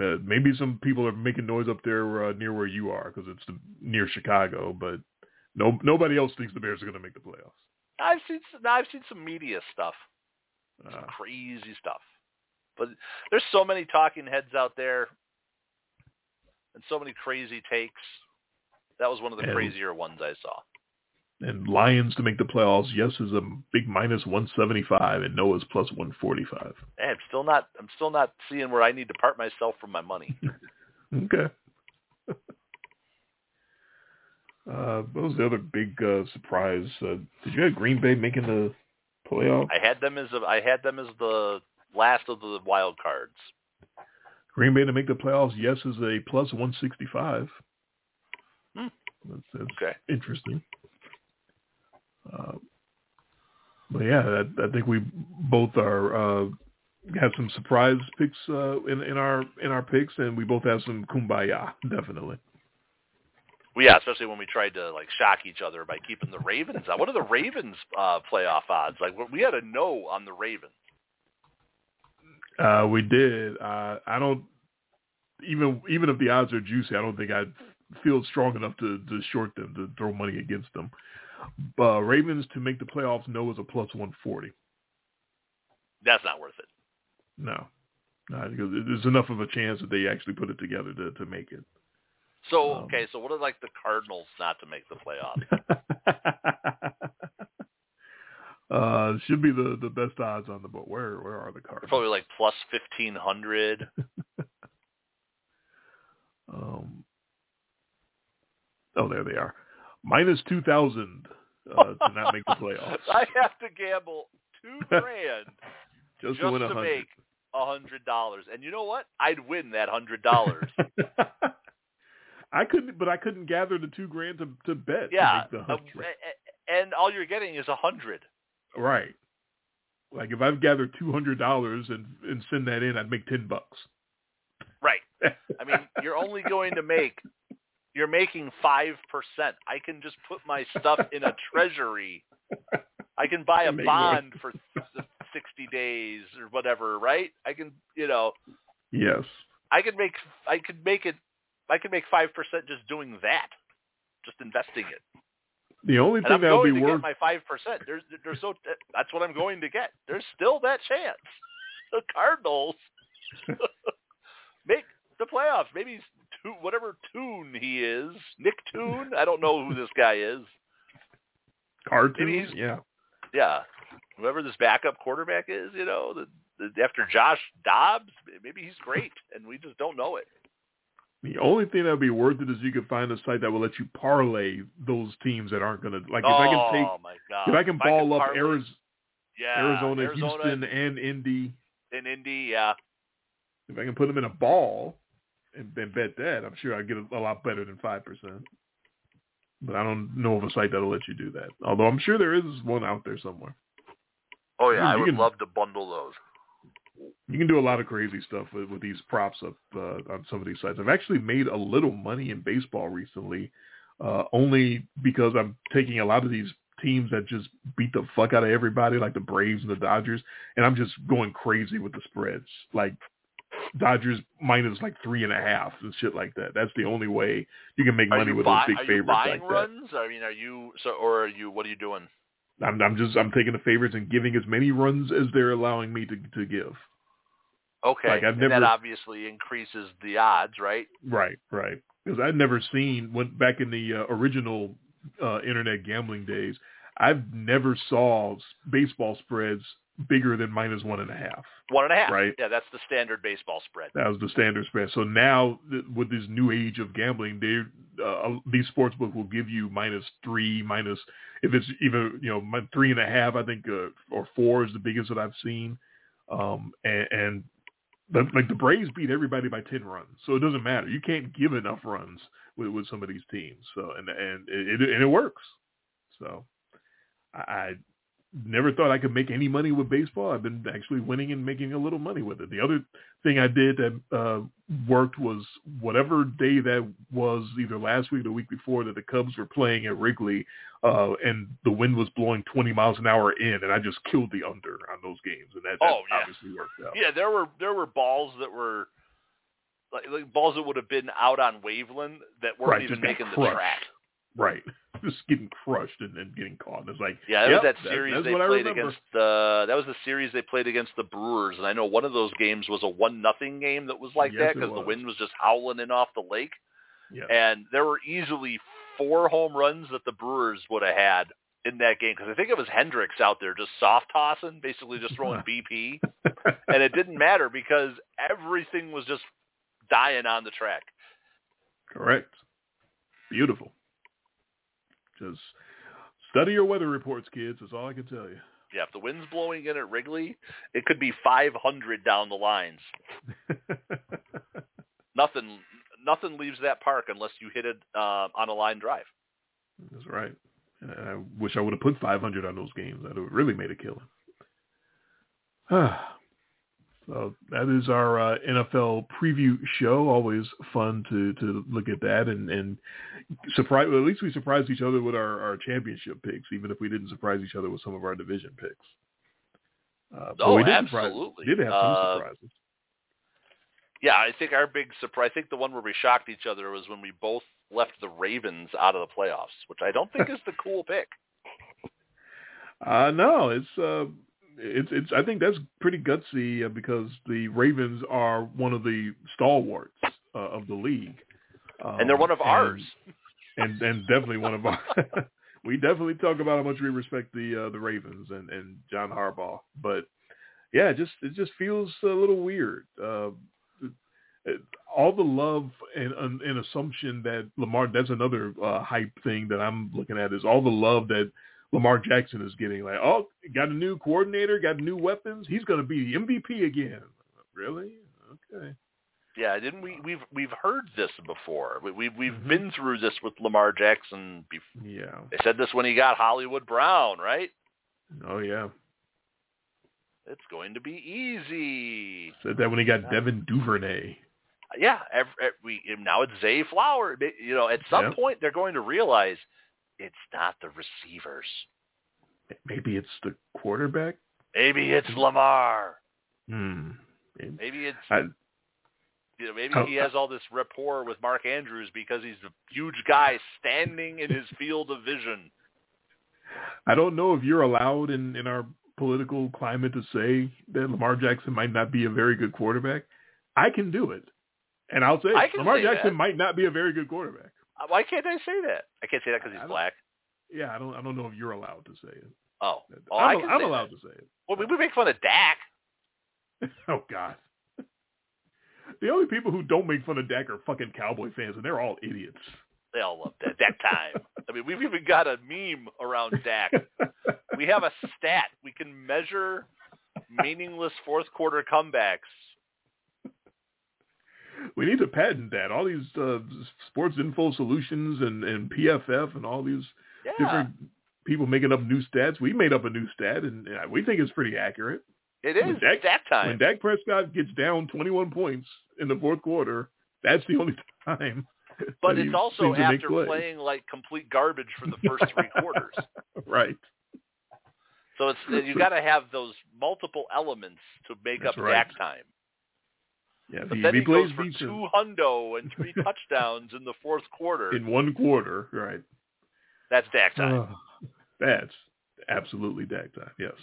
Uh, maybe some people are making noise up there uh, near where you are because it's the, near Chicago, but no nobody else thinks the Bears are going to make the playoffs. I've seen. Some, I've seen some media stuff. Uh, some crazy stuff. But there's so many talking heads out there and so many crazy takes. That was one of the crazier ones I saw. And Lions to make the playoffs. Yes is a big minus 175, and no is plus 145. Hey, I'm still not I'm still not seeing where I need to part myself from my money. Okay. uh, what was the other big uh, surprise? Uh, did you have Green Bay making the playoff? I had them as a, I had them as the last of the wild cards. Green Bay to make the playoffs. Yes is a plus 165. Hmm. That's, that's Okay. interesting. Uh, but yeah, I, I think we both are uh, have some surprise picks uh, in in our in our picks, and we both have some kumbaya, definitely. Well, yeah, especially when we tried to like shock each other by keeping the Ravens out. What are the Ravens uh playoff odds? Like we had a no on the Ravens. Uh, we did. Uh, I don't even even if the odds are juicy, I don't think I'd feel strong enough to to short them to throw money against them. Uh, Ravens to make the playoffs, no is a plus 140. That's not worth it. No, no, because there's enough of a chance that they actually put it together to to make it. So Um, okay, so what are like the Cardinals not to make the playoffs? uh, should be the the best odds on the board. Where where are the cards? Probably like plus fifteen hundred. Um, oh, there they are. Minus two thousand uh, to not make the playoffs. I have to gamble two grand Just, just to win to a hundred. make a hundred dollars. And you know what? I'd win that hundred dollars. I couldn't, but I couldn't gather the two grand to to bet. yeah, to make the uh, and all you're getting is a hundred. right. Like if I've gathered two hundred dollars and and send that in, I'd make ten bucks. Right. I mean, you're only going to make you're making five percent. I can just put my stuff in a treasury. I can buy a bond for sixty days or whatever, right? I can, you know, yes. I could make I could make it I could make five percent just doing that, just investing it. The only thing I'm that would going be to worth get my five percent. There's there's so that's what I'm going to get. There's still that chance. The Cardinals make the playoffs. Maybe two, whatever tune he is, Nick Tune. I don't know who this guy is. he's- Yeah. Yeah, whoever this backup quarterback is, you know, the, the after Josh Dobbs, maybe he's great, and we just don't know it. The only thing that would be worth it is you could find a site that will let you parlay those teams that aren't going to like. If oh I can take, oh, my god! if I can ball up Arizona, yeah, Arizona, Houston, and Indy, and Indy, yeah. if I can put them in a ball, and, and bet that, I'm sure I get a, a lot better than five percent. But I don't know of a site that'll let you do that. Although I'm sure there is one out there somewhere. Oh yeah, I would can- love to bundle those. You can do a lot of crazy stuff with, with these props up uh, on some of these sites. I've actually made a little money in baseball recently, uh, only because I'm taking a lot of these teams that just beat the fuck out of everybody, like the Braves and the Dodgers, and I'm just going crazy with the spreads. Like Dodgers minus like three and a half and shit like that. That's the only way you can make Are money with buy, those big are you favorites buying like that. runs? I mean, are you so, or are you? What are you doing? I'm, I'm just I'm taking the favorites and giving as many runs as they're allowing me to to give. Okay, Like, I've and never- that obviously increases the odds, right? Right, right. Because I'd never seen went back in the uh, original uh, internet gambling days. I've never saw baseball spreads bigger than minus one and a half. One and a half. Right. Yeah, that's the standard baseball spread. That was the standard spread. So now th- with this new age of gambling, they uh, these sportsbook will give you minus three, minus if it's even you know three and a half. I think uh, or four is the biggest that I've seen. Um, and, and but like the Braves beat everybody by ten runs, so it doesn't matter. You can't give enough runs with, with some of these teams. So and and it, it and it works. So I, I never thought I could make any money with baseball. I've been actually winning and making a little money with it. The other thing I did that uh, worked was whatever day that was, either last week or the week before, that the Cubs were playing at Wrigley, uh, and the wind was blowing 20 miles an hour in, and I just killed the under on those games, and that, that Oh, yeah. obviously worked out. Yeah, there were there were balls that were like, like balls that would have been out on Waveland that weren't Right, even making the track. Right, just getting crushed and, and getting caught. And it's like, Yeah, that yep, was that that- series that's they played against the. That was the series they played against the Brewers, and I know one of those games was a one nothing game that was like Yes, that because the wind was just howling in off the lake, Yeah, and there were easily four home runs that the Brewers would have had in that game because I think it was Hendricks out there just soft tossing, basically just throwing BP, and it didn't matter because everything was just dying on the track. Correct. Beautiful. Just study your weather reports, kids. That's all I can tell you. Yeah, if the wind's blowing in at Wrigley, it could be 500 down the lines. Nothing, nothing leaves that park unless you hit it uh, on a line drive. That's right. And I wish I would have put 500 on those games. That would have really made a killing. so that is our uh, NFL preview show. Always fun to to look at that and and surprise. Well, at least we surprised each other with our our championship picks, even if we didn't surprise each other with some of our division picks. Uh, Oh, we did surprise- absolutely. did have some Uh, surprises. Yeah, I think our big surprise. I think the one where we shocked each other was when we both left the Ravens out of the playoffs, which I don't think is the cool pick. Uh, no, it's uh, it's it's. I think that's pretty gutsy uh, because the Ravens are one of the stalwarts uh, of the league, um, And they're one of and- ours. and and definitely one of our. we definitely talk about how much we respect the uh, the Ravens and and John Harbaugh, but yeah, it just it just feels a little weird. Uh, it- all the love and, and, and assumption that Lamar, that's another uh, hype thing that I'm looking at is all the love that Lamar Jackson is getting. Like, oh, got a new coordinator, got new weapons. He's going to be the MVP again. Really? Okay. Yeah, didn't we? We've we've heard this before. We, we've we've Mhm. been through this with Lamar Jackson. Before. Yeah. They said this when he got Hollywood Brown, right? Oh yeah. It's going to be easy. Said that when he got Devin Duvernay. Yeah, every, we now it's Zay Flower. You know, at some Yep. point they're going to realize it's not the receivers. Maybe it's the quarterback. Maybe it's Lamar. Hmm. Maybe it's I, you know, maybe Oh, he has all this rapport with Mark Andrews because he's a huge guy standing in his field of vision. I don't know if you're allowed in, in our political climate to say that Lamar Jackson might not be a very good quarterback. I can do it. And I'll say, Lamar say Jackson that. might not be a very good quarterback. Uh, Why can't I say that? I can't say that because he's black. Yeah, I don't I don't know if you're allowed to say it. Oh, oh I I'm, I'm allowed that. to say it. Well, we, we make fun of Dak. Oh God. The only people who don't make fun of Dak are fucking Cowboy fans, and they're all idiots. They all love that. Dak time. I mean, we've even got a meme around Dak. We have a stat. We can measure meaningless fourth quarter comebacks. We need to patent that. All these uh, sports info solutions and, and PFF and all these Yeah. different people making up new stats. We made up a new stat, and we think it's pretty accurate. It is. When Dak- that time. When Dak Prescott gets down 21 points in the fourth quarter, that's the only time. but it's also seems to make after plays. playing like complete garbage for the first three quarters. right. So it's you got to have those multiple elements to make That's up right. Dak time. Yeah, if But he, then he he plays goes for decent two hundo and three touchdowns in the fourth quarter. in one quarter, right? That's Dak time. Uh, that's absolutely Dak time. Yes.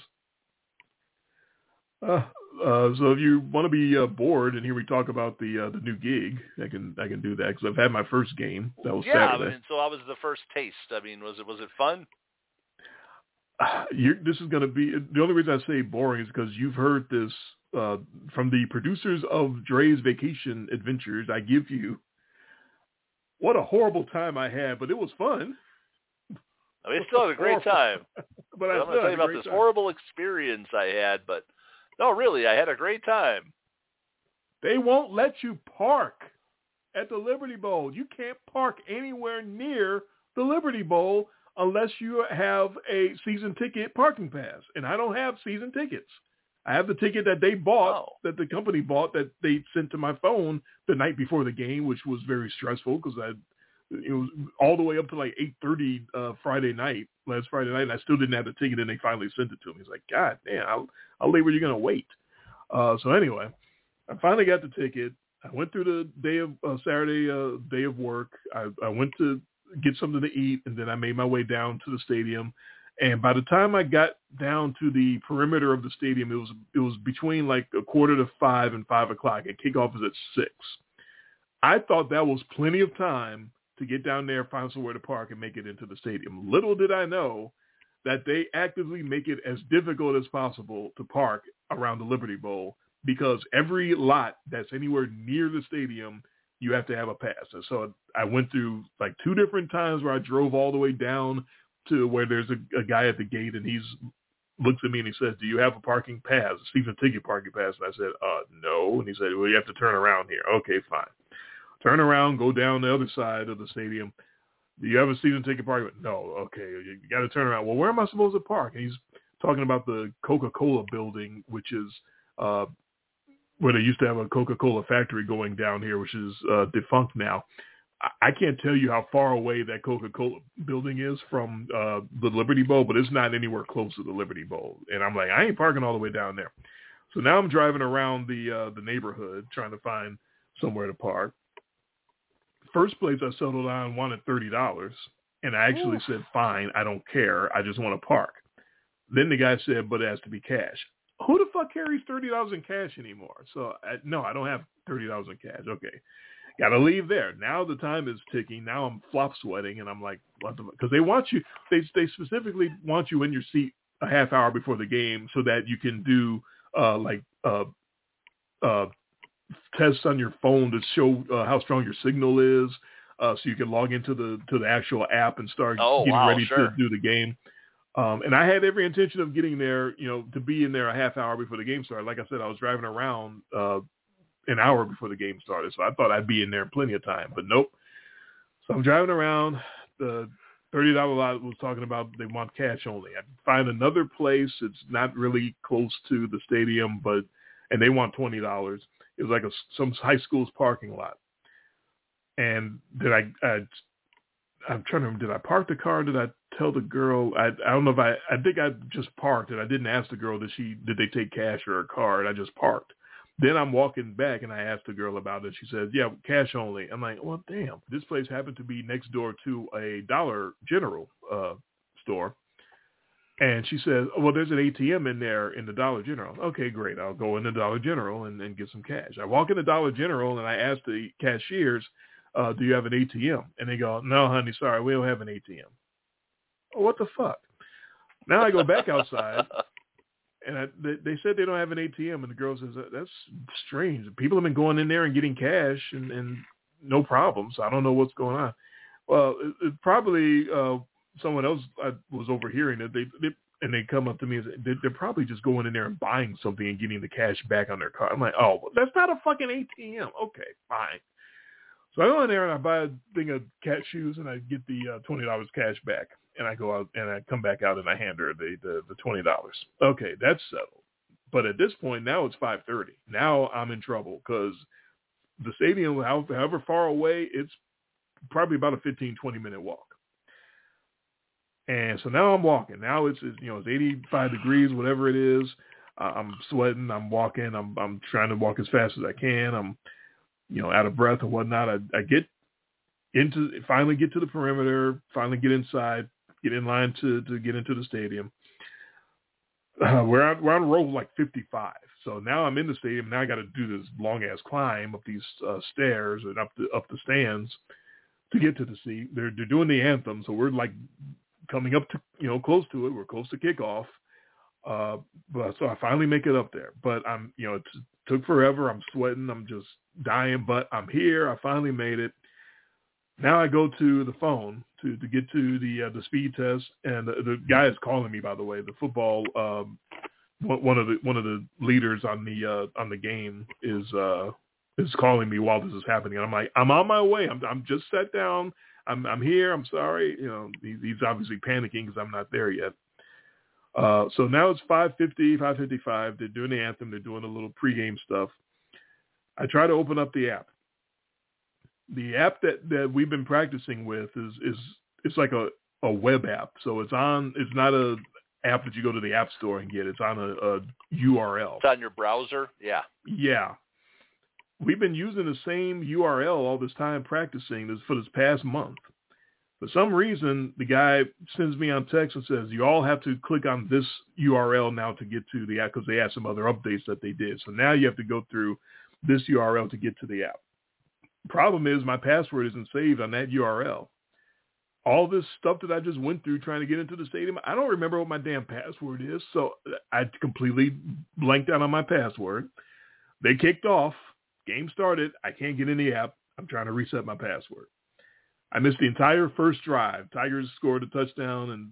Uh, uh, so if you want to be uh, bored and hear me talk about the uh, the new gig, I can I can do that because I've had my first game. That was yeah, I Saturday. mean, so that was the first taste. I mean, was it was it fun? You're, this is going to be the only reason I say boring is because you've heard this uh, from the producers of Dre's Vacation Adventures. I give you what a horrible time I had, but it was fun. I mean, I still had a great time. But I I'm going to tell you about this time. horrible experience I had, but no, really, I had a great time. They won't let you park at the Liberty Bowl. You can't park anywhere near the Liberty Bowl unless you have a season ticket parking pass. And I don't have season tickets. I have the ticket that they bought, Oh. that the company bought, that they sent to my phone the night before the game, which was very stressful because I, it was all the way up to like eight thirty uh, Friday night, last Friday night, and I still didn't have the ticket, and they finally sent it to me. It's like, God damn, how, how late were you gonna wait? Uh, so anyway, I finally got the ticket. I went through the day of uh, Saturday uh, day of work. I, I went to get something to eat, and then I made my way down to the stadium. And by the time I got down to the perimeter of the stadium, it was it was between like a quarter to five and five o'clock. And kickoff is at six. I thought that was plenty of time to get down there, find somewhere to park, and make it into the stadium. Little did I know that they actively make it as difficult as possible to park around the Liberty Bowl because every lot that's anywhere near the stadium, you have to have a pass. And so I went through like two different times where I drove all the way down to where there's a, a guy at the gate and he's looks at me and he says, "Do you have a parking pass, a season ticket parking pass?" And I said, "Uh, no." And he said, "Well, you have to turn around here." Okay, fine. Turn around, go down the other side of the stadium. Do you have a season ticket parking? No. Okay, you got to turn around. Well, where am I supposed to park? And he's talking about the Coca-Cola building, which is uh, where they used to have a Coca-Cola factory going down here, which is uh, defunct now. I- can't tell you how far away that Coca-Cola building is from uh, the Liberty Bowl, but it's not anywhere close to the Liberty Bowl. And I'm like, I ain't parking all the way down there. So now I'm driving around the uh, the neighborhood trying to find somewhere to park. First place I settled on wanted thirty dollars, and I actually said, "Fine, I don't care. I just want to park." Then the guy said, "But it has to be cash." Who the fuck carries thirty dollars in cash anymore? So I, no, I don't have thirty dollars in cash. Okay, got to leave there. Now the time is ticking. Now I'm flop sweating, and I'm like, what? Because they want you. They they specifically want you in your seat a half hour before the game so that you can do uh like uh uh tests on your phone to show uh, how strong your signal is. Uh, so you can log into the to the actual app and start Oh, getting wow, ready sure. to do the game. Um, and I had every intention of getting there, you know, to be in there a half hour before the game started. Like I said, I was driving around uh, an hour before the game started, so I thought I'd be in there plenty of time. But nope. So I'm driving around. The thirty dollar lot was talking about they want cash only. I find another place. It's not really close to the stadium, but and they want twenty dollars. It was like a some high school's parking lot. And did I, I I'm trying to remember, did I park the car? Did I tell the girl? I I don't know if I I think I just parked and I didn't ask the girl did she did they take cash or a card. I just parked. Then I'm walking back and I asked the girl about it. She says, "Yeah, cash only." I'm like, "Well, damn. This place happened to be next door to a Dollar General uh store." And she says, "Well, there's an ATM in there in the Dollar General." Okay, great. I'll go in the Dollar General and, and get some cash. I walk in the Dollar General and I ask the cashiers, uh, "Do you have an ATM?" And they go, "No, honey, sorry, we don't have an ATM." Oh, what the fuck? Now I go back outside and I, they, they said they don't have an ATM, and the girl says that's strange. People have been going in there and getting cash, and, and no problems. I don't know what's going on. Well, it, it probably uh, someone else I was overhearing it. They, they and they come up to me and say, they're, probably just going in there and buying something and getting the cash back on their card. I'm like, oh, that's not a fucking ATM. Okay, fine. So I go in there and I buy a thing of cat shoes and I get the uh, twenty dollars cash back. And I go out and I come back out and I hand her the the, the twenty dollars. Okay, that's settled. But at this point now it's five thirty. Now I'm in trouble because the stadium, however far away, it's probably about a 15, 20 minute walk. And so now I'm walking. Now it's, you know it's 85 degrees, whatever it is. I'm sweating. I'm walking. I'm I'm trying to walk as fast as I can. I'm you know out of breath and whatnot. I, I get into finally get to the perimeter. Finally get inside. Get in line to to get into the stadium. Uh, we're on we're on row like 55. So now I'm in the stadium. Now I got to do this long ass climb up these uh, stairs and up the up the stands to get to the seat. They're they're doing the anthem, so we're like coming up to you know close to it. We're close to kickoff. Uh, but so I finally make it up there. But I'm you know it took forever. I'm sweating. I'm just dying. But I'm here. I finally made it. Now I go to the phone to to get to the uh, the speed test, and the, the guy is calling me. By the way, the football um, one of the one of the leaders on the uh, on the game is uh, is calling me while this is happening. And I'm like, I'm on my way. I'm I'm just sat down. I'm I'm here. I'm sorry. You know, he, he's obviously panicking because I'm not there yet. Uh, so now it's 5:50, 5:55. They're doing the anthem. They're doing a little pregame stuff. I try to open up the app. The app that, that we've been practicing with is is it's like a, a web app. So it's on. It's not a app that you go to the app store and get. It's on a, a URL. It's on your browser. Yeah. Yeah we've been using the same URL all this time practicing this for this past month. For some reason, the guy sends me on text and says, you all have to click on this URL now to get to the app because they had some other updates that they did. So now you have to go through this URL to get to the app. Problem is my password isn't saved on that URL. All this stuff that I just went through trying to get into the stadium, I don't remember what my damn password is. So I completely blanked out on my password. They kicked off Game started. I can't get in the app. I'm trying to reset my password. I missed the entire first drive. Tigers scored a touchdown and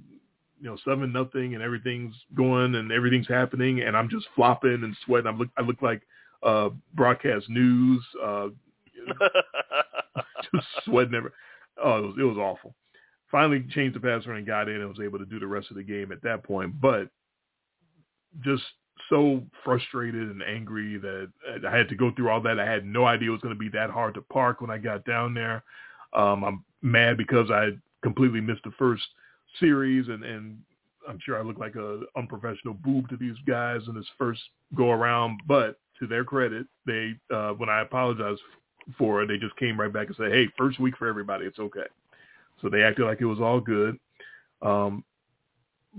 you know seven nothing, and everything's going and everything's happening, and I'm just flopping and sweating. I look I look like uh, broadcast news. Uh, just sweating. Every, oh, it was it was awful. Finally changed the password and got in and was able to do the rest of the game at that point. But just so frustrated and angry that I had to go through all that. I had no idea it was going to be that hard to park when I got down there. Um, I'm mad because I completely missed the first series and, and I'm sure I look like a unprofessional boob to these guys in this first go around, but to their credit, they, uh, when I apologized for it, they just came right back and said, Hey, first week for everybody. It's okay. So they acted like it was all good. Um,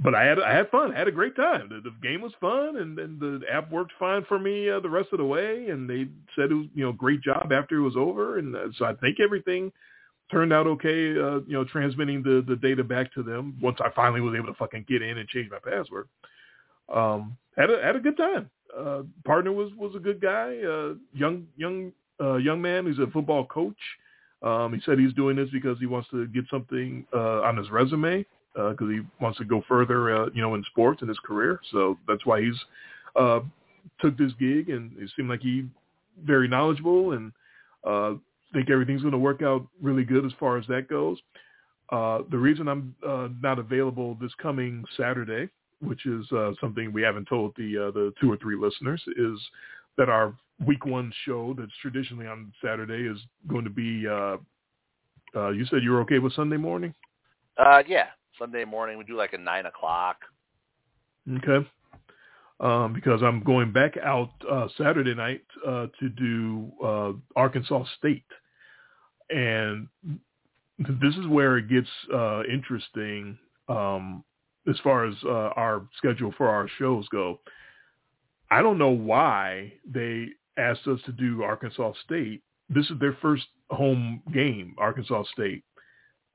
but I had I had fun. I had a great time. The, the game was fun, and, and the app worked fine for me uh, the rest of the way. And they said it was you know great job after it was over. And uh, so I think everything turned out okay. Uh, you know, transmitting the the data back to them once I finally was able to fucking get in and change my password. Um, had a had a good time. Uh, partner was was a good guy. Uh, young young uh, young man. He's a football coach. Um, he said he's doing this because he wants to get something uh, on his resume because uh, he wants to go further, uh, you know, in sports in his career. So that's why he's uh, took this gig, and it seemed like he very knowledgeable, and uh, think everything's going to work out really good as far as that goes. Uh, the reason I'm uh, not available this coming Saturday, which is uh, something we haven't told the uh, the two or three listeners, is that our week one show that's traditionally on Saturday is going to be. Uh, uh, you said you were okay with Sunday morning. Uh, yeah, Sunday morning. We do like a nine o'clock. Okay. Um, because I'm going back out uh, Saturday night uh, to do uh, Arkansas State, and this is where it gets uh, interesting um, as far as uh, our schedule for our shows go. I don't know why they asked us to do Arkansas State. This is their first home game, Arkansas State.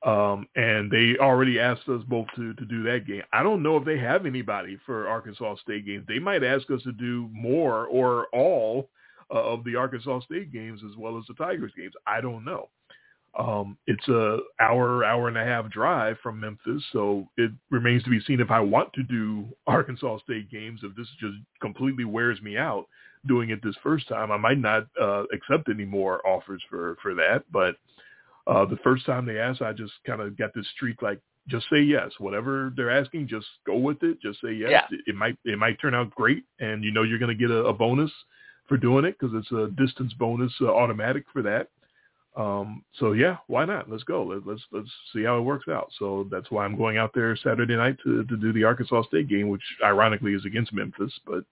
Um, and they already asked us both to, to do that game. I don't know if they have anybody for Arkansas State games. They might ask us to do more or all uh, of the Arkansas State games as well as the Tigers games. I don't know. Um, it's a hour, hour and a half drive from Memphis, so it remains to be seen if I want to do Arkansas State games. If this just completely wears me out doing it this first time, I might not uh, accept any more offers for for that. But uh, the first time they asked, I just kind of got this streak like just say yes. Whatever they're asking, just go with it. Just say yes. Yeah. It, it might it might turn out great, and you know you're going to get a, a bonus for doing it because it's a distance bonus uh, automatic for that. Um, so yeah, why not? Let's go. Let, let's let's see how it works out. So that's why I'm going out there Saturday night to to do the Arkansas State game, which ironically is against Memphis. But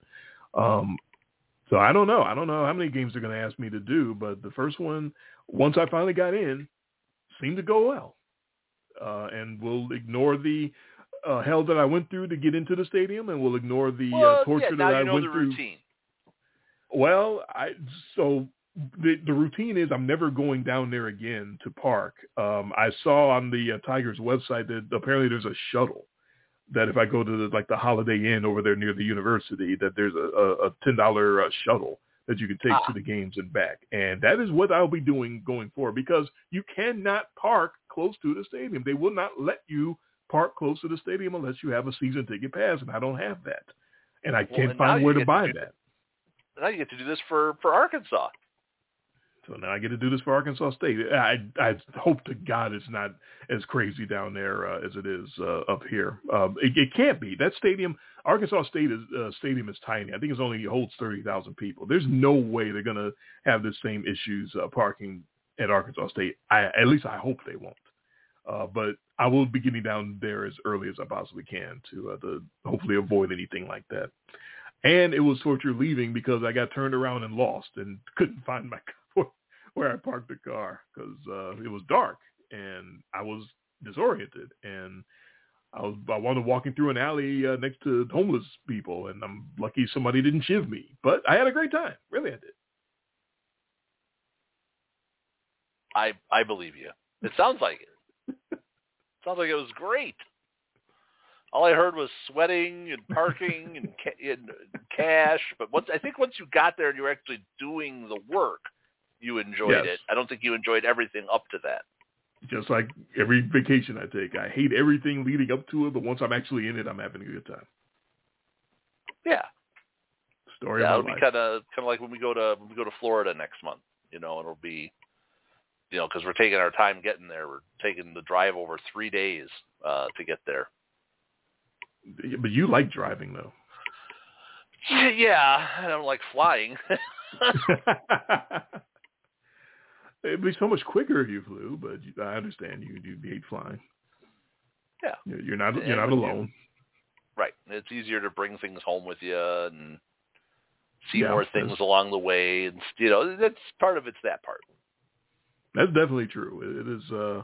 um, so I don't know. I don't know how many games they're going to ask me to do. But the first one, once I finally got in, seemed to go well. Uh, and we'll ignore the uh, hell that I went through to get into the stadium, and we'll ignore the well, uh, torture yeah, that I went the through. routine. Well, I so the the routine is I'm never going down there again to park. Um, I saw on the uh, Tigers website that apparently there's a shuttle that if I go to the, like the Holiday Inn over there near the university, that there's a, a, a ten dollar uh, shuttle that you can take Ah. to the games and back, and that is what I'll be doing going forward because you cannot park close to the stadium. They will not let you park close to the stadium unless you have a season ticket pass, and I don't have that, and I Well, can't and find where to get to buy that. Now you get to do this for for Arkansas. So now I get to do this for Arkansas State. I I hope to God it's not as crazy down there uh, as it is uh, up here. Um, it, it can't be. That stadium, Arkansas State is, uh, stadium is tiny. I think it only holds thirty thousand people. There's no way they're gonna have the same issues uh, parking at Arkansas State. I at least I hope they won't. Uh, but I will be getting down there as early as I possibly can to uh, to hopefully avoid anything like that. And it was torture leaving because I got turned around and lost and couldn't find my car where I parked the car because uh, it was dark and I was disoriented and I was I wanted walking through an alley uh, next to homeless people and I'm lucky somebody didn't shiv me, but I had a great time. Really, I did. I I believe you. It sounds like it. sounds like it was great. All I heard was sweating and parking and, ca- and cash. But once I think once you got there and you were actually doing the work, you enjoyed Yes. it. I don't think you enjoyed everything up to that. Just like every vacation I take, I hate everything leading up to it, but once I'm actually in it, I'm having a good time. Yeah, Story yeah. of It'll be kind of kind of like when we go to when we go to Florida next month. You know, it'll be you know because we're taking our time getting there. We're taking the drive over three days uh, to get there. But you like driving though. Yeah, I don't like flying. It'd be so much quicker if you flew, but I understand you you hate flying. Yeah. You're not you're not you- alone. right. It's easier to bring things home with you and see Yeah, more things along the way, and you know that's part of it's that part. That's definitely true. It, it is. Uh,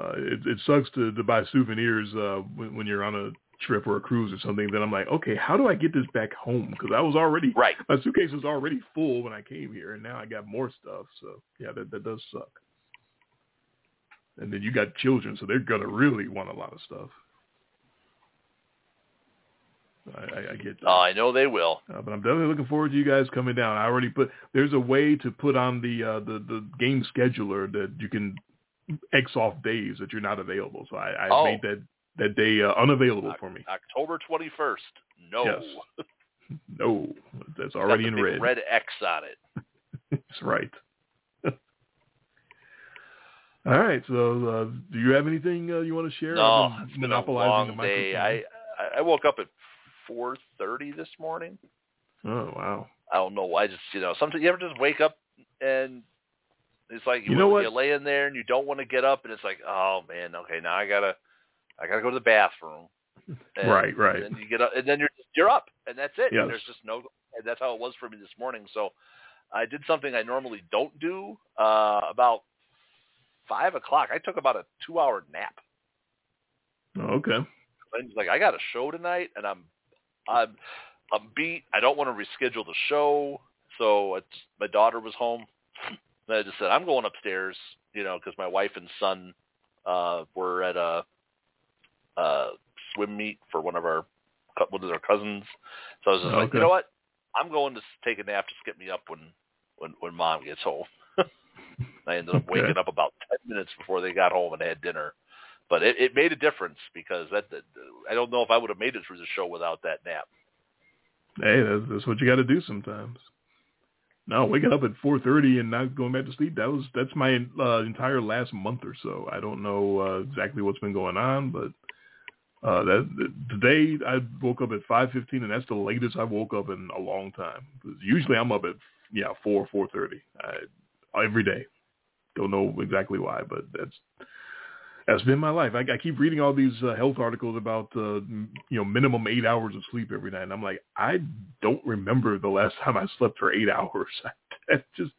uh, it, it sucks to, to buy souvenirs uh, when, when you're on a trip or a cruise or something. Then I'm like, okay, how do I get this back home? Because I was already Right. my suitcase was already full when I came here, and now I got more stuff. So yeah, that that does suck. And then you got children, so they're gonna really want a lot of stuff. I, I, get that. Oh, I know they will. Uh, but I'm definitely looking forward to you guys coming down. I already put. There's a way to put on the uh, the the game scheduler that you can X off days that you're not available. So I, I Oh. made that that day uh, unavailable for me. October twenty first. No, Yes. No, that's already in red. red X on it. That's right. All right. So, uh, do you have anything uh, you want to share? No, it's been a long the day. I I- I woke up at four thirty this morning. Oh wow. I don't know why. Just you know, sometimes you ever just wake up and it's like you, You know what? you lay in there and you don't want to get up, and it's like, oh man, okay, now I gotta, I gotta go to the bathroom. And, Right, right. And then you get up, and then you're you're up, and that's it. Yes. And there's just no. And that's how it was for me this morning. So I did something I normally don't do. Uh, about five o'clock, I took about a two-hour nap. Okay. I was like, I got a show tonight, and I'm, I'm, I'm beat. I don't want to reschedule the show. So it's, my daughter was home. And I just said, I'm going upstairs, you know, because my wife and son uh, were at a, uh swim meet for one of our one of our cousins. So I was just like, Okay. you know what? I'm going to take a nap. to get me up when when when mom gets home. I ended up Okay. waking up about ten minutes before they got home and had dinner. But it, it made a difference because that, that I don't know if I would have made it through the show without that nap. Hey, that's, that's what you got to do sometimes. No, waking up at four thirty and not going back to sleep. That was that's my uh, entire last month or so. I don't know uh, exactly what's been going on, but uh, that, today I woke up at five fifteen, and that's the latest I woke up in a long time. usually I'm up at yeah four four thirty every day. Don't know exactly why, but that's that's been my life. I, I keep reading all these uh, health articles about uh, you know minimum eight hours of sleep every night, and I'm like, I don't remember the last time I slept for eight hours. I just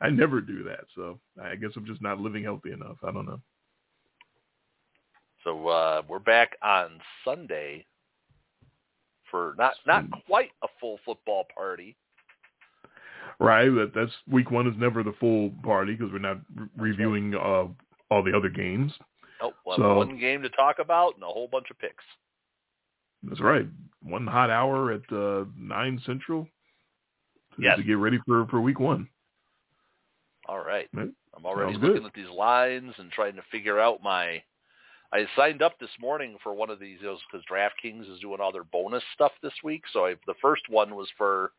I never do that, so I guess I'm just not living healthy enough. I don't know. So uh, we're back on Sunday for not not quite a full football party. Right, but that's week one is never the full party because we're not re- reviewing uh, all the other games. Nope, we'll So- one game to talk about and a whole bunch of picks. That's right. One hot hour at uh, nine central to, Yes. to get ready for for week one. All right. Right. I'm already Sounds good. looking at these lines and trying to figure out my. I signed up this morning for one of these because DraftKings is doing all their bonus stuff this week. So I, the first one was for,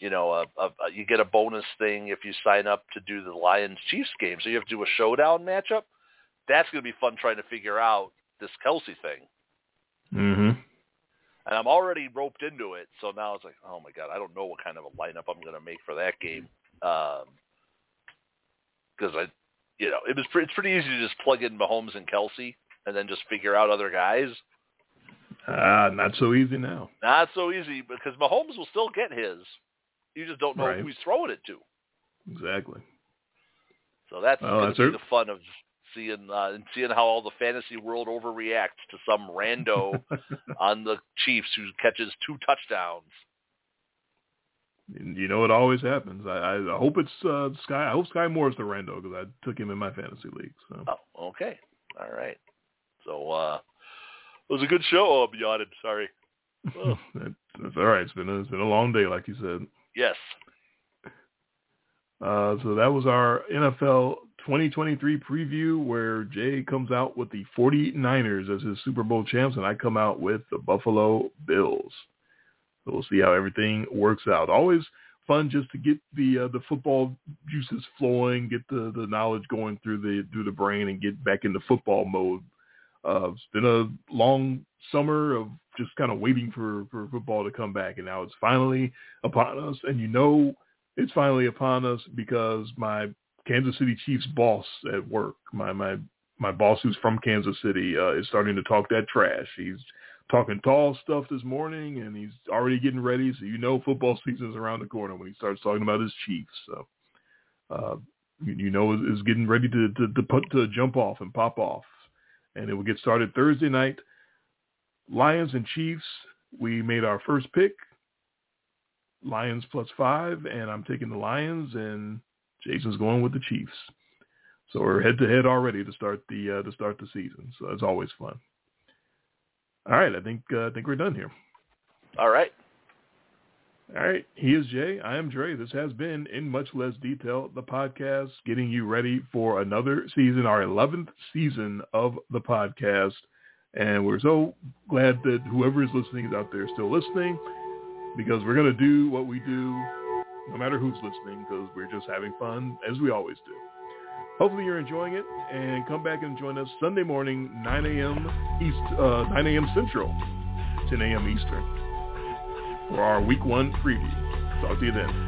you know, a, a, a, you get a bonus thing if you sign up to do the Lions Chiefs game. So you have to do a showdown matchup. That's going to be fun trying to figure out this Kelce thing. Mm-hmm. And I'm already roped into it. So now it's like, oh my god, I don't know what kind of a lineup I'm going to make for that game. Um, because I, you know, it was pre- it's pretty easy to just plug in Mahomes and Kelce and then just figure out other guys. Ah, not so easy now. Not so easy because Mahomes will still get his. You just don't know Right. who he's throwing it to. Exactly. So that's Well, going to be the fun of seeing uh, and seeing how all the fantasy world overreacts to some rando on the Chiefs who catches two touchdowns. You know, it always happens. I, I hope it's uh, Skyy. I hope Skyy Moore is the rando because I took him in my fantasy league. So Oh, okay. All right. So uh it was a good show. Oh, I'm yawning. Sorry. Oh, that, that's all right. It's been a, it's been a long day, like you said. yes. Uh, so that was our NFL 2023 preview where Jay comes out with the 49ers as his Super Bowl champs and I come out with the Buffalo Bills. So we'll see how everything works out. Always fun just to get the uh, the football juices flowing, get the, the knowledge going through the through the brain and get back into football mode. Uh, it's been a long summer of just kind of waiting for, for football to come back and now it's finally upon us and you know it's finally upon us because my Kansas City Chiefs boss at work, my my my boss who's from Kansas City, uh, is starting to talk that trash. He's talking tall stuff this morning, and he's already getting ready. So you know football season is around the corner when he starts talking about his Chiefs. So uh, you, you know is, is getting ready to to, to put to jump off and pop off, and it will get started Thursday night. Lions and Chiefs. We made our first pick. Lions plus five, and I'm taking the Lions, and Jason's going with the Chiefs. So we're head to head already to start the uh, to start the season. So it's always fun. All right, I think uh, I think we're done here. All right. All right, he is Jay. I am Dre. This has been, in much less detail, the podcast getting you ready for another season, our 11th season of the podcast. And we're so glad that whoever is listening is out there still listening because we're going to do what we do no matter who's listening because we're just having fun as we always do. Hopefully you're enjoying it and come back and join us Sunday morning, 9 a.m. East, uh, 9 a.m. Central, 10 a.m. Eastern for our week one preview. Talk to you then.